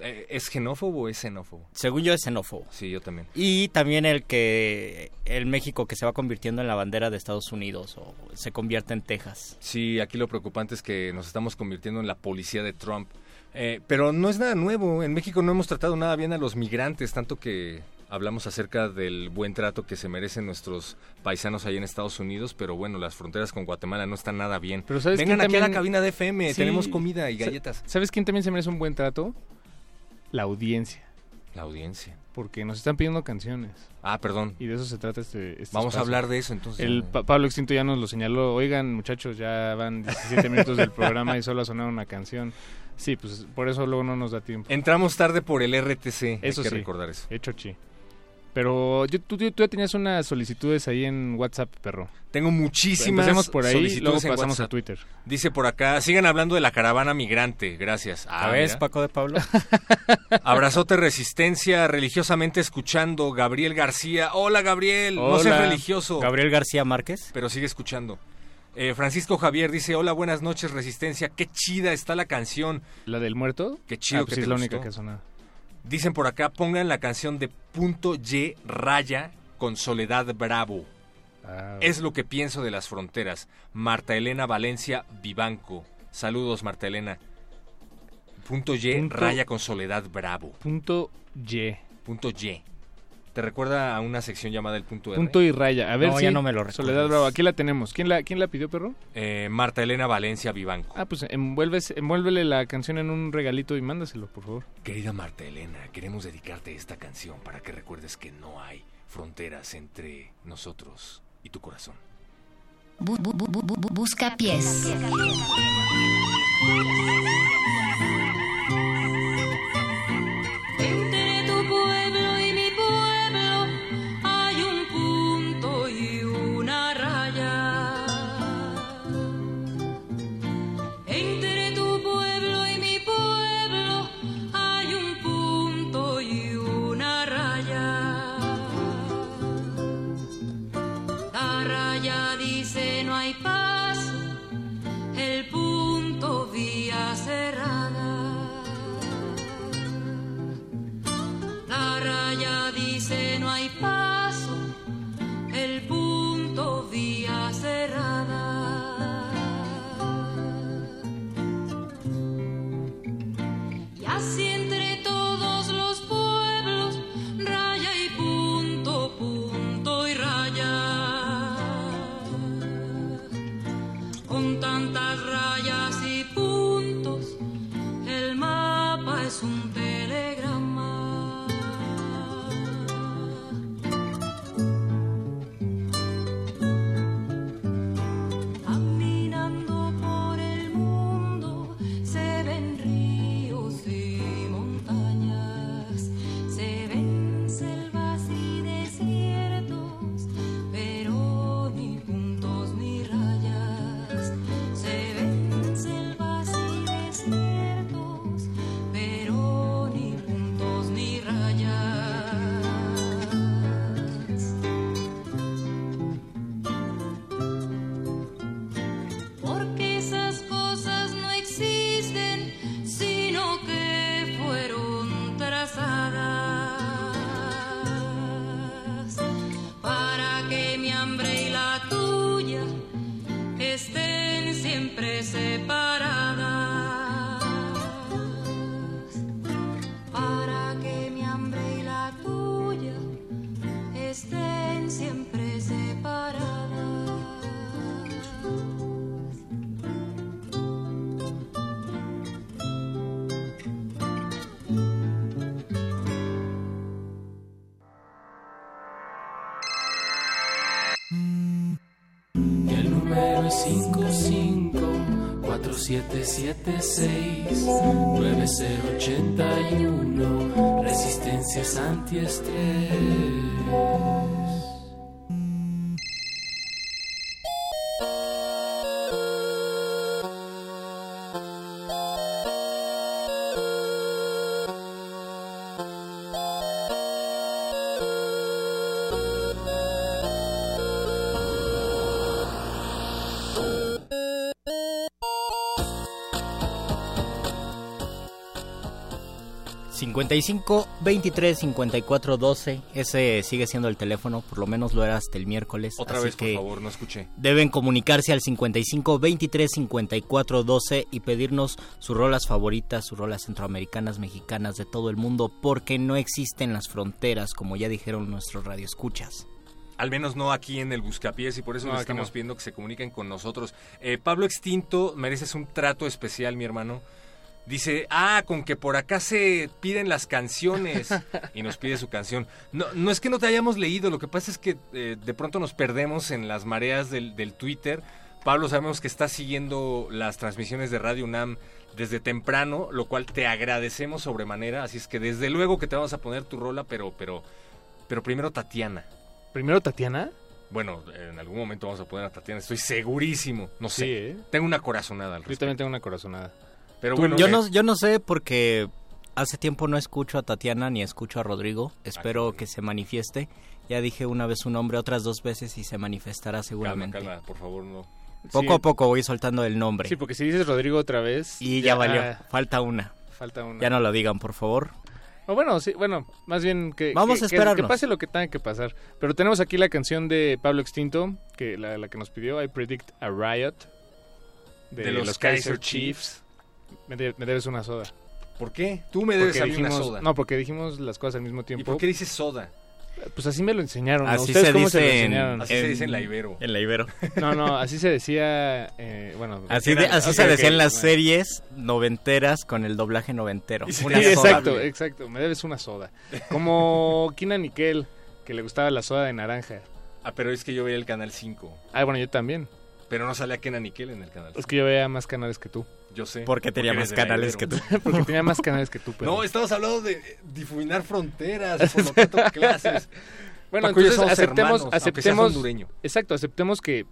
Speaker 3: Eh, ¿Es xenófobo o es xenófobo?
Speaker 45: Según yo es xenófobo.
Speaker 3: Sí, yo también.
Speaker 45: Y también el que el México que se va convirtiendo en la bandera de Estados Unidos o se convierte en Texas.
Speaker 3: Sí, aquí lo preocupante es que nos estamos convirtiendo en la policía de Trump. Eh, pero no es nada nuevo. En México no hemos tratado nada bien a los migrantes, tanto que hablamos acerca del buen trato que se merecen nuestros paisanos ahí en Estados Unidos, pero bueno, las fronteras con Guatemala no están nada bien.
Speaker 39: Pero ¿sabes
Speaker 3: Vengan aquí a la cabina de FM,
Speaker 39: Sí.
Speaker 3: tenemos comida y galletas.
Speaker 39: ¿Sabes quién también se merece un buen trato? La audiencia.
Speaker 3: La audiencia.
Speaker 39: Porque nos están pidiendo canciones.
Speaker 3: Ah, perdón.
Speaker 39: Y de eso se trata este, este
Speaker 3: Vamos a hablar de eso, entonces.
Speaker 39: El Pa- Pablo Extinto ya nos lo señaló. Oigan, muchachos, ya van 17 minutos del programa y solo ha sonado una canción. Sí, pues por eso luego no nos da tiempo.
Speaker 3: Entramos tarde por el RTC,
Speaker 39: Eso
Speaker 3: hay que
Speaker 39: sí,
Speaker 3: recordar eso.
Speaker 39: Hecho chi. Pero yo, tú, tú ya tenías unas solicitudes ahí en WhatsApp, perro.
Speaker 3: Tengo muchísimas
Speaker 39: Empecemos por ahí,
Speaker 3: solicitudes
Speaker 39: luego
Speaker 3: en
Speaker 39: pasamos
Speaker 3: WhatsApp.
Speaker 39: a Twitter.
Speaker 3: Dice por acá, sigan hablando de la caravana migrante, gracias.
Speaker 45: ¿A ves,
Speaker 3: mira.
Speaker 45: Paco de Pablo?
Speaker 3: Abrazote Resistencia, religiosamente escuchando, Gabriel García. Hola Gabriel, no seas religioso.
Speaker 45: Gabriel García Márquez.
Speaker 3: Pero sigue escuchando. Eh, Francisco Javier dice, hola, buenas noches Resistencia, qué chida está la canción.
Speaker 39: ¿La del muerto?
Speaker 3: Qué chido
Speaker 39: Ah, pues
Speaker 3: que
Speaker 39: sí,
Speaker 3: te
Speaker 39: es la única que ha sonado.
Speaker 3: Dicen por acá, pongan la canción de Punto Y Raya con Soledad Bravo.
Speaker 39: Ah,
Speaker 3: Es lo que pienso de las fronteras. Marta Elena Valencia Vivanco. Saludos, Marta Elena. Punto Y,
Speaker 39: Punto-
Speaker 3: raya con Soledad Bravo.
Speaker 39: Punto Y.
Speaker 3: Punto Y. ¿Te recuerda a una sección llamada el punto R?
Speaker 39: Punto y raya. A ver
Speaker 45: No,
Speaker 39: si
Speaker 45: ya no me lo
Speaker 39: Soledad
Speaker 45: recuerdas.
Speaker 39: Bravo, aquí la tenemos. ¿Quién la, quién la pidió, perro?
Speaker 3: Eh, Marta Elena Valencia Vivanco.
Speaker 39: Ah, pues envuelves, envuélvele la canción en un regalito y mándaselo, por favor.
Speaker 3: Querida Marta Elena, queremos dedicarte esta canción para que recuerdes que no hay fronteras entre nosotros y tu corazón.
Speaker 46: Bu- bu- bu- bu- bu- busca pies.
Speaker 44: 9081 Resistencias antiestrés.
Speaker 45: ...55 23 54 12... ...ese sigue siendo el teléfono... ...por lo menos lo era hasta el miércoles...
Speaker 3: Otra
Speaker 45: así
Speaker 3: vez, por
Speaker 45: que
Speaker 3: favor, no escuché.
Speaker 45: Deben comunicarse al 55 23 54 12 y pedirnos sus rolas favoritas, sus rolas centroamericanas, mexicanas, de todo el mundo, porque no existen las fronteras, como ya dijeron nuestros radioescuchas.
Speaker 3: Al menos no aquí en el Buscapiés y por eso
Speaker 39: No,
Speaker 3: les estamos
Speaker 39: no.
Speaker 3: pidiendo que se comuniquen con nosotros. Eh, Pablo Extinto, mereces un trato especial, mi hermano. Dice, ah, con que por acá se piden las canciones y nos pide su canción. No, no es que no te hayamos leído, lo que pasa es que eh, de pronto nos perdemos en las mareas del, del Twitter. Pablo, sabemos que está siguiendo las transmisiones de Radio UNAM desde temprano, lo cual te agradecemos sobremanera. Así es que desde luego que te vamos a poner tu rola, pero, pero, pero primero Tatiana.
Speaker 39: ¿Primero Tatiana?
Speaker 3: Bueno, en algún momento vamos a poner a Tatiana, estoy segurísimo. No sé.
Speaker 39: Sí, ¿eh?
Speaker 3: Tengo una corazonada al
Speaker 39: Yo
Speaker 3: respecto.
Speaker 39: también tengo una corazonada.
Speaker 3: Pero bueno,
Speaker 45: yo,
Speaker 3: eh,
Speaker 45: no, yo no sé porque hace tiempo no escucho a Tatiana ni escucho a Rodrigo. Espero que se manifieste. Ya dije una vez su nombre, otras dos veces y se manifestará
Speaker 3: calma,
Speaker 45: seguramente.
Speaker 3: calma, por favor, no.
Speaker 45: Poco
Speaker 39: Sí.
Speaker 45: a poco voy soltando el nombre.
Speaker 39: Sí, porque si dices Rodrigo otra vez...
Speaker 45: Y ya, valió. Falta una.
Speaker 39: Falta una.
Speaker 45: Ya no lo digan, por favor.
Speaker 39: O bueno, sí, bueno, más bien que,
Speaker 45: Vamos
Speaker 39: que-
Speaker 45: a
Speaker 39: que-
Speaker 45: esperarnos.
Speaker 39: Que, pase lo que tenga que pasar. Pero tenemos aquí la canción de Pablo Extinto, que la, la que nos pidió, I Predict a Riot, de,
Speaker 3: De los
Speaker 39: los,
Speaker 3: Kaiser
Speaker 39: Kaiser Chiefs. Me, de- me debes una soda.
Speaker 3: ¿Por qué? Tú me debes
Speaker 39: Porque
Speaker 3: a mí una soda.
Speaker 39: No, porque dijimos las cosas al mismo
Speaker 3: ¿Y
Speaker 39: tiempo.
Speaker 3: por qué dices soda?
Speaker 39: Pues así me lo enseñaron. ¿no?
Speaker 45: Así
Speaker 39: ¿Ustedes
Speaker 45: se
Speaker 39: cómo se lo
Speaker 45: dice en-
Speaker 39: enseñaron?
Speaker 3: Así se dice en la Ibero.
Speaker 45: En la Ibero.
Speaker 39: No, no, así se decía, eh, bueno.
Speaker 45: Así, de- así se decía en las
Speaker 39: bueno.
Speaker 45: series noventeras con el doblaje noventero.
Speaker 39: Sí,
Speaker 45: Una soda.
Speaker 39: exacto, exacto. Me debes una soda. Como Kina Nickel, que le gustaba la soda de naranja.
Speaker 3: Ah, pero es que yo veía el canal 5.
Speaker 39: Ah, bueno, yo también.
Speaker 3: Pero no salía Kenan Nickel en el canal.
Speaker 39: Es que yo veía más canales que tú.
Speaker 3: Yo sé.
Speaker 45: Porque tenía más canales que tú.
Speaker 39: Porque tenía más canales que tú, pero...
Speaker 3: No, estamos hablando de difuminar fronteras, por lo tanto, clases.
Speaker 39: Bueno,
Speaker 3: Paco
Speaker 39: entonces aceptemos,
Speaker 3: hermanos,
Speaker 39: aceptemos,
Speaker 3: hondureño.
Speaker 39: exacto, aceptemos que,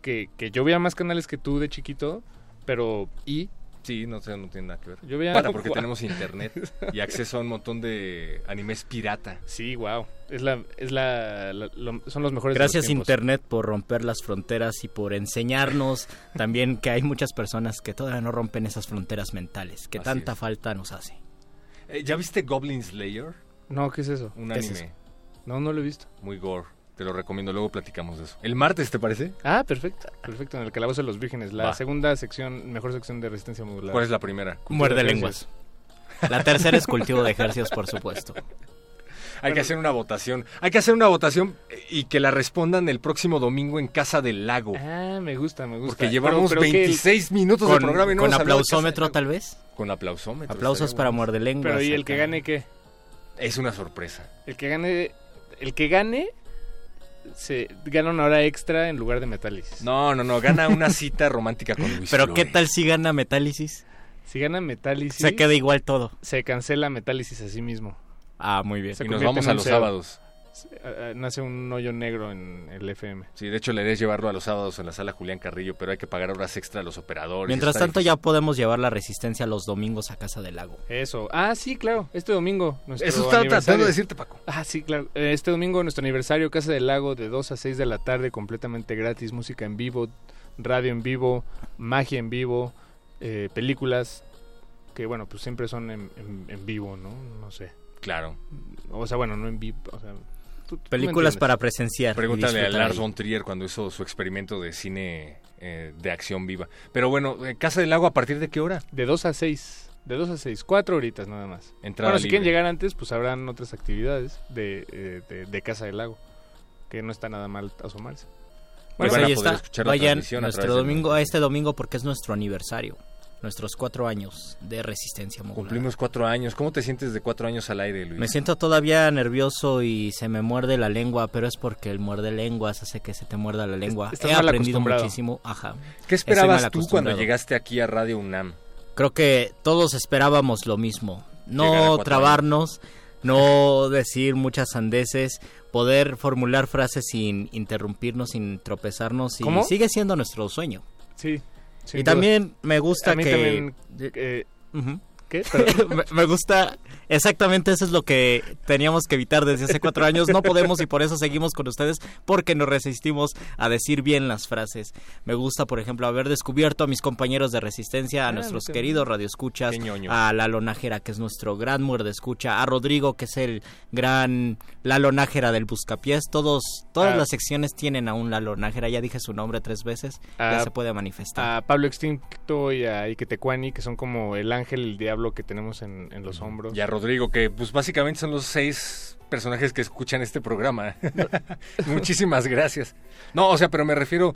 Speaker 39: que, que yo veía más canales que tú de chiquito, pero y
Speaker 3: Sí, no, sé, no tiene nada que ver.
Speaker 39: Yo veía-
Speaker 3: Para porque tenemos internet y acceso a un montón de animes pirata.
Speaker 39: sí, wow, es la, es la, la- lo- son los mejores. de los
Speaker 45: Gracias. Internet por romper las fronteras y por enseñarnos también que hay muchas personas que todavía no rompen esas fronteras mentales, que
Speaker 3: Así
Speaker 45: tanta
Speaker 3: es.
Speaker 45: falta nos hace.
Speaker 3: Eh, ¿Ya viste Goblin Slayer?
Speaker 39: No, ¿qué es eso?
Speaker 3: Un
Speaker 45: ¿Qué es
Speaker 3: anime
Speaker 45: eso?
Speaker 39: No, no lo he visto.
Speaker 3: muy gore. Te lo recomiendo, luego platicamos de eso. ¿El martes te parece?
Speaker 39: Ah, perfecto, perfecto. En el calabozo de los vírgenes, la
Speaker 3: Va.
Speaker 39: segunda sección, mejor sección de resistencia modular.
Speaker 3: ¿Cuál es la primera?
Speaker 45: Muerde
Speaker 39: de
Speaker 45: lenguas. La tercera es cultivo de ejercicios, por supuesto.
Speaker 3: Hay que hacer una votación. Hay que hacer una votación y que la respondan el próximo domingo en Casa del Lago.
Speaker 39: Ah, me gusta, me gusta.
Speaker 3: Porque llevamos
Speaker 39: Pero- pero que el-
Speaker 3: 26 minutos de
Speaker 45: Con,
Speaker 3: programa y no
Speaker 45: con
Speaker 3: de
Speaker 45: aplausómetro tal vez.
Speaker 3: Con aplausómetro.
Speaker 45: Aplausos para
Speaker 3: bueno.
Speaker 45: muerde lenguas.
Speaker 39: Pero ¿y el que gane qué?
Speaker 3: Es una sorpresa.
Speaker 39: El que gane, el que gane, se gana una hora extra en lugar de metálisis.
Speaker 3: No, no, no. Gana una cita romántica con Luis
Speaker 45: Pero
Speaker 3: Flores.
Speaker 45: ¿qué tal si gana metálisis?
Speaker 39: Si gana metálisis,
Speaker 45: Se queda igual todo.
Speaker 39: se cancela metálisis a sí mismo.
Speaker 45: Ah, muy bien.
Speaker 39: Se
Speaker 3: Y nos vamos a los sábados.
Speaker 39: Eh, eh, Nace un hoyo negro en el FM.
Speaker 3: Sí, de hecho la idea es llevarlo a los sábados en la sala Julián Carrillo, pero hay que pagar horas extra a los operadores.
Speaker 45: Mientras tanto
Speaker 3: difícil.
Speaker 45: ya podemos llevar la resistencia los domingos a Casa del Lago.
Speaker 39: Eso. Ah, sí, claro. Este domingo. Nuestro
Speaker 3: Eso estaba
Speaker 39: aniversario.
Speaker 3: tratando de decirte, Paco.
Speaker 39: Ah, sí, claro. Eh, Este domingo nuestro aniversario, Casa del Lago, de 2 a 6 de la tarde, completamente gratis. Música en vivo, radio en vivo, magia en vivo, eh, películas que, bueno, pues siempre son en, en- en vivo, ¿no? No sé.
Speaker 3: Claro.
Speaker 39: O sea, bueno, no en vivo. O sea, tú- tú me
Speaker 45: Películas para presenciar.
Speaker 3: Pregúntale a Lars von Trier cuando hizo su experimento de cine eh, de acción viva. Pero bueno, eh, Casa del Lago, ¿a partir de qué hora?
Speaker 39: De 2 a 6. De 2 a 6. Cuatro horitas nada más.
Speaker 3: Entrada
Speaker 39: bueno, si quieren llegar antes, pues habrán otras actividades de, eh, de, de Casa del Lago. Que no está nada mal asomarse.
Speaker 45: Pues
Speaker 3: van a
Speaker 45: ahí está. Vayan nuestro domingo, a este domingo porque es nuestro aniversario. Nuestros cuatro años de resistencia modulada.
Speaker 41: Cumplimos cuatro años. ¿Cómo te sientes de cuatro años al aire, Luis?
Speaker 45: Me siento todavía nervioso y se me muerde la lengua, pero es porque el muerde lenguas hace que se te muerda la lengua.
Speaker 39: Estás
Speaker 45: He
Speaker 39: mal
Speaker 45: aprendido muchísimo. Ajá.
Speaker 41: ¿Qué esperabas tú cuando llegaste aquí a Radio UNAM?
Speaker 45: Creo que todos esperábamos lo mismo. No trabarnos, no decir muchas sandeces, poder formular frases sin interrumpirnos, sin tropezarnos. Y
Speaker 39: ¿Cómo?
Speaker 45: sigue siendo nuestro sueño.
Speaker 39: Sí. Sin
Speaker 45: y
Speaker 39: duda.
Speaker 45: también me gusta
Speaker 39: A mí
Speaker 45: que...
Speaker 39: también, eh. ¿Qué?
Speaker 45: me, me gusta, exactamente eso es lo que teníamos que evitar desde hace cuatro años. No podemos y por eso seguimos con ustedes porque nos resistimos a decir bien las frases. Me gusta, por ejemplo, haber descubierto a mis compañeros de resistencia, a
Speaker 41: Ah,
Speaker 45: nuestros
Speaker 41: qué
Speaker 45: queridos radioescuchas, a Lalo Nájera, que es nuestro gran muerde escucha, a Rodrigo, que es el gran Lalo Nájera del Buscapiés. Todos, todas
Speaker 39: Ah.
Speaker 45: las secciones tienen a un Lalo Nájera. Ya dije su nombre tres veces, ya
Speaker 39: Ah,
Speaker 45: se puede manifestar.
Speaker 39: a Pablo Extinto y a Iquetecuani, que son como el ángel el diablo que tenemos en, en los hombros.
Speaker 41: Y a Rodrigo, que pues básicamente son los seis personajes que escuchan este programa. Muchísimas gracias. No, o sea, pero me refiero,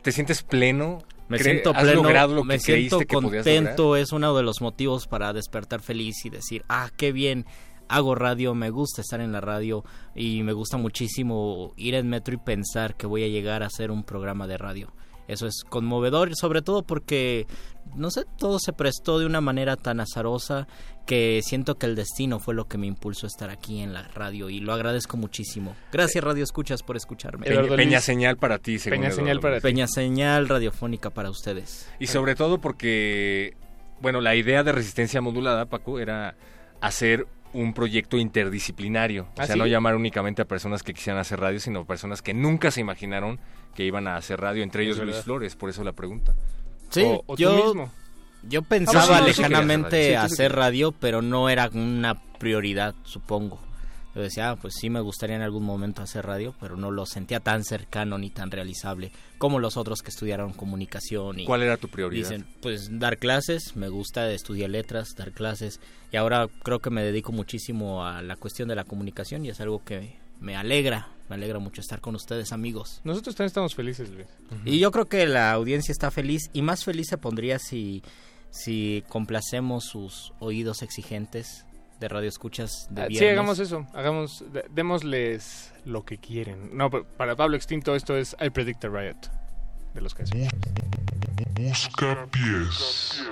Speaker 41: ¿te sientes pleno?
Speaker 45: Me siento
Speaker 41: ¿Has
Speaker 45: pleno,
Speaker 41: logrado lo que
Speaker 45: me siento
Speaker 41: que
Speaker 45: contento, es uno de los motivos para despertar feliz y decir, ah, qué bien, hago radio, me gusta estar en la radio y me gusta muchísimo ir en metro y pensar que voy a llegar a hacer un programa de radio. Eso es conmovedor, sobre todo porque, no sé, todo se prestó de una manera tan azarosa que siento que el destino fue lo que me impulsó a estar aquí en la radio y lo agradezco muchísimo. Gracias Radio Escuchas por escucharme.
Speaker 41: Peña, Peña señal para ti, según
Speaker 39: Peña
Speaker 41: Eduardo
Speaker 39: señal para ti.
Speaker 45: Peña señal radiofónica para ustedes.
Speaker 41: Y sobre todo porque, bueno, la idea de resistencia modulada, Paco, era hacer un proyecto interdisciplinario.
Speaker 39: ¿Ah,
Speaker 41: o sea,
Speaker 39: sí?
Speaker 41: no llamar únicamente a personas que quisieran hacer radio, sino personas que nunca se imaginaron que iban a hacer radio, entre ellos Luis. Flores, por eso la pregunta.
Speaker 45: Sí,
Speaker 39: O- o tú
Speaker 45: yo,
Speaker 39: mismo.
Speaker 45: yo
Speaker 41: Ah,
Speaker 45: pensaba
Speaker 41: sí querías
Speaker 45: lejanamente
Speaker 41: hacer radio. Sí,
Speaker 45: hacer radio, pero no era una prioridad, supongo. Yo decía, ah, pues sí me gustaría en algún momento hacer radio, pero no lo sentía tan cercano ni tan realizable como los otros que estudiaron comunicación. Y
Speaker 41: ¿Cuál era tu prioridad?
Speaker 45: Dicen, pues dar clases, me gusta estudiar letras, dar clases, y ahora creo que me dedico muchísimo a la cuestión de la comunicación y es algo que me alegra, me alegra mucho estar con ustedes amigos.
Speaker 39: Nosotros también estamos felices, Luis.
Speaker 45: Y yo creo que la audiencia está feliz y más feliz se pondría si, si complacemos sus oídos exigentes de radio escuchas de
Speaker 39: Ah, Sí,
Speaker 45: viernes.
Speaker 39: hagamos eso. Hagamos, démosles lo que quieren. No, pero para Pablo Extinto esto es I Predict a Riot. De los casos.
Speaker 44: Busca pies.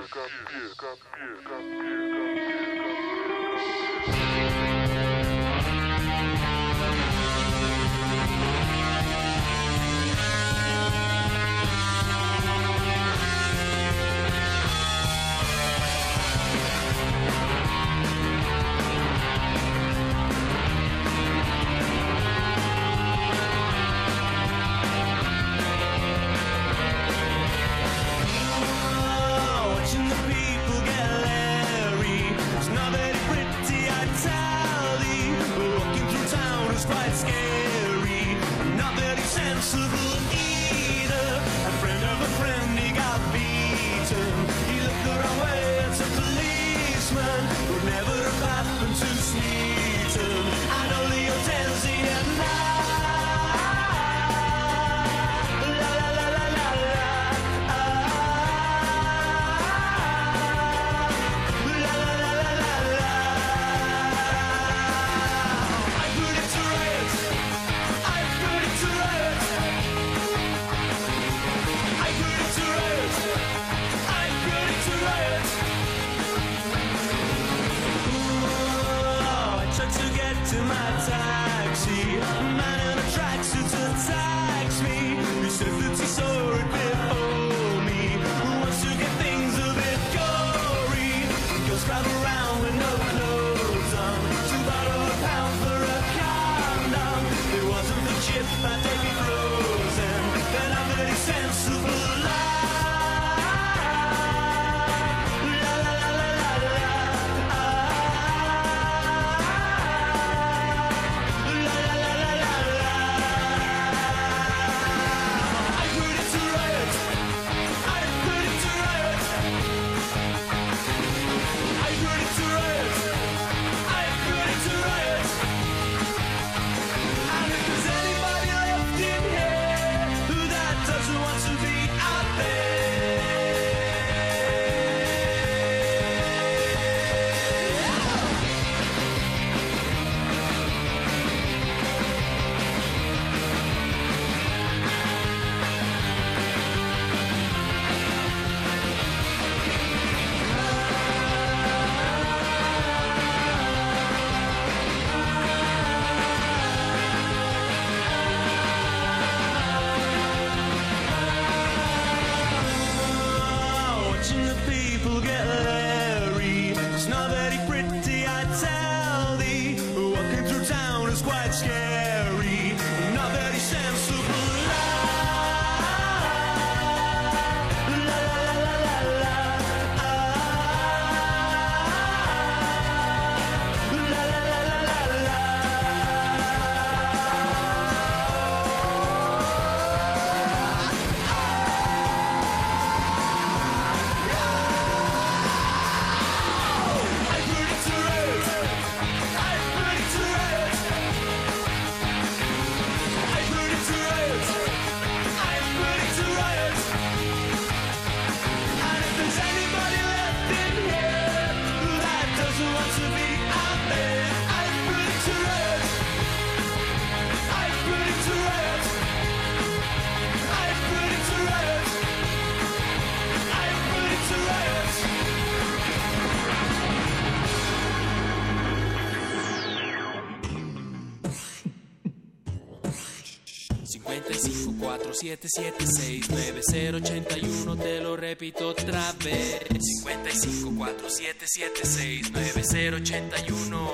Speaker 44: 5547769081 te lo repito otra vez 5547769081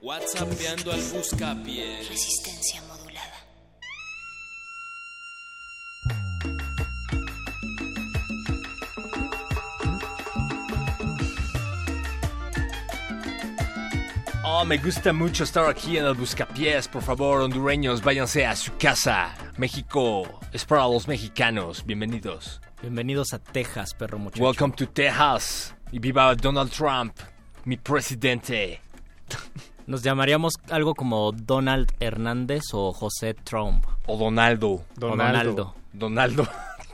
Speaker 44: WhatsAppeando al buscapié
Speaker 1: Resistencia modulada.
Speaker 3: Oh, me gusta mucho estar aquí en el Buscapiés. Por favor, hondureños, váyanse a su casa. México es para los mexicanos. Bienvenidos.
Speaker 45: Bienvenidos a Texas, perro muchacho.
Speaker 3: Welcome to Texas. Y viva Donald Trump, mi presidente.
Speaker 45: Nos llamaríamos algo como Donald Hernández o José Trump.
Speaker 3: O Donaldo.
Speaker 45: Donaldo.
Speaker 3: Donaldo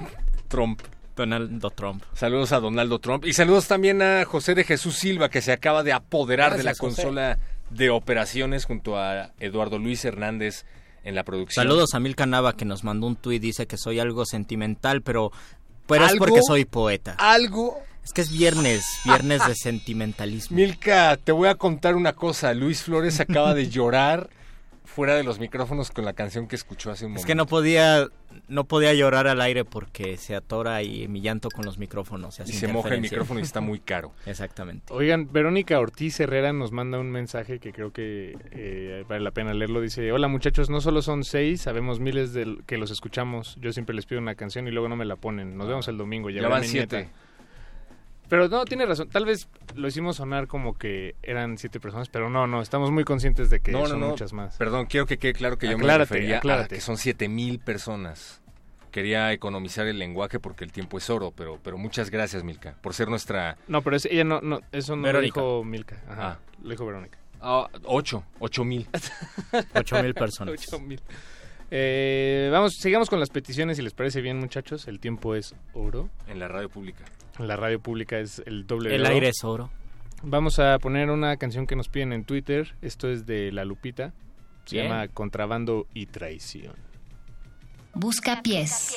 Speaker 3: Trump.
Speaker 45: Donaldo Trump.
Speaker 3: Saludos a Donaldo Trump. Y saludos también a José de Jesús Silva, que se acaba de apoderar de la
Speaker 45: José.
Speaker 3: consola de operaciones junto a Eduardo Luis Hernández en la producción.
Speaker 45: Saludos a Milka Nava que nos mandó un tuit, dice que soy algo sentimental, pero, pero es porque soy poeta.
Speaker 3: Algo.
Speaker 45: Es que es viernes, viernes de sentimentalismo.
Speaker 3: Milka, te voy a contar una cosa. Luis Flores acaba de llorar fuera de los micrófonos con la canción que escuchó hace un momento.
Speaker 45: Es que no podía, no podía llorar al aire porque se atora ahí mi llanto con los micrófonos.
Speaker 3: Y se moja el micrófono y está muy caro.
Speaker 45: Exactamente.
Speaker 39: Oigan, Verónica Ortiz Herrera nos manda un mensaje que creo que eh, vale la pena leerlo. Dice, hola muchachos, no solo son seis, sabemos miles de que los escuchamos. Yo siempre les pido una canción y luego no me la ponen. Nos vemos el domingo.
Speaker 3: Ya van siete.
Speaker 39: nieta". Pero no, tiene razón. Tal vez lo hicimos sonar como que eran siete personas, pero no, no. Estamos muy conscientes de que
Speaker 3: No,
Speaker 39: son
Speaker 3: no.
Speaker 39: muchas más.
Speaker 3: Perdón, quiero que quede claro que yo me refería
Speaker 39: aclárate.
Speaker 3: a que son siete mil personas. Quería economizar el lenguaje porque el tiempo es oro, pero, pero muchas gracias, Milka, por ser nuestra...
Speaker 39: No, pero es- ella no, no, eso no
Speaker 3: Verónica.
Speaker 39: lo dijo Milka. Ajá,
Speaker 3: Ah.
Speaker 39: lo dijo Verónica.
Speaker 3: Ah, ocho, ocho mil.
Speaker 45: Ocho mil personas.
Speaker 39: Ocho mil. Eh, vamos, sigamos con las peticiones si les parece bien, muchachos. El tiempo es oro.
Speaker 3: En la radio pública.
Speaker 39: La radio pública es el doble de
Speaker 45: El
Speaker 39: oro.
Speaker 45: aire es oro.
Speaker 39: Vamos a poner una canción que nos piden en Twitter. Esto es de La Lupita. Se
Speaker 45: Bien.
Speaker 39: llama Contrabando y Traición.
Speaker 47: Busca pies.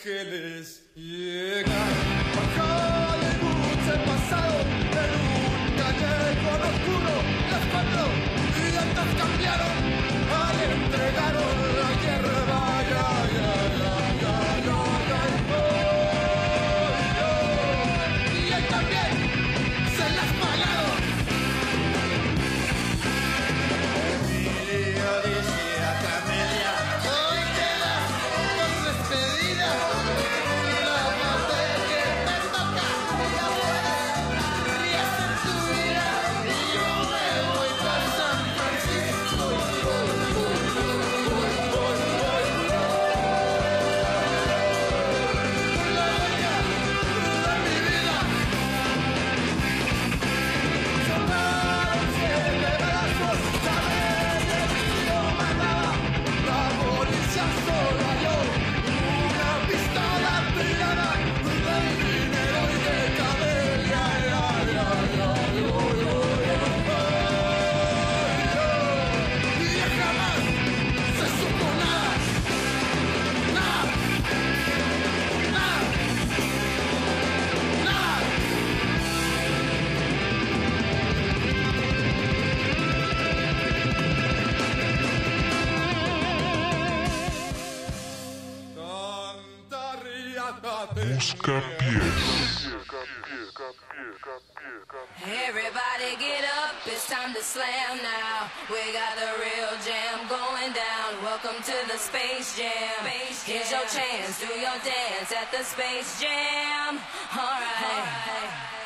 Speaker 48: Ángeles
Speaker 49: To the Space Jam. Space Jam. Here's your chance. Do your dance at the Space Jam.
Speaker 1: All right. All right.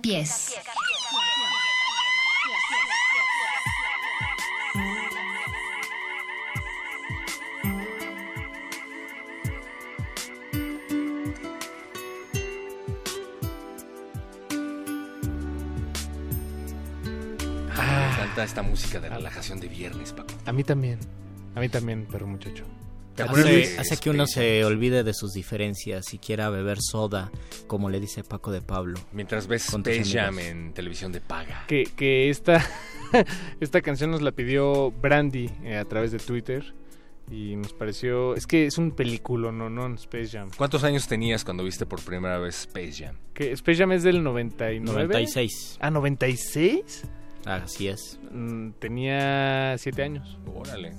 Speaker 1: Pies.
Speaker 39: Ah.
Speaker 3: Me encanta esta música de relajación de viernes, Paco.
Speaker 39: A mí también. A mí también, perro muchacho.
Speaker 3: ¿Te acuerdas de
Speaker 45: Hace, hace que uno se olvide de sus diferencias y quiera beber soda, como le dice Paco de Pablo.
Speaker 3: Mientras ves Space Jam en televisión de paga.
Speaker 39: Que, que esta, esta canción nos la pidió Brandy eh, a través de Twitter. Y nos pareció. Es que es un película, no, no, Space Jam.
Speaker 3: ¿Cuántos años tenías cuando viste por primera vez Space Jam?
Speaker 39: Que Space Jam es del 99.
Speaker 45: 96.
Speaker 39: Ah, 96.
Speaker 45: Así es.
Speaker 39: Mm, tenía 7 años.
Speaker 3: Órale.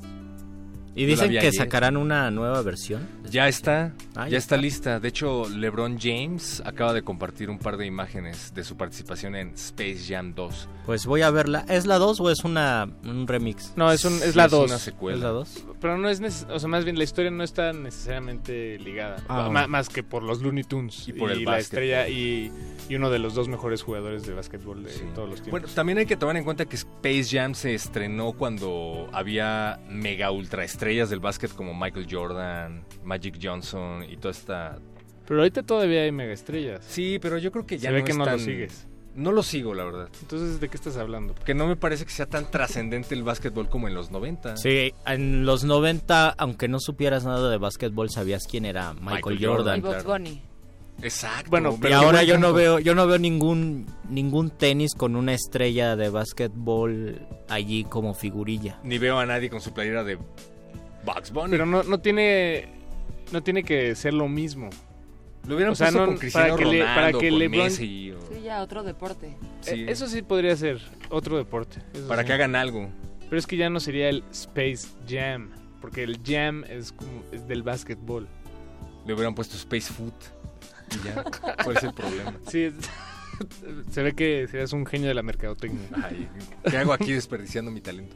Speaker 45: Y dicen que
Speaker 3: ayer.
Speaker 45: sacarán una nueva versión.
Speaker 3: Ya está,
Speaker 45: Ah,
Speaker 3: ya,
Speaker 45: ya
Speaker 3: está
Speaker 45: está.
Speaker 3: lista. De hecho, LeBron James acaba de compartir un par de imágenes de su participación en Space Jam 2.
Speaker 45: Pues voy a verla. ¿Es la 2 o es una, un remix?
Speaker 39: No, es, un, es
Speaker 3: Sí,
Speaker 39: la
Speaker 3: es
Speaker 39: 2.
Speaker 3: una secuela.
Speaker 45: ¿Es la 2?
Speaker 39: Pero no es neces- o sea, más bien la historia no está necesariamente ligada.
Speaker 45: Ah.
Speaker 39: Más que por los Looney Tunes
Speaker 3: Y por el
Speaker 39: la estrella y, y uno de los dos mejores jugadores de básquetbol de todos los tiempos.
Speaker 3: Bueno, también hay que tomar en cuenta que Space Jam se estrenó cuando había mega ultra estrellas del básquet como Michael Jordan, Magic Johnson y toda esta...
Speaker 39: Pero ahorita todavía hay mega estrellas.
Speaker 3: Sí, pero yo creo que ya
Speaker 39: Se ve
Speaker 3: no
Speaker 39: que no lo sigues.
Speaker 3: No lo sigo, la verdad.
Speaker 39: Entonces, ¿de qué estás hablando?
Speaker 3: Que no me parece que sea tan trascendente el básquetbol como en los 90.
Speaker 45: Sí, en los 90, aunque no supieras nada de básquetbol, sabías quién era Michael,
Speaker 3: Michael
Speaker 45: Jordan.
Speaker 3: Jordan,
Speaker 46: Y Bugs Bunny.
Speaker 3: Exacto.
Speaker 39: Bueno,
Speaker 45: y
Speaker 39: pero
Speaker 45: ahora
Speaker 39: qué
Speaker 45: yo no veo, yo no veo ningún ningún tenis con una estrella de básquetbol allí como figurilla.
Speaker 3: Ni veo a nadie con su playera de Bugs Bunny.
Speaker 39: Pero no, no tiene no tiene que ser lo mismo.
Speaker 3: Lo hubieran
Speaker 39: O sea,
Speaker 3: puesto
Speaker 39: no-
Speaker 3: con Cristiano
Speaker 39: para que le-
Speaker 3: Ronaldo,
Speaker 39: para que
Speaker 3: con
Speaker 39: LeBron-
Speaker 3: Messi, o-
Speaker 46: Sí, ya otro deporte.
Speaker 3: Sí.
Speaker 39: Eh, Eso sí podría ser otro deporte. eso
Speaker 3: para
Speaker 39: sí.
Speaker 3: que hagan algo.
Speaker 39: Pero es que ya no sería el Space Jam, porque el Jam es como es del básquetbol.
Speaker 3: Le hubieran puesto Space Food. Y ya. ¿Cuál es el problema?
Speaker 39: Sí, es- se ve que serías un genio de la mercadotecnia.
Speaker 3: Ay, ¿Qué hago aquí desperdiciando mi talento?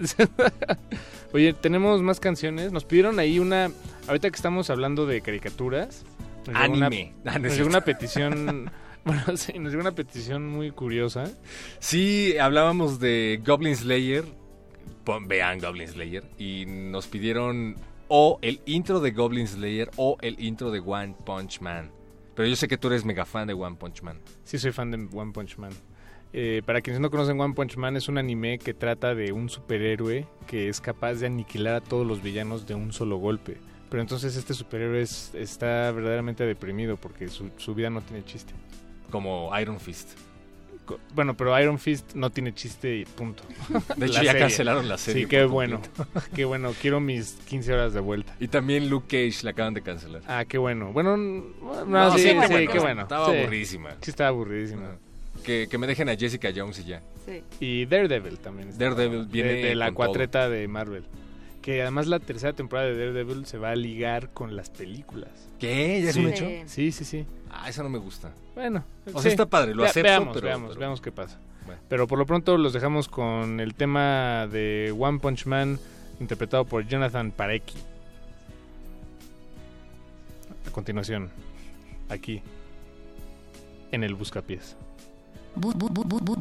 Speaker 39: Oye, tenemos más canciones. Nos pidieron ahí una. Ahorita que estamos hablando de caricaturas. nos llegó una-
Speaker 3: Anime. Ah, no
Speaker 39: nos llegó una petición. Bueno, sí, nos llegó una petición muy curiosa.
Speaker 3: Sí, hablábamos de Goblin Slayer. Vean Goblin Slayer. Y nos pidieron o el intro de Goblin Slayer o el intro de One Punch Man. Pero yo sé que tú eres mega fan de One Punch Man.
Speaker 39: Sí, soy fan de One Punch Man. Eh, para quienes no conocen One Punch Man, es un anime que trata de un superhéroe que es capaz de aniquilar a todos los villanos de un solo golpe. Pero entonces este superhéroe es- está verdaderamente deprimido porque su, su vida no tiene chiste.
Speaker 3: Como Iron Fist.
Speaker 39: Bueno, pero Iron Fist no tiene chiste y punto.
Speaker 3: De hecho,
Speaker 39: La
Speaker 3: ya
Speaker 39: serie.
Speaker 3: cancelaron la serie
Speaker 39: Sí, qué bueno. Qué bueno. Quiero mis 15 horas de vuelta.
Speaker 3: Y también Luke Cage la acaban de cancelar.
Speaker 39: Ah, qué bueno. Bueno, no,
Speaker 3: No,
Speaker 39: sí,
Speaker 3: sí,
Speaker 39: sí,
Speaker 3: qué bueno.
Speaker 39: qué bueno.
Speaker 3: Estaba
Speaker 39: Sí.
Speaker 3: aburridísima.
Speaker 39: Sí, estaba aburridísima.
Speaker 3: Que, que me dejen a Jessica Jones y ya.
Speaker 46: Sí.
Speaker 39: Y Daredevil también.
Speaker 3: Daredevil viene
Speaker 39: de, de la
Speaker 3: con
Speaker 39: cuatreta de Marvel. Que además la tercera temporada de Daredevil se va a ligar con las películas.
Speaker 3: ¿Qué? ¿Ya es
Speaker 39: Sí.
Speaker 3: un hecho?
Speaker 39: Sí, sí, sí.
Speaker 3: Ah, eso no me gusta.
Speaker 39: Bueno.
Speaker 3: O
Speaker 39: sí.
Speaker 3: sea, está padre, lo
Speaker 39: Ve-
Speaker 3: acepto,
Speaker 39: Veamos,
Speaker 3: pero-
Speaker 39: veamos,
Speaker 3: pero-
Speaker 39: veamos qué pasa.
Speaker 3: Bueno.
Speaker 39: Pero por lo pronto los dejamos con el tema de One Punch Man interpretado por Jonathan Parecki. A continuación, aquí, en el Buscapiés.
Speaker 1: Bu- bu- bu- bu-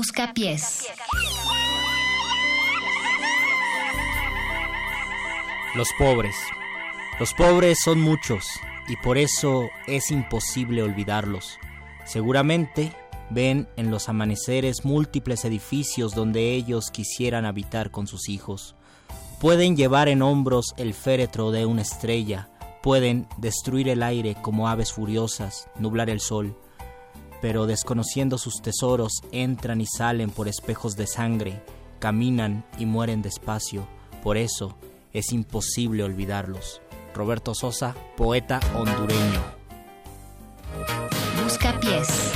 Speaker 1: Busca pies.
Speaker 45: Los pobres. Los pobres son muchos y por eso es imposible olvidarlos. Seguramente ven en los amaneceres múltiples edificios donde ellos quisieran habitar con sus hijos. Pueden llevar en hombros el féretro de una estrella, pueden destruir el aire como aves furiosas, nublar el sol, pero desconociendo sus tesoros entran y salen por espejos de sangre, caminan y mueren despacio, por eso es imposible olvidarlos. Roberto Sosa, poeta hondureño.
Speaker 50: Busca pies.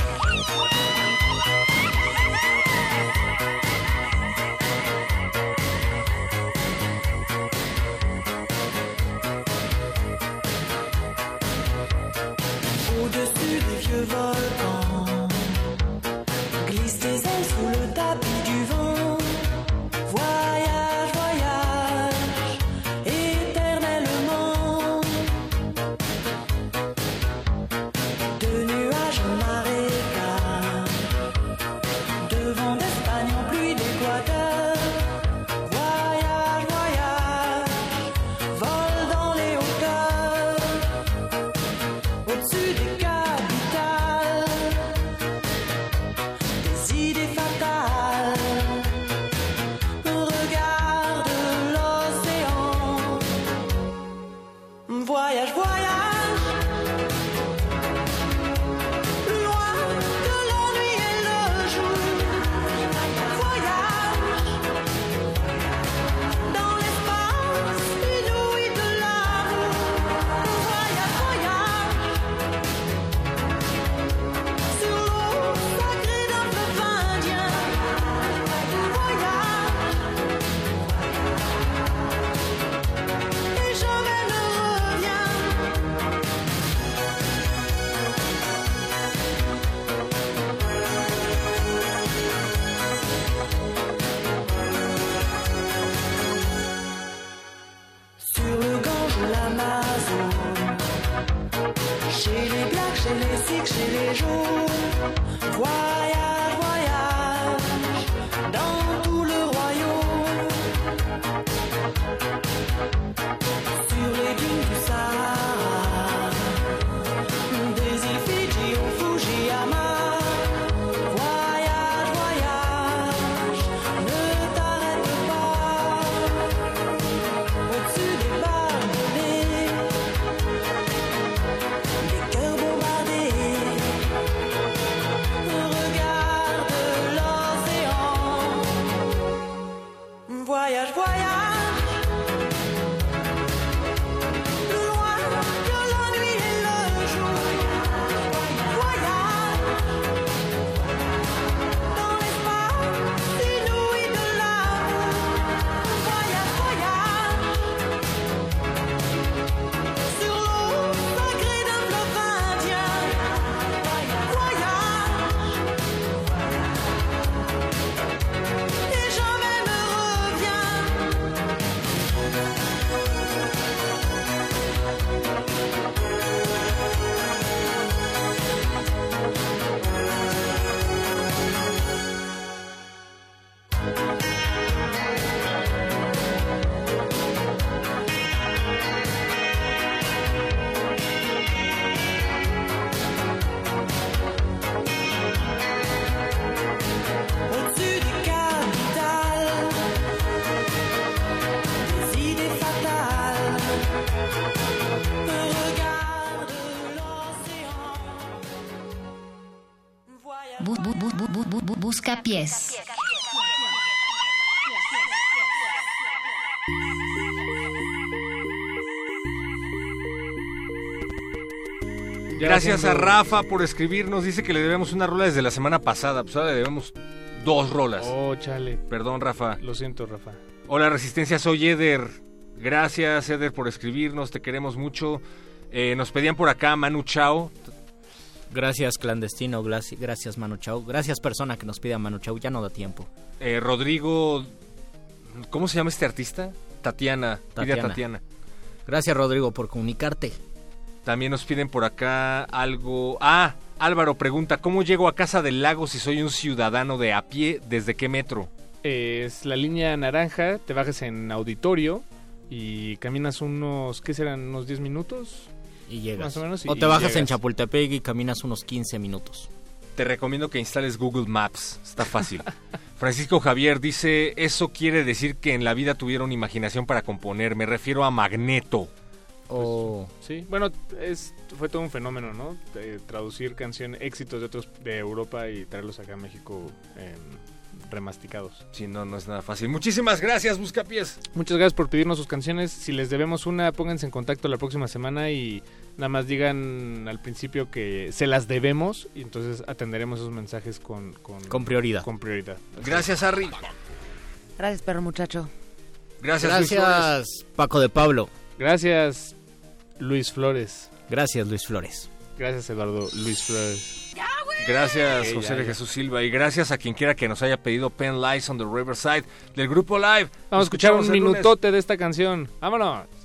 Speaker 50: Pies.
Speaker 3: Gracias a Rafa por escribirnos. Dice que le debemos una rola desde la semana pasada. Pues ahora le debemos dos rolas.
Speaker 39: Oh, chale.
Speaker 3: Perdón, Rafa.
Speaker 39: Lo siento, Rafa.
Speaker 3: Hola, Resistencia, soy Eder. Gracias, Eder, por escribirnos. Te queremos mucho. Eh, nos pedían por acá Manu Chao.
Speaker 45: Gracias, clandestino. Gracias, Manu Chao. Gracias, persona que nos pide a Manu Chao. Ya no da tiempo.
Speaker 3: Eh, Rodrigo. ¿Cómo se llama este artista? Tatiana. Pide a
Speaker 45: Tatiana.
Speaker 3: Tatiana.
Speaker 45: Gracias, Rodrigo, por comunicarte.
Speaker 3: También nos piden por acá algo. Ah, Álvaro pregunta, ¿cómo llego a Casa del Lago si soy un ciudadano de a pie? ¿Desde qué metro?
Speaker 50: Es la línea naranja, te bajas en auditorio y caminas unos, ¿qué serán? ¿Unos 10 minutos?
Speaker 45: Y llegas.
Speaker 50: Más o menos. y-
Speaker 45: o te bajas en. Chapultepec y caminas unos 15 minutos.
Speaker 3: Te recomiendo que instales Google Maps, está fácil. Francisco Javier dice, eso quiere decir que en la vida tuvieron imaginación para componer, me refiero a Magneto.
Speaker 45: O
Speaker 50: Sí, bueno, es, fue todo un fenómeno, ¿no? De traducir canciones, éxitos de otros de Europa y traerlos acá a México em, remasticados.
Speaker 3: Sí, no, no es nada fácil. Muchísimas gracias, Buscapiés.
Speaker 50: Muchas gracias por pedirnos sus canciones. Si les debemos una, pónganse en contacto la próxima semana y nada más digan al principio que se las debemos y entonces atenderemos esos mensajes con, con,
Speaker 45: Con prioridad.
Speaker 50: Con prioridad.
Speaker 3: Gracias, Harry.
Speaker 51: Gracias, perro muchacho.
Speaker 3: Gracias, Luis
Speaker 45: Gracias, Paco de Pablo.
Speaker 50: Gracias, Luis Flores.
Speaker 45: Gracias, Luis Flores.
Speaker 50: Gracias, Eduardo Luis Flores.
Speaker 3: Gracias, José de. Jesús Silva. Y gracias a quien quiera que nos haya pedido Pen Lives on the Riverside del grupo Live.
Speaker 50: Vamos a escuchar un
Speaker 3: lunes.
Speaker 50: minutote de esta canción. ¡Vámonos!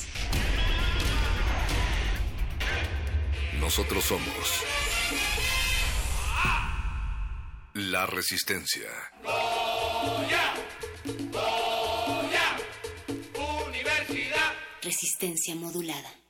Speaker 38: Nosotros somos la resistencia.
Speaker 52: Universidad.
Speaker 1: Resistencia modulada.